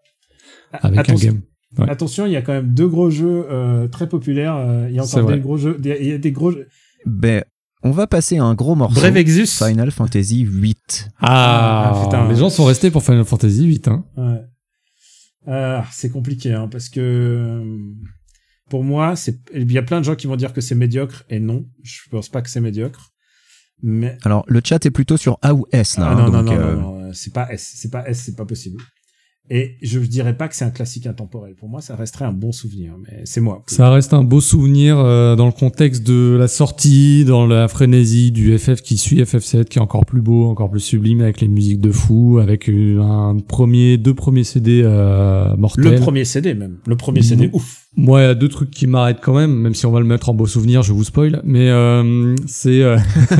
avec Attention- un game. Ouais. Attention, il y a quand même deux gros jeux euh, très populaires. Il y a encore des gros jeux. des- Il y a des gros jeux. Ben, on va passer à un gros morceau. Brave Exus. Final Fantasy 8. Ah, Ah, putain. les gens sont restés pour Final Fantasy 8. Hein. Ouais. Ah, c'est compliqué, hein, parce que euh, pour moi, c'est il y a plein de gens qui vont dire que c'est médiocre et non, je pense pas que c'est médiocre. Mais Alors, le chat est plutôt sur A ou S, là. Ah, hein, non, non, donc, non, euh, non, non, c'est pas S, c'est pas S, c'est pas possible. Et je dirais pas que c'est un classique intemporel. Pour moi, ça resterait un bon souvenir, mais c'est moi. Ça reste un beau souvenir euh, dans le contexte de la sortie, dans la frénésie du FF qui suit FF7, qui est encore plus beau, encore plus sublime, avec les musiques de fou, avec un premier, deux premiers CD euh, mortels. Le premier CD même, le premier CD, ouf. Moi, il y a deux trucs qui m'arrêtent quand même, même si on va le mettre en beau souvenir, je vous spoil. Mais euh, c'est euh,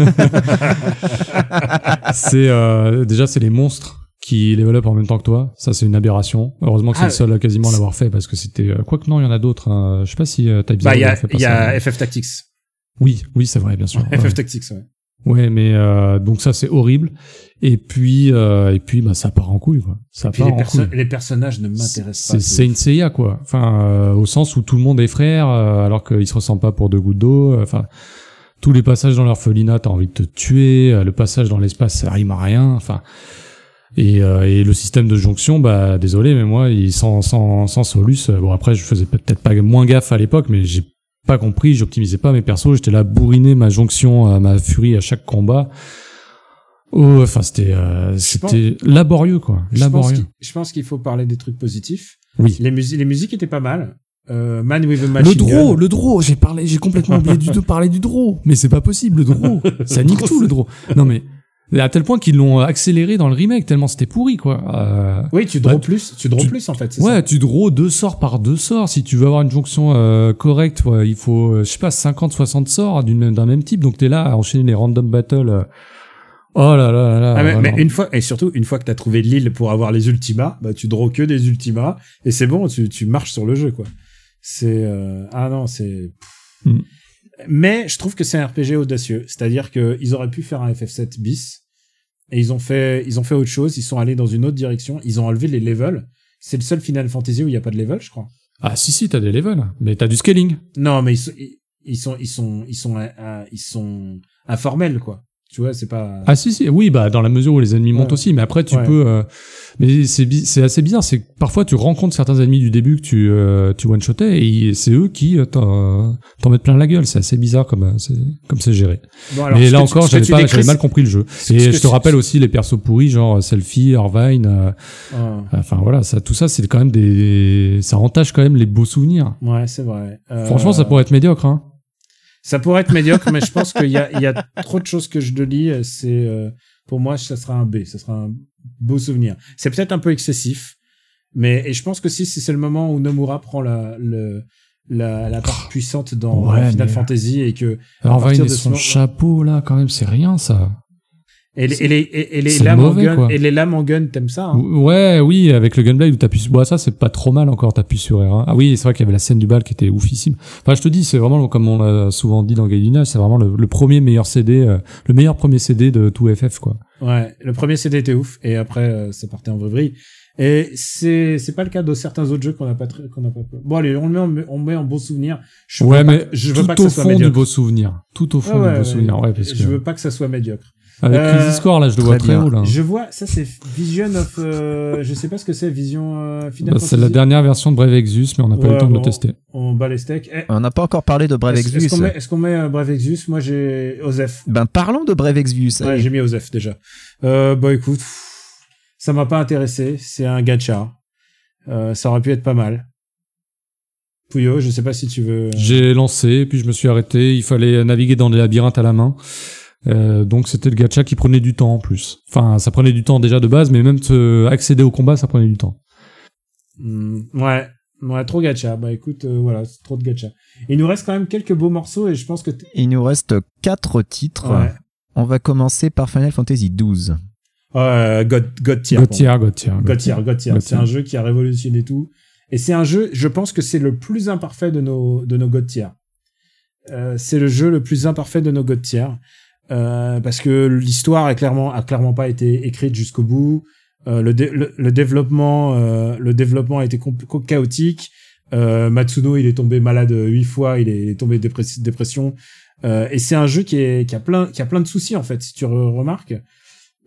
c'est euh, déjà c'est les monstres qui up en même temps que toi. Ça, c'est une aberration. Heureusement que c'est Ah, le seul à quasiment c'est- l'avoir fait parce que c'était. euh, Quoique non, il y en a d'autres. hein. Je sais pas si euh, Type Bah, il y a, y a FF Tactics. Oui, oui, c'est vrai, bien sûr. Ouais. FF Tactics, ouais. Ouais, mais euh, donc ça c'est horrible. Et puis euh, et puis bah ça part en couille quoi. Ça Puis part les, en perso- couille. les personnages ne m'intéressent pas. C'est Saint Seiya quoi. Enfin euh, au sens où tout le monde est frère euh, alors qu'ils se ressemblent pas pour deux gouttes d'eau. Enfin tous les passages dans l'orphelinat t'as envie de te tuer. Le passage dans l'espace ça rime à rien. Enfin et, euh, et le système de jonction bah désolé mais moi il, sans sans sans Solus euh, bon après je faisais peut-être pas moins gaffe à l'époque mais j'ai pas compris j'optimisais pas mes persos j'étais là bourriner ma jonction à ma furie à chaque combat Oh, enfin, c'était, euh, c'était laborieux, quoi. Laborieux. Je pense qu'il faut parler des trucs positifs. Oui. Les, musi- les musiques étaient pas mal. Euh, Man with a Machine Le draw, Gun. le draw, j'ai parlé, j'ai complètement oublié du de parler du draw. Mais c'est pas possible, le draw. Ça nique tout, le draw. Non, mais, à tel point qu'ils l'ont accéléré dans le remake, tellement c'était pourri, quoi. Euh, Oui, tu draw Ouais, plus, tu draw tu- plus en fait. ouais, ça. tu draw deux sorts par deux sorts. Si tu veux avoir une jonction euh, correcte, ouais, il faut, euh, je sais pas, 50, 60 sorts d'un même type. Donc t'es là à enchaîner les random battles. euh. Oh là là là là. Ah, mais, mais une fois et surtout une fois que t'as trouvé l'île pour avoir les ultimas, bah tu draw que des ultimas et c'est bon, tu, tu marches sur le jeu quoi. C'est ah non c'est. pff. Mm. Mais je trouve que c'est un RPG audacieux, c'est-à-dire que ils auraient pu faire un FF7 bis et ils ont fait ils ont fait autre chose, ils sont allés dans une autre direction, ils ont enlevé les levels. C'est le seul Final Fantasy où il y a pas de level, je crois. Ah si si, t'as des levels, mais t'as du scaling. Non, mais ils sont ils, ils sont ils sont ils sont euh, ils sont informels quoi. Tu vois, c'est pas. Ah si si oui bah dans la mesure où les ennemis montent aussi mais après tu Ouais. peux euh, mais c'est c'est assez bizarre c'est que parfois tu rencontres certains ennemis du début que tu euh, tu one shotais et c'est eux qui euh, t'en t'en mettent plein la gueule c'est assez bizarre comme euh, c'est comme c'est géré Bon, alors, mais là encore j'avais pas j'avais mal compris le jeu et je te rappelle aussi les persos pourris genre euh, Selfie Irvine euh, Ah. enfin voilà ça tout ça c'est quand même des ça entache quand même les beaux souvenirs Ouais, c'est vrai. Franchement ça pourrait être médiocre hein Ça pourrait être médiocre, mais je pense qu'il y y a trop de choses que je le lis. euh, C'est euh, pour moi, ça sera un B. Ça sera un beau souvenir. C'est peut-être un peu excessif, mais et je pense que si si c'est le moment où Nomura prend la le, la, la part puissante dans Ouais, Final mais- Fantasy et que à Irvine partir de son moment- chapeau là quand même c'est rien ça et les, et les, et- et les c'est lames en gun quoi. et les lames en gun, t'aimes ça hein? Ouais, oui, avec le gunblade où t'appuies. Bon, ça, c'est pas trop mal encore, t'appuies sur R1. Ah oui, c'est vrai qu'il y avait la scène du bal qui était oufissime. Enfin, je te dis, c'est vraiment, comme on l'a souvent dit dans Gaidina, c'est vraiment le, le premier meilleur CD, euh, le meilleur premier CD de tout FF, quoi. Ouais, le premier CD était ouf et après euh, ça partait en vrille. Et c'est c'est pas le cas de certains autres jeux qu'on a pas qu'on a pas. Bon allez, on le met en, on met en bon souvenir. Je ouais, pas- mais je veux tout pas que au ça soit fond du médiocre. beau souvenir. Tout au fond Ouais, du ouais, beau ouais. souvenir, ouais, parce que... Je veux pas que ça soit médiocre. Avec Euh, Crisis là, je le vois très très haut, là. Je vois, ça c'est Vision of, euh, je sais pas ce que c'est, Vision euh, Final Bah, c'est la dernière version de Brave Exus, mais on n'a pas eu le temps de le tester. On bat les steaks. Eh, On n'a pas encore parlé de Brave est-ce- Exvius. Est-ce qu'on met, est-ce qu'on met euh, Brave Exvius Moi j'ai Osef. Ben parlons de Brave Exvius. Ouais, j'ai mis Osef déjà. Euh, bah écoute, pff, ça m'a pas intéressé. C'est un gacha. Euh, ça aurait pu être pas mal. Pouillot, je sais pas si tu veux. J'ai lancé, puis je me suis arrêté. Il fallait naviguer dans des labyrinthes à la main. Euh, donc c'était le gacha qui prenait du temps en plus. Enfin, ça prenait du temps déjà de base, mais même accéder au combat, ça prenait du temps. Hmm, ouais, ouais, trop gacha. Bah écoute, euh, voilà, c'est trop de gacha. Il nous reste quand même quelques beaux morceaux et je pense que. Il nous reste quatre titres. Ouais. On va commencer par Final Fantasy XII. Euh, God, God tier. Gauthier, Gauthier. God tier, God tier. God C'est tier. un jeu qui a révolutionné tout. Et c'est un jeu, je pense que c'est le plus imparfait de nos, de nos God tier. Euh, c'est le jeu le plus imparfait de nos God tier. Euh, parce que l'histoire a clairement, a clairement pas été écrite jusqu'au bout. Euh, le, dé- le, le développement, euh, le développement a été chaotique. Euh, Matsuno, il est tombé malade huit fois, il est, il est tombé dépress- dépression. Euh, et c'est un jeu qui, est, qui a plein, qui a plein de soucis en fait, si tu re- remarques.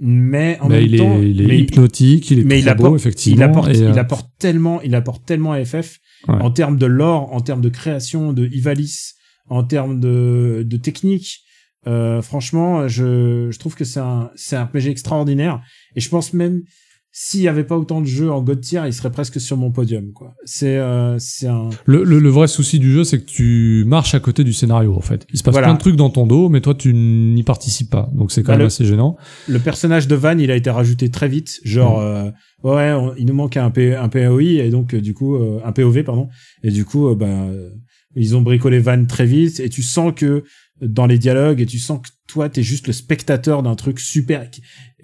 Mais en Bah, même il, temps, est, il est mais- hypnotique, il est mais trop il beau, apporte, effectivement. il apporte, il apporte tellement, il apporte tellement à FF Ouais. en termes de lore, en termes de création, de Ivalice, en termes de, de technique. Euh, franchement, je, je trouve que c'est un, c'est un RPG extraordinaire. Et je pense même, s'il y avait pas autant de jeux en God tier, il serait presque sur mon podium, quoi. C'est, euh, c'est un, le, le, le vrai souci du jeu, c'est que tu marches à côté du scénario, en fait. Il se passe Voilà. plein de trucs dans ton dos, mais toi, tu n'y participes pas. Donc c'est quand Bah, même le- assez gênant. le personnage de Van, il a été rajouté très vite, genre euh, ouais, on- il nous manque un, P, un POI et donc euh, du coup euh, un POV pardon et du coup euh, bah ils ont bricolé Van très vite et tu sens que dans les dialogues et tu sens que toi t'es juste le spectateur d'un truc super.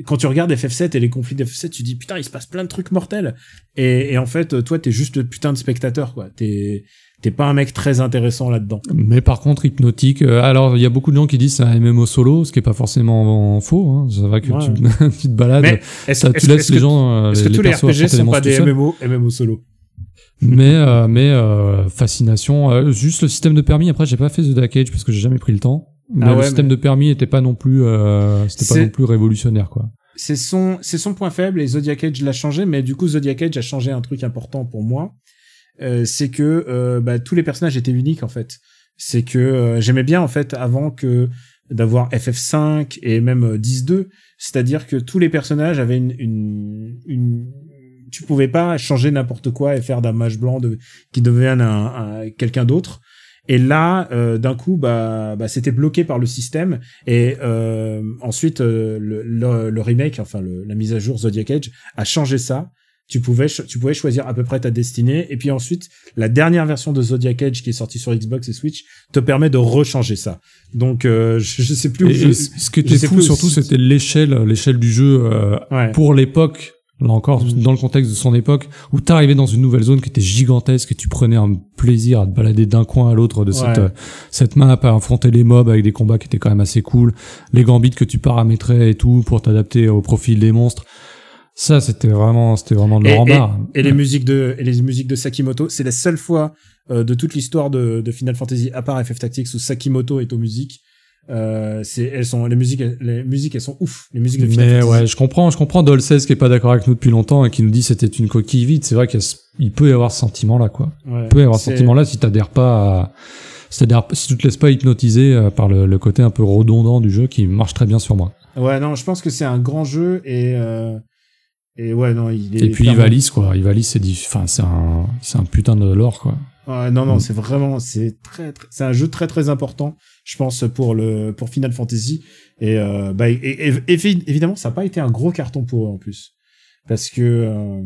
Quand tu regardes FF7 et les conflits d'FF7, tu dis putain il se passe plein de trucs mortels et, et en fait toi t'es juste le putain de spectateur quoi. T'es t'es pas un mec très intéressant là-dedans. Mais par contre, hypnotique. euh, alors, il y a beaucoup de gens qui disent c'est un MMO solo, ce qui est pas forcément faux. Hein. C'est vrai que Ouais. tu, tu te balades, ça- est-ce tu que- laisses les gens, euh, les, tous les RPG sont pas des. MMO MMO solo? Mais euh, mais euh, fascination. euh, juste le système de permis. Après, j'ai pas fait The Dark Age parce que j'ai jamais pris le temps. Mais Ah le système mais- de permis était pas non plus, euh, c'était pas non plus révolutionnaire quoi. c'est son c'est son point faible et Zodiac Age l'a changé mais du coup Zodiac Age a changé un truc important pour moi Euh, c'est que euh, bah, tous les personnages étaient uniques en fait c'est que euh, j'aimais bien en fait avant que d'avoir FF5 et même euh, 10-2 c'est-à-dire que tous les personnages avaient une, une, une tu pouvais pas changer n'importe quoi et faire d'un mage blanc de, qui devienne un, un- quelqu'un d'autre et là, euh, d'un coup, bah, bah, c'était bloqué par le système. Et euh, ensuite, euh, le, le, le remake, enfin le, la mise à jour Zodiac Age, a changé ça. Tu pouvais, ch- tu pouvais choisir à peu près ta destinée. Et puis ensuite, la dernière version de Zodiac Age qui est sortie sur Xbox et Switch te permet de rechanger ça. Donc, je, je sais plus où Et, je... ce qui était fou surtout, c'était l'échelle, l'échelle du jeu Ouais. pour l'époque. Là encore, dans le contexte de son époque, où t'arrivais dans une nouvelle zone qui était gigantesque et tu prenais un plaisir à te balader d'un coin à l'autre de cette, euh, cette map, à affronter les mobs avec des combats qui étaient quand même assez cool, les gambits que tu paramétrais et tout pour t'adapter au profil des monstres. Ça, c'était vraiment, c'était vraiment de Et, et les musiques de et les musiques de Sakimoto, c'est la seule fois euh, de toute l'histoire de, de Final Fantasy à part FF Tactics où Sakimoto est aux musiques. Euh, c'est elles sont les musiques les musiques elles sont ouf les musiques de Final Mais Fantasy. ouais, je comprends, je comprends Dolces qui est pas d'accord avec nous depuis longtemps et qui nous dit c'était une coquille vide. C'est vrai qu'il peut y avoir ce sentiment là, quoi. Ouais, Il peut y avoir ce sentiment là si t'adhères pas à, si t'adhères- si tu te laisses pas hypnotiser euh, par le, le côté un peu redondant du jeu qui marche très bien sur moi. Ouais non je pense que c'est un grand jeu et euh, et ouais non il est Et puis Ivalice quoi, Ivalice c'est enfin c'est un c'est un putain de lore quoi. Ouais, non non Mm. c'est vraiment c'est très, très- c'est un jeu très très important je pense pour le pour Final Fantasy. Et euh, bah et, et- et- évi- évidemment ça n'a pas été un gros carton pour eux en plus. Parce que euh,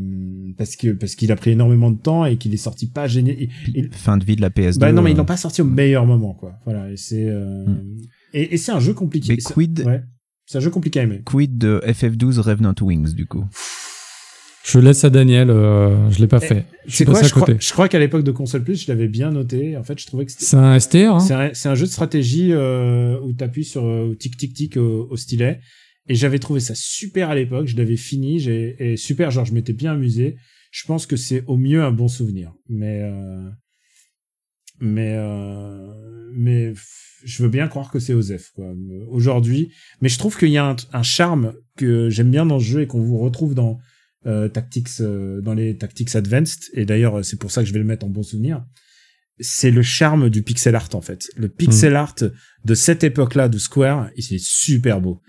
parce que parce qu'il a pris énormément de temps et qu'il est sorti pas gêné Fin de vie de la PS2. bah non mais ils l'ont euh, pas sorti au meilleur moment quoi. Voilà et c'est euh, Mm. et, et c'est un jeu compliqué. Mais quid- ouais c'est un jeu compliqué à aimer. Quid de FF12 Revenant Wings, du coup? Je laisse à Daniel, euh, je l'ai pas Eh, fait. C'est quoi à je crois, côté. je crois qu'à l'époque de console plus je l'avais bien noté en fait je trouvais que C'est un STR hein C'est un, jeu de stratégie euh, où tu appuies sur euh, tic tic tic au, au stylet. Et j'avais trouvé ça super à l'époque. Je l'avais fini. J'ai, et super, genre, je m'étais bien amusé. Je pense que c'est au mieux un bon souvenir. Mais, euh, mais euh, mais je veux bien croire que c'est Osef quoi euh, aujourd'hui. Mais je trouve qu'il y a un, un charme que j'aime bien dans ce jeu et qu'on vous retrouve dans euh, Tactics euh, dans les Tactics Advanced. Et d'ailleurs, c'est pour ça que je vais le mettre en bon souvenir. C'est le charme du pixel art en fait. Le pixel art de cette époque-là de Square, il est super beau.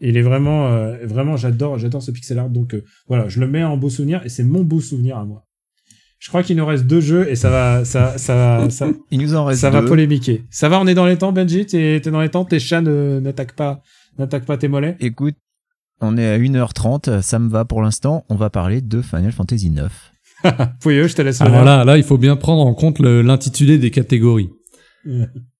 Il est vraiment, euh, vraiment, j'adore, j'adore ce pixel art. Donc euh, voilà, je le mets en beau souvenir et c'est mon beau souvenir à moi. Je crois qu'il nous reste deux jeux et ça va, ça, ça, va- ça, Il nous en reste ça va polémiquer. Ça va, on est dans les temps, Benji? T'es, t'es dans les temps? Tes chats ne, n'attaquent pas, n'attaquent pas tes mollets? Écoute, on est à 1h30, ça me va pour l'instant. On va parler de Final Fantasy 9. Pouilleux, je te laisse Alors là, là, il faut bien prendre en compte l'intitulé des catégories.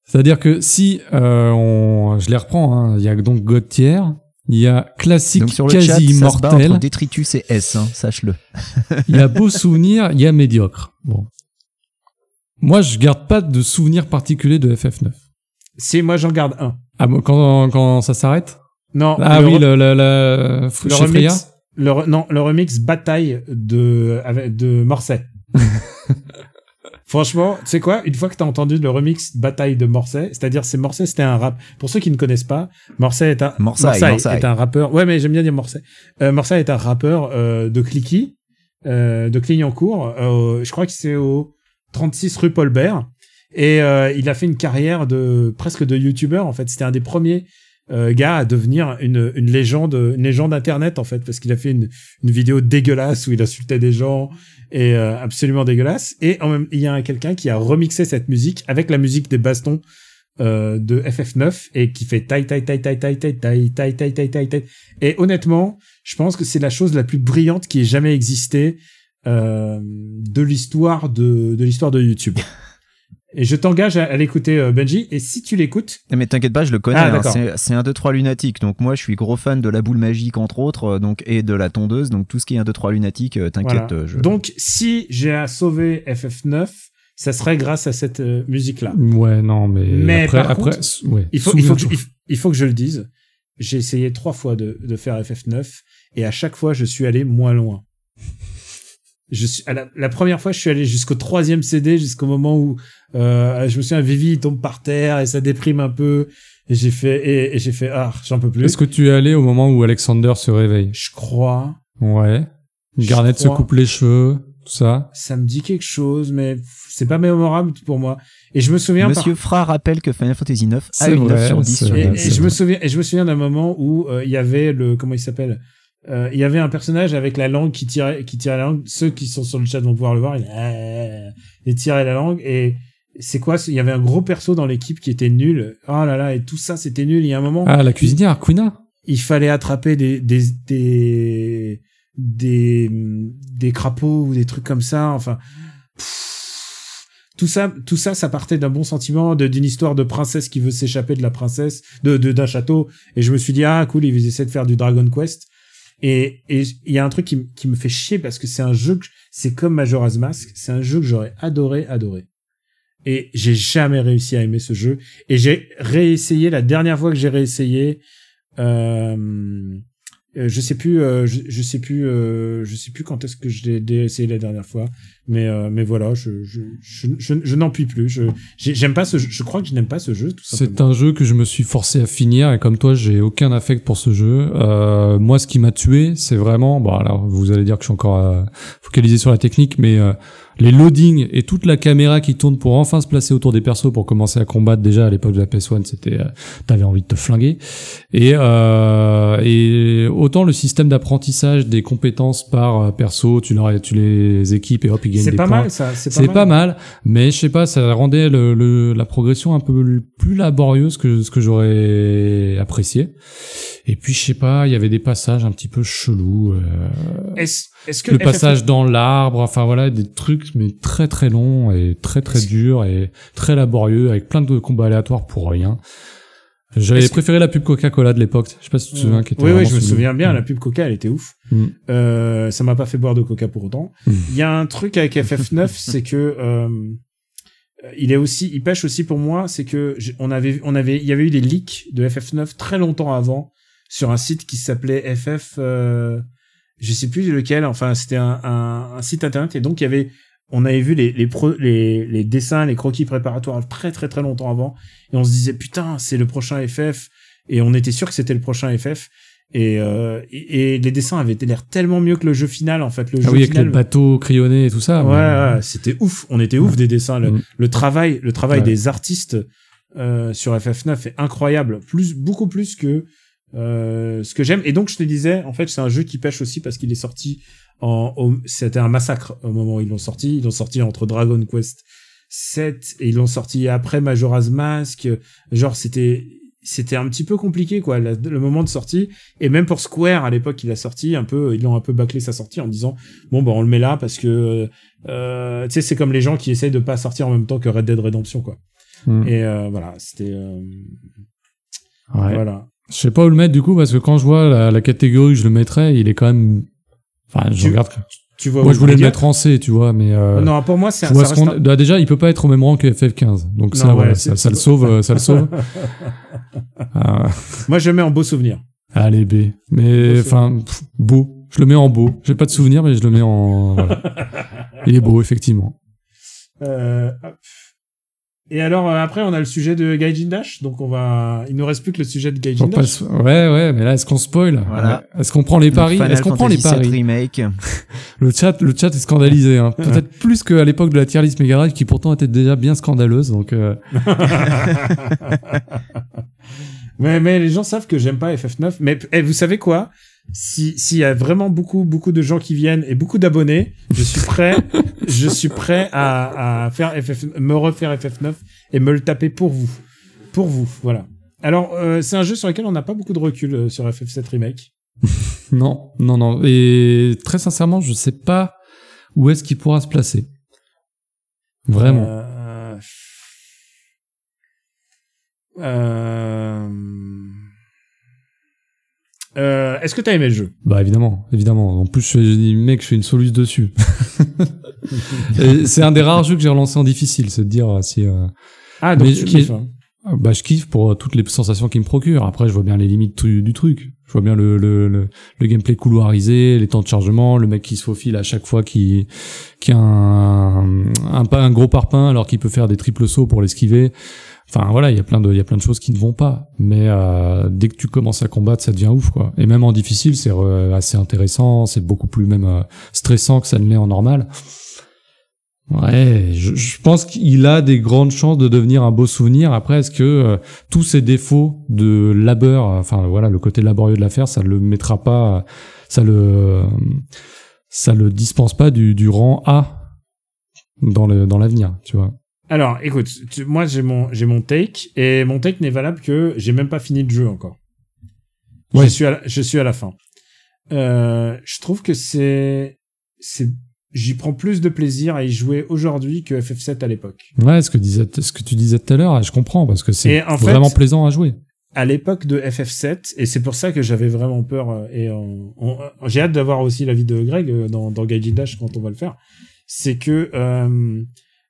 C'est-à-dire que si euh, on, je les reprends, hein, il y a donc God Tier, il y a classique Donc sur le quasi chat, ça se bat immortel, entre Détritus et S, hein, sache-le. il y a beau souvenir, il y a médiocre. Bon. Moi, je garde pas de souvenir particulier de FF9. Si, moi, j'en garde un. Ah, bon, quand, quand ça s'arrête? Non. Ah le oui, le, le, le, le remix, le non, le remix bataille de, avec, de Morset. Franchement, tu sais quoi Une fois que t'as entendu le remix bataille de Morset, c'est-à-dire c'est Morset, c'était un rap. Pour ceux qui ne connaissent pas, Morset est un est un rappeur. Ouais, mais j'aime bien dire Morset. Euh, Morset est un rappeur euh, de Clicky, euh, de Clignancourt. Euh, je crois que c'est au 36 rue Paul Bert. Et euh, il a fait une carrière de presque de youtubeur en fait. C'était un des premiers gars à devenir une, une légende, une légende internet en fait, parce qu'il a fait une, une vidéo dégueulasse où il insultait des gens et euh, absolument dégueulasse. Et en même, il y a un- quelqu'un qui a remixé cette musique avec la musique des bastons euh, de FF9 et qui fait taille taille taille taille taille taille taille taille taille taille taille. Et honnêtement, je pense que c'est la chose la plus brillante qui ait jamais existé euh, de l'histoire de de l'histoire de YouTube. Et je t'engage à, à l'écouter, euh, Benji. Et si tu l'écoutes, Mais t'inquiète pas, je le connais. Ah, hein, c'est- un 2-3 lunatique. Donc moi, je suis gros fan de la boule magique, entre autres, euh, donc, et de la tondeuse. Donc tout ce qui est 1, 2, 3 lunatique, euh, t'inquiète. voilà. je... Donc, si j'ai à sauver FF9, ça serait grâce à cette euh, musique-là. Ouais, non, mais, Mais après, par après, contre, s- ouais. Il faut, il, faut que, je- Souviens- il, faut- il faut que je le dise. J'ai essayé trois fois de, de faire FF9 et à chaque fois, je suis allé moins loin. Je suis, à la, la première fois, je suis allé jusqu'au troisième CD, jusqu'au moment où euh, je me souviens, Vivi il tombe par terre et ça déprime un peu. Et j'ai fait, et, et j'ai fait, ah, j'en peux plus. Est-ce que tu es allé au moment où Alexander se réveille? Je crois, Ouais. Je Garnet se coupe les cheveux, tout ça. ça me dit quelque chose, mais c'est pas mémorable pour moi. Et je me souviens, par- Monsieur Fra rappelle que Final Fantasy 9 a C'est une 9 vrai, sur 10 c'est sur Et, je me souviens, et je me souviens d'un moment où euh, il y avait le comment il s'appelle? Euh, Il y avait un personnage avec la langue qui tirait, qui tirait la langue. Ceux qui sont sur le chat vont pouvoir le voir. Il, euh, il tirait la langue et c'est quoi Il y avait un gros perso dans l'équipe qui était nul. Oh là là et tout ça c'était nul. Il y a un moment, Ah, la cuisinière, Quina. il fallait attraper des des des des, des crapauds ou des trucs comme ça. Enfin. pff, Tout ça, tout ça, ça partait d'un bon sentiment, d'une histoire de princesse qui veut s'échapper de la princesse, de de- d'un château. Et je me suis dit ah cool, ils essaient de faire du Dragon Quest. Et il y a un truc qui, me fait chier parce que c'est un jeu que c'est comme Majora's Mask, c'est un jeu que j'aurais adoré adorer. Et j'ai jamais réussi à aimer ce jeu. Et j'ai réessayé la dernière fois que j'ai réessayé. Euh, euh, je sais plus, euh, je, sais plus, euh, je sais plus quand est-ce que je l'ai essayé la dernière fois, mais euh, mais voilà, je je je, je, je n'en puis plus. Je j'ai- j'aime pas ce, jeu. je crois que je n'aime pas ce jeu C'est un jeu que je me suis forcé à finir et comme toi, j'ai aucun affect pour ce jeu. Euh, moi, ce qui m'a tué, c'est vraiment, bon, alors vous allez dire que je suis encore euh, focalisé sur la technique, mais euh, les loadings et toute la caméra qui tourne pour enfin se placer autour des persos pour commencer à combattre. Déjà à l'époque de la PS1, c'était, euh, t'avais envie de te flinguer. Et euh, et autant le système d'apprentissage des compétences par euh, perso, tu leur, tu les équipes et hop ils gagnent C'est des pas points. mal ça, c'est pas, C'est pas mal, mais je sais pas, ça rendait le, le- la progression un peu plus laborieuse que ce que j'aurais apprécié. Et puis je sais pas, il y avait des passages un petit peu chelous. euh, Est-ce que le FF9 passage dans l'arbre, enfin voilà, des trucs mais très très longs et très très durs et très laborieux avec plein de combats aléatoires pour rien. J'avais que- préféré la pub Coca-Cola de l'époque. Je sais pas si tu te souviens. qui était Oui, oui, je me souviens bien. Mm. La pub Coca, elle était ouf. Mm. Euh, ça m'a pas fait boire de Coca pour autant. Mm. Il y a un truc avec FF9, c'est que euh, il est aussi, il pêche aussi pour moi, c'est que on avait, on avait, il y avait eu des leaks de FF9 très longtemps avant sur un site qui s'appelait FF, euh, je sais plus lequel. Enfin, c'était un, un, un site internet et donc il y avait on avait vu les, les, pro- les, les dessins, les croquis préparatoires très très très longtemps avant, et on se disait putain, c'est le prochain FF, et on était sûr que c'était le prochain FF. Et, euh, et, et les dessins avaient l'air tellement mieux que le jeu final en fait. Le Ah jeu oui, avec les bateaux crayonnés et tout ça. Ouais, mais- ouais, c'était ouf. On était ouf des dessins. Le, Mm. le travail, le travail Ouais. des artistes euh, sur FF9 est incroyable. Plus, beaucoup plus que euh, ce que j'aime. Et donc je te disais, en fait, c'est un jeu qui pêche aussi parce qu'il est sorti en. C'était un massacre au moment où ils l'ont sorti. Ils l'ont sorti entre Dragon Quest 7 et ils l'ont sorti après Majora's Mask. Genre c'était c'était un petit peu compliqué quoi la- le moment de sortie et même pour Square à l'époque il a sorti un peu ils l'ont un peu bâclé sa sortie en disant bon bah on le met là parce que euh, tu sais c'est comme les gens qui essayent de pas sortir en même temps que Red Dead Redemption quoi Mm. et euh, voilà c'était euh, Ouais. voilà Je sais pas où le mettre du coup parce que quand je vois la, la catégorie que je le mettrais, il est quand même. Enfin, je Tu- regarde. tu vois Moi, je voulais le mettre en C, tu vois, mais. euh, non pour moi c'est ça ce un- bah, déjà, il peut pas être au même rang que FF15, donc ça, voilà, ouais, ça, le sauve, euh, ça le sauve. Ah, moi je le mets en beau souvenir allez B, mais enfin beau. Je le mets en beau. J'ai pas de souvenir, mais je le mets en. voilà. Il est beau, effectivement. Euh. Et alors euh, après on a le sujet de Gaijin Dash donc on va il nous reste plus que le sujet de Gaijin Dash Ouais, ouais, mais là, est-ce qu'on spoil? Voilà. Est-ce qu'on prend les paris? Est-ce qu'on prend les paris? Remake. Le chat, le chat est scandalisé, hein. peut-être plus qu'à l'époque de la tier list Mega Drive, qui pourtant était déjà bien scandaleuse. Donc, euh, mais, mais les gens savent que j'aime pas FF9. Mais eh, vous savez quoi? Si s'il y a vraiment beaucoup beaucoup de gens qui viennent et beaucoup d'abonnés, je suis prêt, je suis prêt à, à faire FF, me refaire FF9 et me le taper pour vous, pour vous, voilà. Alors euh, c'est un jeu sur lequel on n'a pas beaucoup de recul euh, sur FF7 remake. non, non, non. Et très sincèrement, je sais pas où est-ce qu'il pourra se placer. Vraiment. Euh, euh, euh, Est-ce que t'as aimé le jeu? Bah évidemment, évidemment. En plus, je dis, mec, je fais une soluce dessus. C'est un des rares jeux que j'ai relancé en difficile, c'est de dire si. euh, Ah donc Mais- tu mais- kiffes. hein. Bah je kiffe pour euh, toutes les sensations qu'il me procure. Après, je vois bien les limites du truc. Je vois bien le, le, le, le gameplay couloirisé, les temps de chargement, le mec qui se faufile à chaque fois qui qui a un, un, pas un gros parpaing alors qu'il peut faire des triples sauts pour l'esquiver. Enfin voilà, il y a plein de il y a plein de choses qui ne vont pas. Mais euh, dès que tu commences à combattre, ça devient ouf quoi. Et même en difficile, c'est euh, assez intéressant. C'est beaucoup plus même euh, stressant que ça ne l'est en normal. Ouais, je, je pense qu'il a des grandes chances de devenir un beau souvenir. Après, est-ce que euh, tous ces défauts de labeur, enfin voilà, le côté laborieux de l'affaire, ça le mettra pas, ça le, ça le dispense pas du, du rang A dans le dans l'avenir, tu vois. Alors, écoute, tu- moi j'ai mon j'ai mon take et mon take n'est valable que j'ai même pas fini le jeu encore. Ouais. Je suis à la, je suis à la fin. Euh, je trouve que c'est c'est j'y prends plus de plaisir à y jouer aujourd'hui que FF7 à l'époque. Ouais, ce que disait, ce que tu disais tout à l'heure, je comprends parce que c'est fait- vraiment plaisant à jouer. À l'époque de FF7 et c'est pour ça que j'avais vraiment peur euh, et j'ai hâte d'avoir aussi l'avis de Greg euh, dans dans Gaijin Dash quand on va le faire. C'est que euh,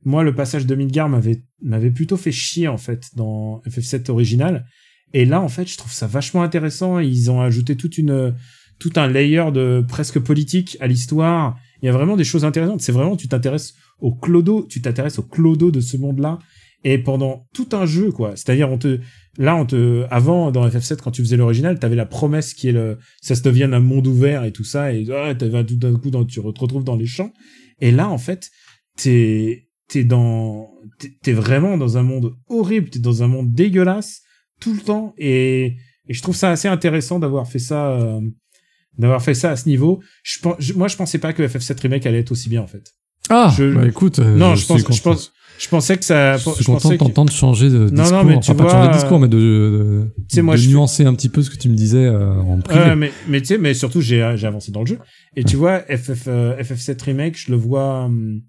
moi le passage de Midgar m'avait m'avait plutôt fait chier en fait dans FF7 original. Et là en fait je trouve ça vachement intéressant. Ils ont ajouté toute une tout un layer de presque politique à l'histoire. Il y a vraiment des choses intéressantes. C'est vraiment tu t'intéresses au clodo tu t'intéresses au clodo de ce monde là et pendant tout un jeu quoi. C'est-à-dire on te là on te avant dans FF7 quand tu faisais l'original t'avais la promesse qui est le ça se devienne un monde ouvert et tout ça. Et ah, tout d'un coup tu te retrouves dans les champs. Et là en fait t'es t'es dans t'es- vraiment dans un monde horrible t'es dans un monde dégueulasse tout le temps et, et je trouve ça assez intéressant d'avoir fait ça euh, d'avoir fait ça à ce niveau je, je- moi je pensais pas que FF7 remake allait être aussi bien en fait Ah, Je- bah écoute, euh, non je, suis pense je pense je pensais que ça Je suis je content de que- t'entendre changer de Non, non, discours. mais tu enfin, pas de changer vois, de discours, mais de, de, moi, de je fais- nuancer un petit peu ce que tu me disais euh, en privé. Ouais, mais mais tu sais mais surtout j'ai j'ai avancé dans le jeu et tu vois FF euh, FF7 remake je le vois hum,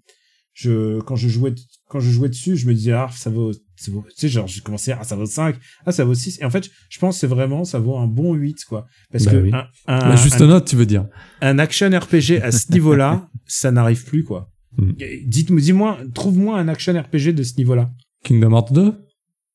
je quand je jouais quand je jouais dessus je me disais ah ça vaut ça vaut tu sais genre je commençais ah ça vaut 5 ah ça vaut 6 et en fait je pense que c'est vraiment ça vaut un bon 8 quoi parce Bah que oui. un, un, La juste un, note, tu veux dire. un action RPG à ce niveau-là ça n'arrive plus quoi Hmm. dites-moi dis-moi trouve-moi un action RPG de ce niveau-là Kingdom Hearts 2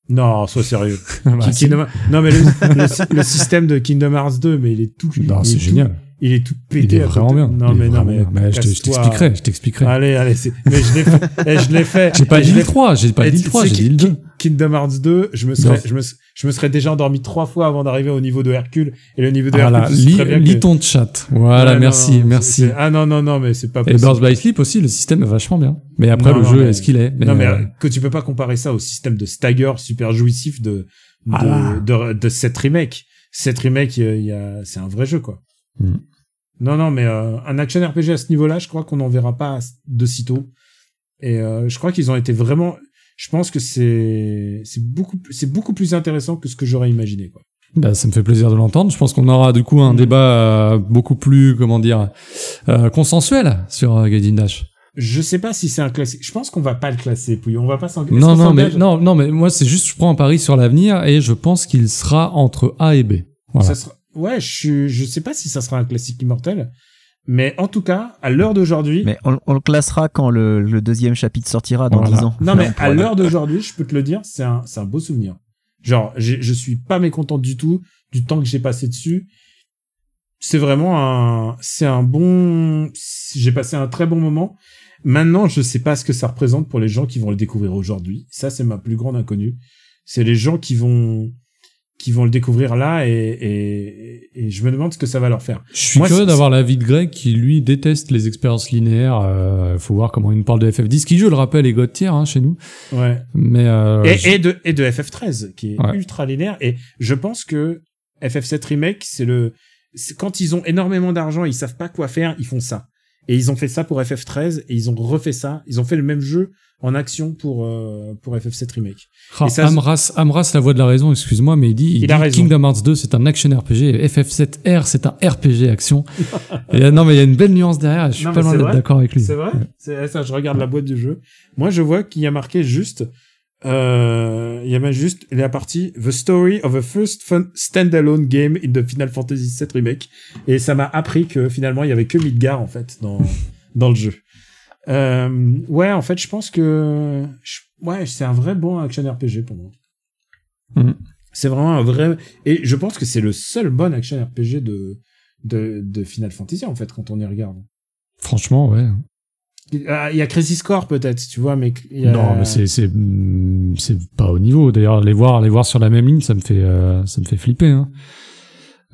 non sois sérieux Bah. Kingdom- non mais le, le, sy- le système de Kingdom Hearts 2 mais il est tout Non, c'est génial. Il est tout pété. Il est vraiment bien. Non mais non mais. Mais je t'expliquerai, je t'expliquerai. Allez allez. c'est- Mais je l'ai fait. je l'ai fait. J'ai pas Et dit le l'ai 3, j'ai pas Et dit le 3, sais j'ai dit le 2. Kingdom Hearts 2, je me serais, je me, je me serais déjà endormi trois fois avant d'arriver au niveau de Hercule. Et le niveau de Voilà, Hercule, sais lis, ton chat. Voilà, merci, merci. Ah non, non, non, mais c'est pas Et possible. Birds by Sleep aussi, le système est vachement bien. Mais après, le jeu est ce qu'il est. non, mais euh, que tu peux pas comparer ça au système de stagger super jouissif de, de, Ah. de, cette remake. Cette remake, il y a, c'est un vrai jeu, quoi. Mm. Non, non, mais euh, un action RPG à ce niveau-là, je crois qu'on n'en verra pas de sitôt. Et euh, je crois qu'ils ont été vraiment. Je pense que c'est c'est beaucoup c'est beaucoup plus intéressant que ce que j'aurais imaginé, quoi. Bah, ça me fait plaisir de l'entendre. Je pense qu'on aura du coup un Mm. débat euh, beaucoup plus, comment dire, consensuel sur Gaiden Dash. Je sais pas si c'est un classique. Je pense qu'on va pas le classer, Pouillon. On va pas s'engager. Non, non, mais non, non, mais moi c'est juste, je prends un pari sur l'avenir et je pense qu'il sera entre A et B. Voilà. Ça sera... Ouais, je je sais pas si ça sera un classique immortel, mais en tout cas, à l'heure d'aujourd'hui. Mais on, on le classera quand le, le deuxième chapitre sortira dans Voilà. 10 ans. Non, mais à l'heure d'aujourd'hui, je peux te le dire, c'est un, un beau souvenir. Genre, je suis pas mécontent du tout du temps que j'ai passé dessus. C'est vraiment un, c'est un bon, j'ai passé un très bon moment. Maintenant, je sais pas ce que ça représente pour les gens qui vont le découvrir aujourd'hui. Ça, c'est ma plus grande inconnue. C'est les gens qui vont, qui vont le découvrir là et, et, et je me demande ce que ça va leur faire. Je suis Moi, curieux d'avoir l'avis de Greg qui lui déteste les expériences linéaires. Euh, faut voir comment il nous parle de FF10, qui je le rappelle est God tier hein, chez nous. Ouais. Mais euh, et, je- et de et de FF13 qui est Ouais. ultra linéaire et je pense que FF7 remake c'est le quand ils ont énormément d'argent ils savent pas quoi faire ils font ça et ils ont fait ça pour FF13 et ils ont refait ça ils ont fait le même jeu en action pour euh, pour FF7 remake Ah, et ça, Amras, Amras, la voix de la raison, excuse-moi, mais il dit, il Il dit. Kingdom Hearts 2, c'est un action RPG, et FF7R, c'est un RPG action. et, euh, non, mais il y a une belle nuance derrière, et je suis Non, pas loin d'être d'accord avec lui. c'est vrai? C'est ça je regarde la boîte du jeu moi je vois qu'il y a marqué juste euh, il y a même juste la partie The Story of a First fun Standalone Game in the Final Fantasy VII Remake et ça m'a appris que finalement il y avait que Midgar en fait dans dans le jeu. Euh, ouais, en fait, je pense que je- ouais, c'est un vrai bon action RPG pour moi. Mhm. C'est vraiment un vrai et je pense que c'est le seul bon action RPG de de, de Final Fantasy en fait quand on y regarde. Franchement, ouais. Ah, Il y a Crisis Core peut-être, tu vois, mais il y a- Non, mais c'est, c'est, c'est pas au niveau. D'ailleurs, les voir, les voir sur la même ligne, ça me fait, euh, ça me fait flipper, hein.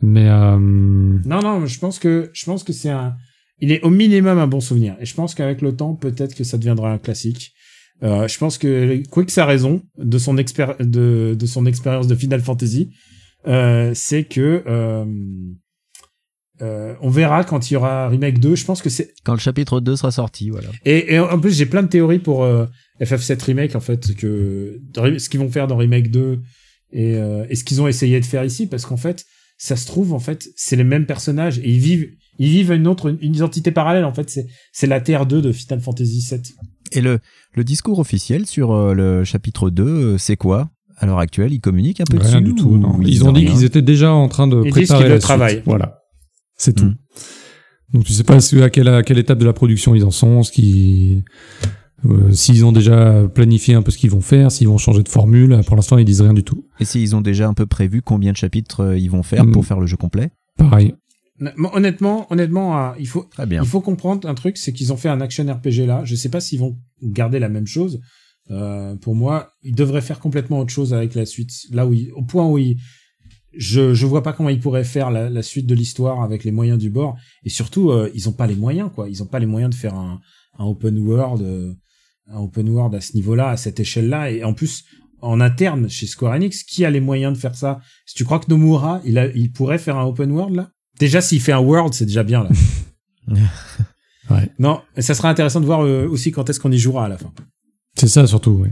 Mais, euh, Non, non, je pense que je pense que c'est un. Il est au minimum un bon souvenir. Et je pense qu'avec le temps, peut-être que ça deviendra un classique. Euh, je pense que Quick a raison de son expér de, de son expérience de Final Fantasy. Euh, c'est que euh, on verra quand il y aura remake 2. Je pense que c'est Quand le chapitre 2 sera sorti, voilà. et, et en plus j'ai plein de théories pour euh, FF7 remake en fait que ce qu'ils vont faire dans remake 2 et, euh, et ce qu'ils ont essayé de faire ici parce qu'en fait ça se trouve en fait c'est les mêmes personnages et ils vivent ils vivent une autre une identité parallèle en fait c'est c'est la Terre 2 de Final Fantasy 7 Et le, le discours officiel sur euh, le chapitre 2, euh, c'est quoi? À l'heure actuelle, ils communiquent un peu rien dessus du tout, ou non. ils Ils ont dit qu'ils étaient déjà en train de Ils disent préparer la le travaillent. Voilà. C'est tout. Mm. Donc tu sais pas à quelle, à quelle étape de la production ils en sont, ce qui, euh, s'ils ont déjà planifié un peu ce qu'ils vont faire, s'ils vont changer de formule. Pour l'instant, ils disent rien du tout. Et s'ils ont déjà un peu prévu combien de chapitres euh, ils vont faire pour faire le jeu complet? Pareil. honnêtement honnêtement euh, il faut Très bien. Il faut comprendre un truc, c'est qu'ils ont fait un action RPG là. Je sais pas s'ils vont garder la même chose. Euh, pour moi, ils devraient faire complètement autre chose avec la suite. Là où ils- au point où ils, je je vois pas comment ils pourraient faire la, la suite de l'histoire avec les moyens du bord. Et surtout, euh, ils ont pas les moyens quoi. Ils ont pas les moyens de faire un, un open world, euh, un open world à ce niveau-là, à cette échelle-là. Et en plus, en interne chez Square Enix, qui a les moyens de faire ça? Si tu crois que Nomura, il a, il pourrait faire un open world là? Déjà, s'il fait un world, c'est déjà bien là. Ouais. Non, ça sera intéressant de voir euh, aussi quand est-ce qu'on y jouera à la fin. C'est ça surtout, oui.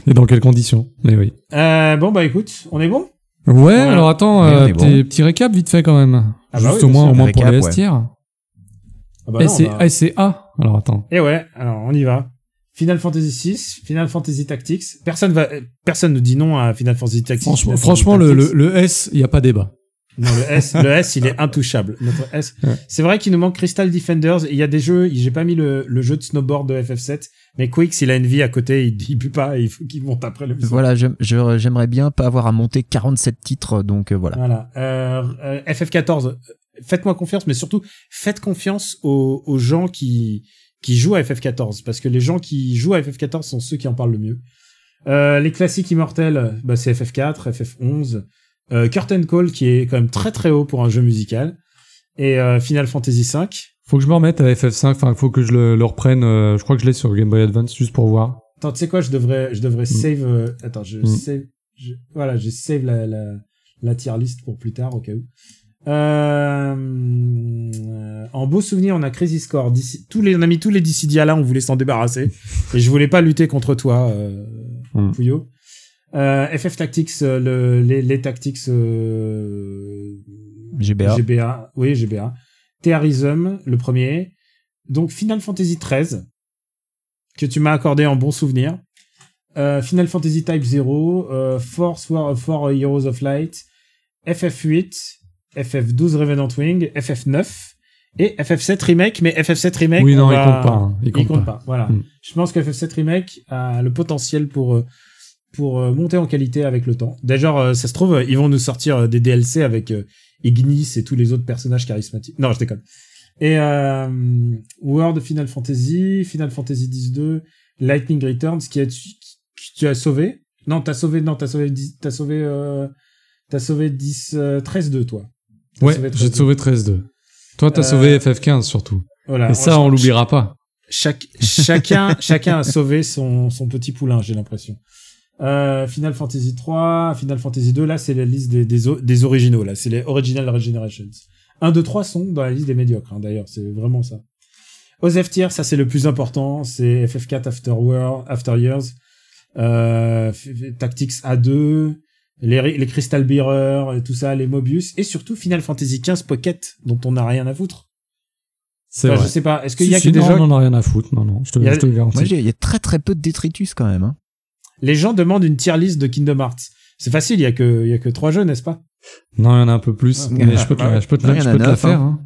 Et dans quelles conditions Mais oui. Euh, bon bah écoute, on est bon? Ouais, Voilà. alors attends, euh, bon. petit, récap vite fait quand même. Ah bah Juste oui, au moins, au moins pour Récap, les ouais. S-tiers. ah bah c'est bah- A. Alors attends. Et ouais, alors on y va. Final Fantasy 6, Final Fantasy Tactics. Personne va, personne ne dit non à Final Fantasy Tactics. Franchement, franchement le, le, le S, il n'y a pas débat. Non, le S, le S, il est intouchable. Notre S. Ouais. C'est vrai qu'il nous manque Crystal Defenders. Il y a des jeux, j'ai pas mis le, le jeu de snowboard de FF7, mais Quicks, il a une vie à côté, il, il peut pas, il faut qu'il monte après le Voilà, j'aime- je- j'aimerais bien pas avoir à monter 47 titres, donc euh, voilà. Voilà. Euh, euh, FF14. faites-moi confiance, mais surtout faites confiance aux, aux gens qui qui jouent à FF14 parce que les gens qui jouent à FF14 sont ceux qui en parlent le mieux. Euh, les classiques immortels, bah, c'est FF4, FF11, euh, Curtain Call qui est quand même très très haut pour un jeu musical et euh, Final Fantasy V. Faut que je me remette à FF5, enfin, faut que je le, le reprenne, euh, je crois que je l'ai sur Game Boy Advance juste pour voir. Attends, tu sais quoi, je devrais je devrais save euh, attends, je Mm. save je- voilà, je save la, la la tier list pour plus tard au cas où. Euh, euh, en beau souvenir, on a Crazy Score. D'ici- Tous les, on a mis tous les Dissidia là, on voulait s'en débarrasser. et je voulais pas lutter contre toi, euh, Hmm. Pouillot. Euh, FF Tactics, euh, le, les, les Tactics euh, GBA. GBA, oui, GBA. Terrorism, le premier. Donc Final Fantasy XIII, que tu m'as accordé en bon souvenir. Euh, Final Fantasy Type 0, euh, Force War for Heroes of Light, FF8, FF12 Revenant Wing, FF9 et FF7 Remake, mais FF7 Remake, oui, on non, il va- compte pas. hein, Il il compte, compte pas. pas. Voilà. Mm. Je pense que FF7 Remake a le potentiel pour euh, pour euh, monter en qualité avec le temps. D'ailleurs, euh, ça se trouve, ils vont nous sortir des DLC avec Ignis et tous les autres personnages charismatiques. Non, je déconne. Et euh, World Final Fantasy, Final Fantasy X-2, Lightning Returns, qui a qui, qui tu as sauvé? Non, t'as sauvé, non, t'as sauvé, 10 t'as sauvé, euh, t'as sauvé 10, euh, 13-2, toi. T'as Ouais, j'ai 13-2. sauvé 13-2. Toi, t'as Euh, sauvé FF15 surtout. Voilà. Et ça, on l'oubliera pas. chaque, chacun, chacun a sauvé son, son petit poulain, j'ai l'impression. Euh, Final Fantasy 3, Final Fantasy 2, là, c'est la liste des, des, des originaux, là. C'est les Original Regenerations. 1, 2, 3 sont dans la liste des médiocres, hein, d'ailleurs. C'est vraiment ça. Aux F tier, ça, c'est le plus important. C'est FF4 After War, After Years, euh, Tactics A2, les, les Crystal Bearer, et tout ça, les Mobius, et surtout Final Fantasy 15 Pocket, dont on n'a rien à foutre. C'est Enfin, vrai. je sais pas. Est-ce qu'il Si, y a si, que des non, gens on en a rien à foutre. Non, non, je te, Il y a- je te le garantis. Moi, il y a très très peu de détritus quand même. hein. Les gens demandent une tier list de Kingdom Hearts. C'est facile, il y a que il y a que trois jeux, n'est-ce pas? Non, il y en a un peu plus. Ah, mais je peux te Ah la, ouais. je peux te Non, la, il y je en a peux te la neuf, faire. hein.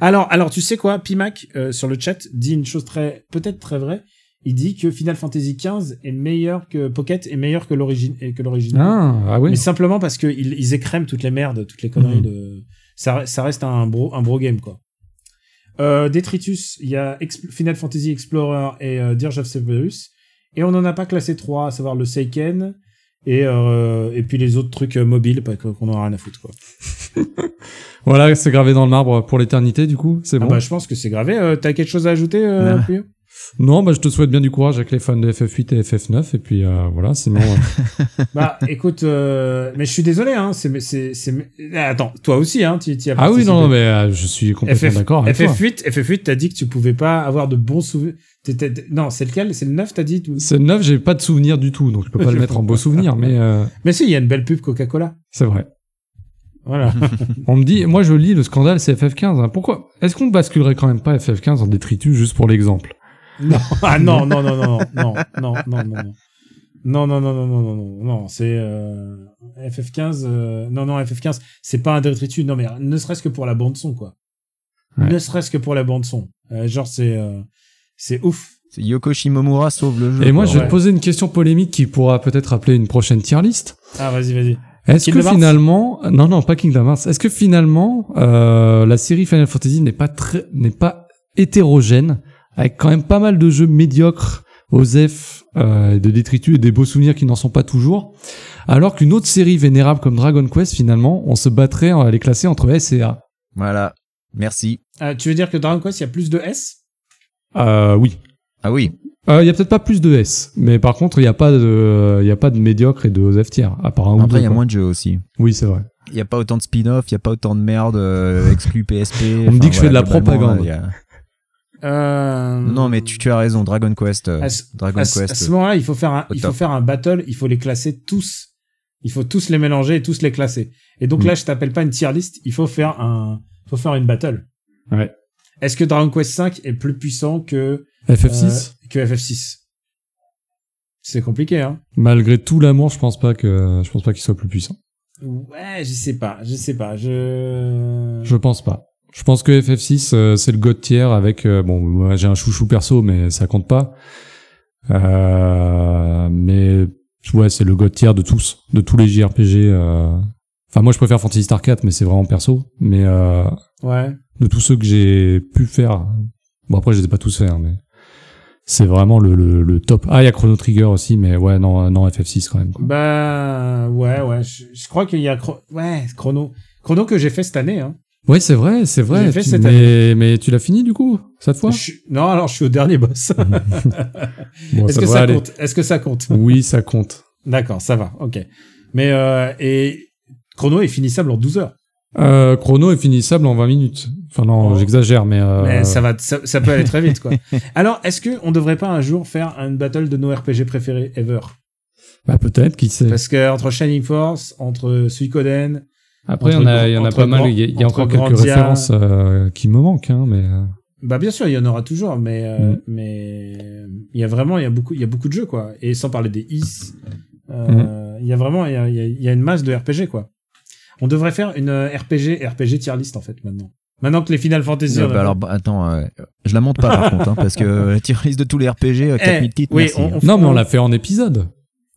Alors alors tu sais quoi, Pimac euh, sur le chat dit une chose très peut-être très vraie. Il dit que Final Fantasy XV est meilleur que Pocket est meilleur que l'origine et que l'original. Ah, ah oui. Mais simplement parce que ils, ils écrèment toutes les merdes, toutes les conneries Mhm. de ça ça reste un bro un bro game quoi. Euh, Detritus, il y a Final Fantasy Explorer et euh, Dirge of Cerberus et on n'en a pas classé trois, à savoir le Seiken et euh, et puis les autres trucs euh, mobiles qu'on en a rien à foutre quoi. Voilà, c'est gravé dans le marbre pour l'éternité, du coup. C'est Ah bon. bah, je pense que c'est gravé. Euh, T'as quelque chose à ajouter, euh, Non. Bah, je te souhaite bien du courage avec les fans de FF8 et FF9. Et puis, euh, voilà, sinon. euh, Bah, écoute, euh, mais je suis désolé, hein. C'est, c'est, c'est. Attends, toi aussi, hein. Tu, y as ah oui, non, non, mais euh, je suis complètement d'accord avec toi. FF8, FF8, t'as dit que tu pouvais pas avoir de bons souvenirs. Non, c'est lequel C'est le 9, t'as dit C'est le 9, j'ai pas de souvenir du tout, donc je peux pas le mettre en beau souvenir, mais euh, Mais si, il y a une belle pub Coca-Cola. c'est vrai. Voilà. On me dit, moi je lis le scandale, c'est FF15. hein. Pourquoi Est-ce qu'on basculerait quand même pas FF15 en détritus juste pour l'exemple non. Ah non, non, non, non, non, non, non, non, non. Non, non, non, non, non, non, non, non, c'est euh, FF15. euh, non, non, FF15, c'est pas un détritus. Non, mais ne serait-ce que pour la bande son, quoi. Ouais. Ne serait-ce que pour la bande son. Euh, genre, c'est, euh, c'est ouf. C'est Yoko Shimomura sauve le jeu. Et moi, quoi. je vais Ouais. te poser une question polémique qui pourra peut-être appeler une prochaine tier list. Ah, vas-y, vas-y. Est-ce que finalement, non, non, pas Kingdom Hearts. Est-ce que finalement, euh, la série Final Fantasy n'est pas très, n'est pas hétérogène, avec quand même pas mal de jeux médiocres, OSEF, euh, de détritus et des beaux souvenirs qui n'en sont pas toujours, alors qu'une autre série vénérable comme Dragon Quest, finalement, on se battrait à les classer entre S et A. Voilà. Merci. Ah, tu veux dire que Dragon Quest, il y a plus de S? Euh, oui. Ah oui. Euh, Il y a peut-être pas plus de S, mais par contre, il n'y a pas de, il y a pas de médiocre et de OSEF tiers, à part un ou Après, il y a quoi. moins de jeux aussi. Oui, c'est vrai. Il y a pas autant de spin-off, il y a pas autant de merde euh, exclu PSP. On me dit que je fais de la propagande. euh... Non, mais tu, tu as raison. Dragon Quest. euh, À ce, Dragon à ce- Quest. à ce moment-là, il faut faire un, il faut faire un battle. Il faut les classer tous. Il faut tous les mélanger et tous les classer. Et donc Mm. là, je t'appelle pas une tier list. Il faut faire un, faut faire une battle. Ouais. Est-ce que Dragon Quest 5 est plus puissant que FF6. euh, que FF6 C'est compliqué, hein. Malgré tout l'amour, je pense pas que, je pense pas qu'il soit plus puissant. Ouais, je sais pas, je sais pas, je. Je pense pas. Je pense que FF6 euh, c'est le god tier avec euh, bon moi j'ai un chouchou perso mais ça compte pas. Euh, mais ouais c'est le god tier de tous de tous les JRPG. euh. Enfin moi je préfère Fantasy Star 4 mais c'est vraiment perso. Mais euh, Ouais. de tous ceux que j'ai pu faire. Bon après je les ai pas tous faits, hein, mais c'est vraiment le, le, le top. Ah il y a Chrono Trigger aussi, mais ouais non non FF6 quand même. quoi. Bah ouais ouais. Je, je crois qu'il y a Chro- ouais Chrono Chrono que j'ai fait cette année. Hein. Ouais c'est vrai c'est vrai. Fait Tu- cette mais mais tu l'as fini du coup cette fois? Je Non alors je suis au dernier boss. Bon, Est-ce que ça compte? Est-ce que ça compte? Oui ça compte. D'accord, ça va. Ok. Mais euh, et Chrono est finissable en 12 heures. Euh, chrono est finissable en 20 minutes. Enfin non, Oh. j'exagère, mais, euh, Mais ça va, ça, ça peut aller très vite, quoi. Alors, est-ce que on devrait pas un jour faire une battle de nos RPG préférés ever bah, peut-être, qui sait. Parce que entre Shining Force, entre Suikoden, Après, il y en a, il y en a pas mal. Il y a, y encore quelques références euh, qui me manquent, hein, mais euh, bah bien sûr, il y en aura toujours, mais euh, Mm. mais il y a vraiment, il y a beaucoup, il y a beaucoup de jeux, quoi. Et sans parler des is, Mm. euh, il y a vraiment, il y a, y a une masse de RPG, quoi. On devrait faire une euh, RPG, RPG tier list en fait maintenant. Maintenant que les Final Fantasy. Euh, on a bah, alors, bah, attends, euh, je la monte pas par contre, hein, parce que la tier list de tous les RPG, euh, 4000 Eh, titres, oui, merci. on, hein. on- non, mais on l'a fait en épisode.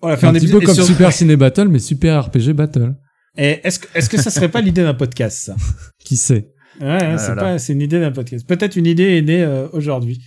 on l'a fait un un petit épisode peu comme sur- Super Ciné Battle, mais Super RPG Battle. Et est-ce que, est-ce que ça serait pas l'idée d'un podcast, ça? Qui sait? Ouais, Ah c'est pas, c'est une idée d'un podcast. Peut-être une idée est née euh, aujourd'hui.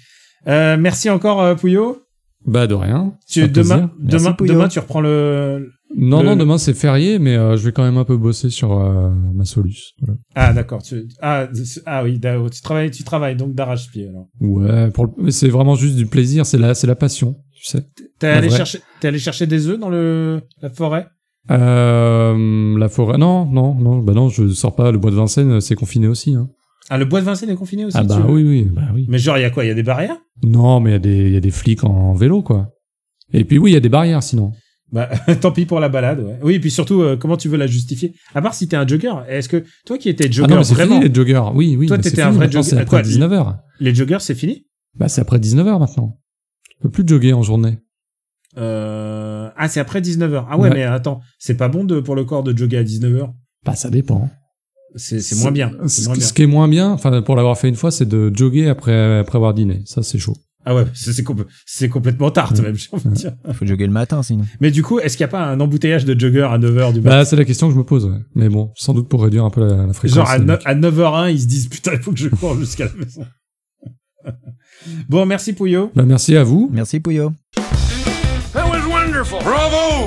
Euh, merci encore, euh, Pouillot. Bah de rien. Tu, demain, plaisir. Demain, demain, tu reprends le. Non, Le- non, demain c'est férié, mais euh, je vais quand même un peu bosser sur euh, ma Solus. Voilà. Ah, d'accord. Tu... Ah, ah oui, tu travailles, tu travailles donc d'arrache-pied. Alors, Ouais, pour le- mais c'est vraiment juste du plaisir, c'est la, c'est la passion, tu sais. t'es allé chercher, t'es allé chercher des œufs dans le la forêt? Euh, la forêt, non, non, non, bah non, je sors pas. Le bois de Vincennes, c'est confiné aussi. Hein. Ah, le bois de Vincennes est confiné aussi. Ah bah oui, oui, bah oui. Mais genre, il y a quoi Il y a des barrières? Non, mais il y a des, il y a des flics en vélo, quoi. Et puis oui, il y a des barrières, sinon. Bah, tant pis pour la balade. Ouais. Oui, et puis surtout, euh, comment tu veux la justifier? À part si t'es un jogger. Est-ce que toi qui étais Ah jogger non, mais c'est vraiment, fini les joggers. Oui, oui. Toi, t'étais un vrai jogger. C'est après Quoi, 19h. les joggers, c'est fini? Bah, c'est après 19h maintenant. Tu peux plus jogger en journée. euh... Ah, c'est après 19h. Ah ouais, Ouais. mais attends, c'est pas bon de, pour le corps de jogger à 19h. Bah, ça dépend. C'est c'est moins bien. C'est Ce, moins bien. ce qui est moins bien, enfin, pour l'avoir fait une fois, c'est de jogger après, après avoir dîné. Ça, c'est chaud. Ah ouais, c'est c'est compl- complètement tarte Ouais. même, j'ai envie de dire. Faut jogger le matin sinon. Mais du coup, est-ce qu'il n'y a pas un embouteillage de joggers à 9h du matin? Bah, c'est la question que je me pose, ouais. Mais bon, sans doute pour réduire un peu la, la fréquence. Genre à 9h01, ils se disent putain, il faut que je cours jusqu'à la maison. bon, merci Pouillot. Bah, merci à vous. Merci Pouillot. That was wonderful. Bravo!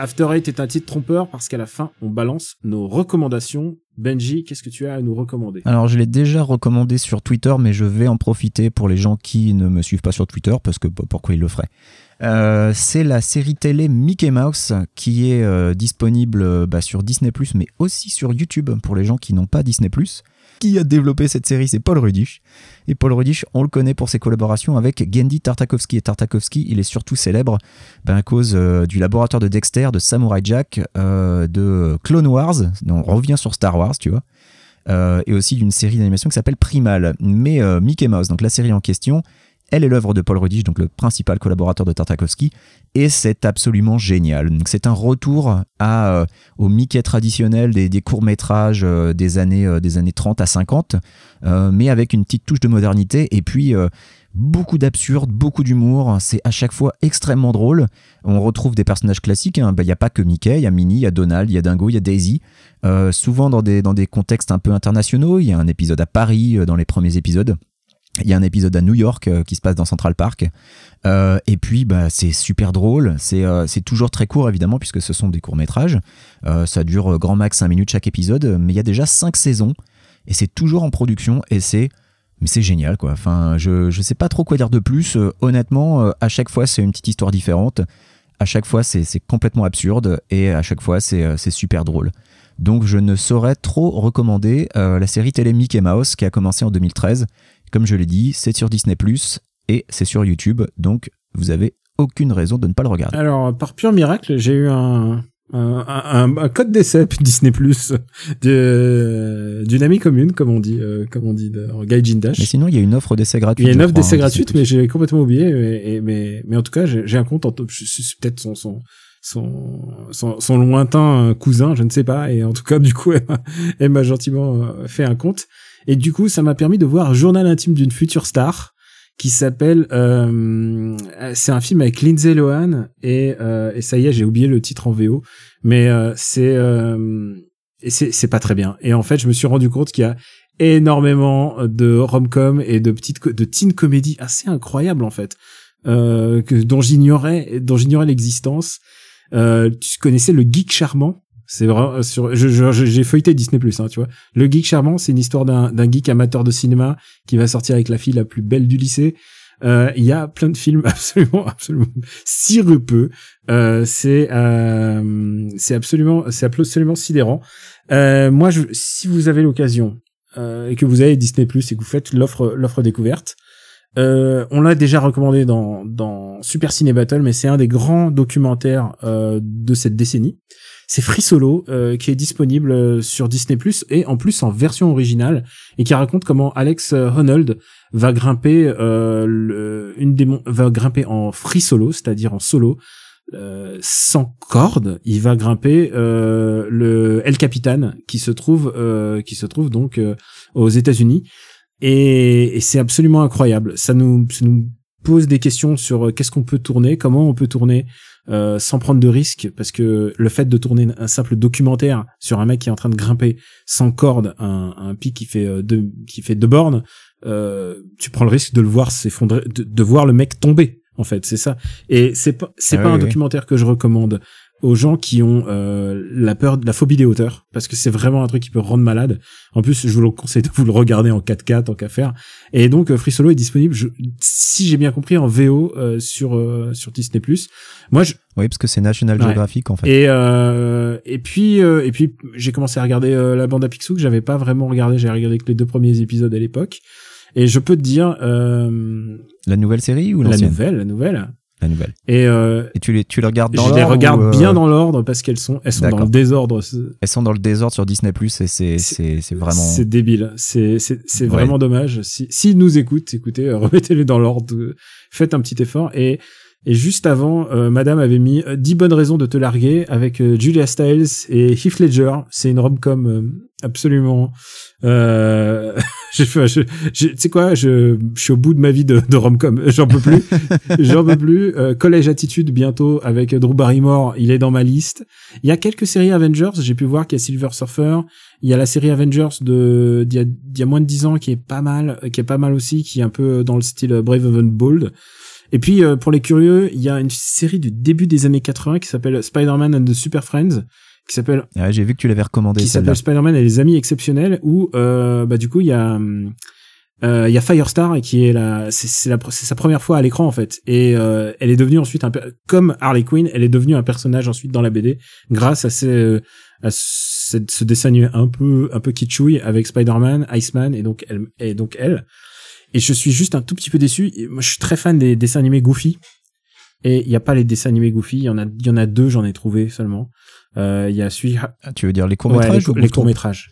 After Eight est un titre trompeur parce qu'à la fin, on balance nos recommandations. Benji, qu'est-ce que tu as à nous recommander? Alors je l'ai déjà recommandé sur Twitter, mais je vais en profiter pour les gens qui ne me suivent pas sur Twitter, parce que pourquoi ils le feraient. Euh, C'est la série télé Mickey Mouse qui est euh, disponible bah, sur Disney ⁇ mais aussi sur YouTube pour les gens qui n'ont pas Disney ⁇ Qui a développé cette série C'est Paul Rudish. Et Paul Rudish, on le connaît pour ses collaborations avec Gendy Tartakovsky. Et Tartakovsky, il est surtout célèbre ben, à cause euh, du laboratoire de Dexter, de Samurai Jack, euh, de Clone Wars. On revient sur Star Wars, tu vois. Euh, et aussi d'une série d'animation qui s'appelle Primal. Mais Mickey Mouse, donc la série en question, elle est l'œuvre de Paul Rudish, donc le principal collaborateur de Tartakovsky, et c'est absolument génial. C'est un retour euh, au Mickey traditionnel des, courts-métrages euh, des, années, euh, des années 30 à 50, euh, mais avec une petite touche de modernité, et puis euh, beaucoup d'absurde, beaucoup d'humour, c'est à chaque fois extrêmement drôle. On retrouve des personnages classiques, il n'y a pas que Mickey, il y a Minnie, il y a Donald, il y a Dingo, il y a Daisy, euh, souvent dans des, dans des contextes un peu internationaux. Il y a un épisode à Paris euh, dans les premiers épisodes. Il y a un épisode à New York euh, qui se passe dans Central Park. Euh, et puis, bah, c'est super drôle. C'est euh, toujours très court, évidemment, puisque ce sont des courts-métrages. Euh, ça dure grand max 5 minutes chaque épisode, mais il y a déjà 5 saisons. Et c'est toujours en production, et c'est. Mais c'est génial, quoi. Enfin, je, je sais pas trop quoi dire de plus. Honnêtement, à chaque fois, c'est une petite histoire différente. À chaque fois, c'est complètement absurde. Et à chaque fois, c'est super drôle. Donc je ne saurais trop recommander la série télé Mickey Mouse qui a commencé en 2013. Comme je l'ai dit, c'est sur Disney ⁇ et c'est sur YouTube, donc vous avez aucune raison de ne pas le regarder. Alors, par pur miracle, j'ai eu un, un, un, un code d'essai Disney Plus d'une amie commune, comme on dit, euh, comme on dit Gaijin Dash. Mais sinon, il y a une offre d'essai gratuite. Il y a une offre d'essai hein, gratuite, mais j'ai complètement oublié. Et- mais, mais en tout cas, j'ai un compte. En, je suis peut-être son, son, son, son, son lointain cousin, je ne sais pas. Et en tout cas, du coup, elle m'a- elle m'a gentiment euh, fait un compte. Et du coup, ça m'a permis de voir Journal intime d'une future star qui s'appelle euh, c'est un film avec Lindsay Lohan et, euh, et ça y est j'ai oublié le titre en VO mais euh, c'est euh, c'est c'est pas très bien. Et en fait je me suis rendu compte qu'il y a énormément de rom-com et de petites de teen comédies assez incroyables en fait euh, que dont j'ignorais dont j'ignorais l'existence. Euh, tu connaissais le geek charmant? C'est vrai sur je, je- je- j'ai feuilleté Disney Plus hein, tu vois. Le geek charmant c'est une histoire d'un d'un geek amateur de cinéma qui va sortir avec la fille la plus belle du lycée. Euh, il y a plein de films absolument absolument sirupeux. Euh, c'est euh, c'est absolument c'est absolument sidérant. Euh, moi je, si vous avez l'occasion euh, et que vous avez Disney Plus et que vous faites l'offre l'offre découverte euh, on l'a déjà recommandé dans dans Super Ciné Battle mais c'est un des grands documentaires euh, de cette décennie c'est Free Solo euh, qui est disponible euh, sur Disney Plus et en plus en version originale et qui raconte comment Alex euh, Honnold va grimper euh, le- une va grimper en free solo, c'est-à-dire en solo euh, sans corde, il va grimper euh, le El Capitan qui se trouve qui se trouve donc aux États-Unis et, et c'est absolument incroyable. Ça nous ça nous pose des questions sur qu'est-ce qu'on peut tourner, comment on peut tourner euh, sans prendre de risques parce que le fait de tourner un simple documentaire sur un mec qui est en train de grimper sans corde un, un pic qui fait euh, deux qui fait deux bornes euh, tu prends le risque de le voir s'effondrer de, de voir le mec tomber en fait c'est ça et c'est pas c'est Ah pas oui, un oui. documentaire que je recommande aux gens qui ont euh, la peur de la phobie des hauteurs parce que c'est vraiment un truc qui peut rendre malade. En plus je vous le conseille de vous le regarder en 4K tant qu'à faire. Et donc euh, Free Solo est disponible je- si j'ai bien compris en VO euh, sur euh, sur Disney moi je, Oui, parce que c'est National Ouais. Geographic en fait. et euh, et puis euh, et puis j'ai commencé à regarder euh, la bande à Picsou que j'avais pas vraiment regardé. J'ai regardé que les deux premiers épisodes à l'époque. Et je peux te dire euh, La nouvelle série ou la nouvelle la nouvelle La nouvelle. et euh, Et tu les, tu les regardes dans je les regarde ou, euh, bien dans l'ordre parce qu'elles sont elles sont dans le désordre Elles sont dans le désordre sur Disney Plus et c'est c'est c'est vraiment. c'est débile c'est c'est c'est Ouais. vraiment dommage si s'ils nous écoutent écoutez euh, remettez-les dans l'ordre faites un petit effort et et juste avant, euh, Madame avait mis euh, 10 bonnes raisons de te larguer avec euh, Julia Stiles et Heath Ledger. C'est une rom-com euh, absolument. Euh... je, je- tu sais quoi, je, je suis au bout de ma vie de, de rom-com. J'en peux plus. J'en peux plus. Euh, Collège Attitude bientôt avec Drew Barrymore. Il est dans ma liste. Il y a quelques séries Avengers. J'ai pu voir qu'il y a Silver Surfer. Il y a la série Avengers de d'il y a, d'il y a moins de 10 ans qui est pas mal, euh, qui est pas mal aussi, qui est un peu dans le style euh, Brave and Bold. Et puis euh, pour les curieux, il y a une série du début des années 80 qui s'appelle Spider-Man and the Super Friends, qui s'appelle Ouais, J'ai vu que tu l'avais recommandé qui s'appelle Spider-Man et les amis exceptionnels où euh, bah du coup il y a euh, il y a Firestar qui est la c'est sa première fois à l'écran en fait. Et euh, elle est devenue ensuite un comme Harley Quinn elle est devenue un personnage ensuite dans la BD grâce à ces à ce, ce dessin un peu un peu kitschouille avec Spider-Man, Iceman et donc elle et donc elle et je suis juste un tout petit peu déçu moi je suis très fan des dessins animés Goofy et il y a pas les dessins animés Goofy il y en a il y en a deux j'en ai trouvé seulement euh, il y a celui Ah, Tu veux dire les Ouais, courts-métrages les, ou les courts métrages.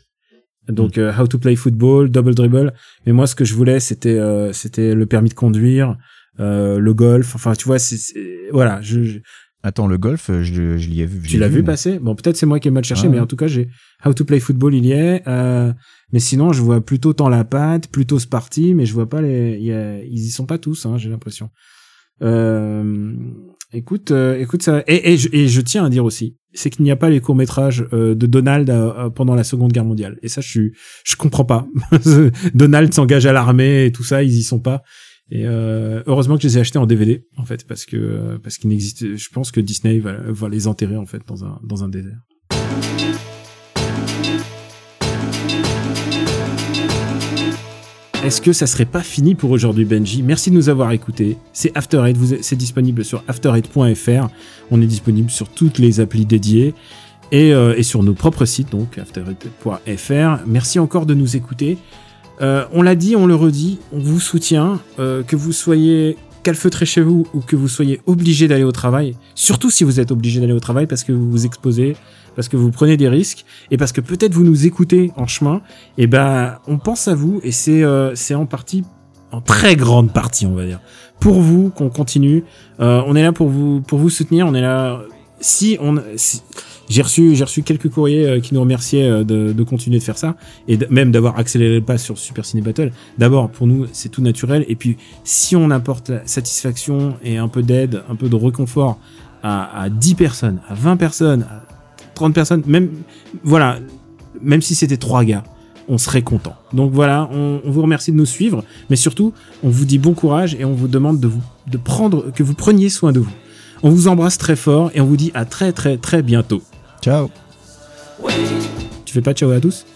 Donc euh, How to Play Football, Double Dribble. Mais moi, ce que je voulais, c'était euh, c'était le permis de conduire, euh, le golf. Enfin, tu vois, c'est voilà. Je, je- Attends, le golf, euh, je, je l'y ai vu. tu l'as vu passer? Bon, peut-être c'est moi qui ai mal cherché, Ah, mais en tout cas, j'ai How to Play Football, il y est. Euh, mais sinon, je vois plutôt tant la patte, plutôt Sparty, mais je vois pas les. y a- ils y sont pas tous, hein, j'ai l'impression. Euh, écoute, euh, écoute ça. Et, et, je, et je tiens à dire aussi, c'est qu'il n'y a pas les courts métrages de Donald euh, euh, pendant la Seconde Guerre mondiale. Et ça, je suis, je comprends pas. Donald s'engage à l'armée et tout ça, ils y sont pas. Et euh, heureusement que je les ai achetés en DVD en fait, parce que euh, parce qu'il n'existe. Je pense que Disney va, va les enterrer en fait dans un dans un désert. Est-ce que ça serait pas fini pour aujourd'hui, Benji? Merci de nous avoir écoutés. C'est After Eight, c'est disponible sur after8.fr. On est disponible sur toutes les applis dédiées et, euh, sur nos propres sites, donc after8.fr. Merci encore de nous écouter. Euh, on l'a dit, on le redit, on vous soutient, euh, que vous soyez calfeutré chez vous ou que vous soyez obligé d'aller au travail. Surtout si vous êtes obligé d'aller au travail parce que vous vous exposez, parce que vous prenez des risques et parce que peut-être vous nous écoutez en chemin. Et ben, on pense à vous et c'est euh, c'est en partie, en très grande partie, on va dire, pour vous qu'on continue. Euh, on est là pour vous pour vous soutenir. On est là si on, si- j'ai reçu, j'ai reçu quelques courriers euh, qui nous remerciaient euh, de, de continuer de faire ça et même d'avoir accéléré le pas sur Super Ciné Battle. D'abord, pour nous, c'est tout naturel. Et puis, si on apporte satisfaction et un peu d'aide, un peu de réconfort à, à 10 personnes, à 20 personnes, 30 personnes, même, voilà, même si c'était trois gars, on serait content. Donc voilà, on, on vous remercie de nous suivre, mais surtout, on vous dit bon courage et on vous demande de vous, de prendre, que vous preniez soin de vous. On vous embrasse très fort et on vous dit à très très très bientôt. Ciao. Tu fais pas ciao à tous?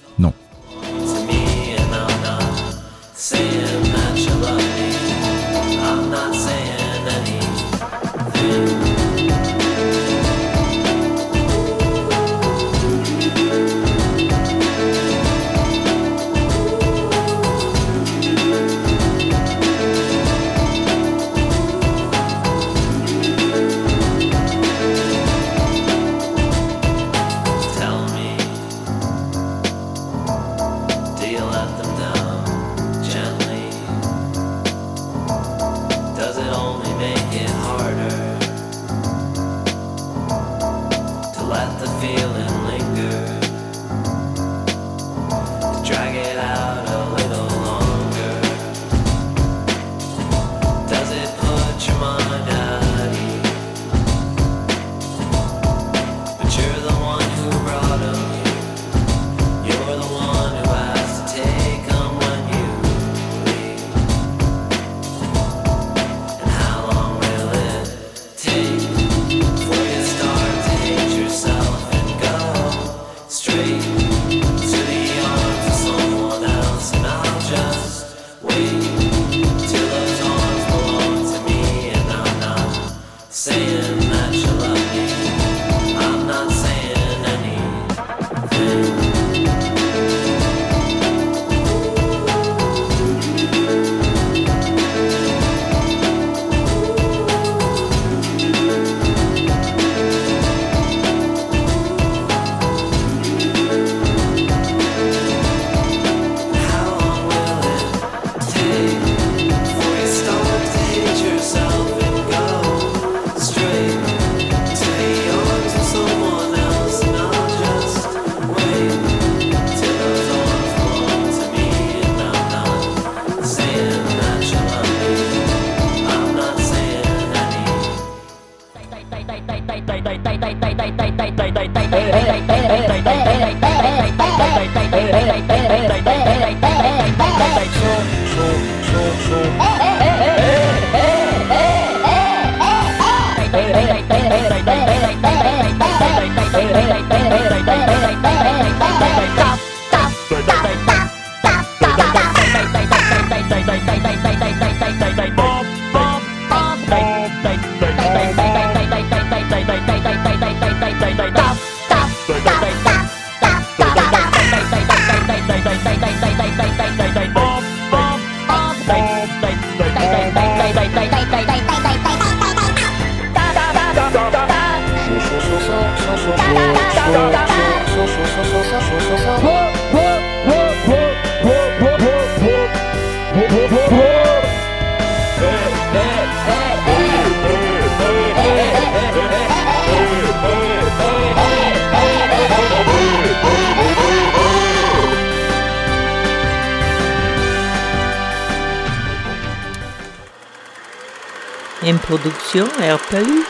Une production RPU.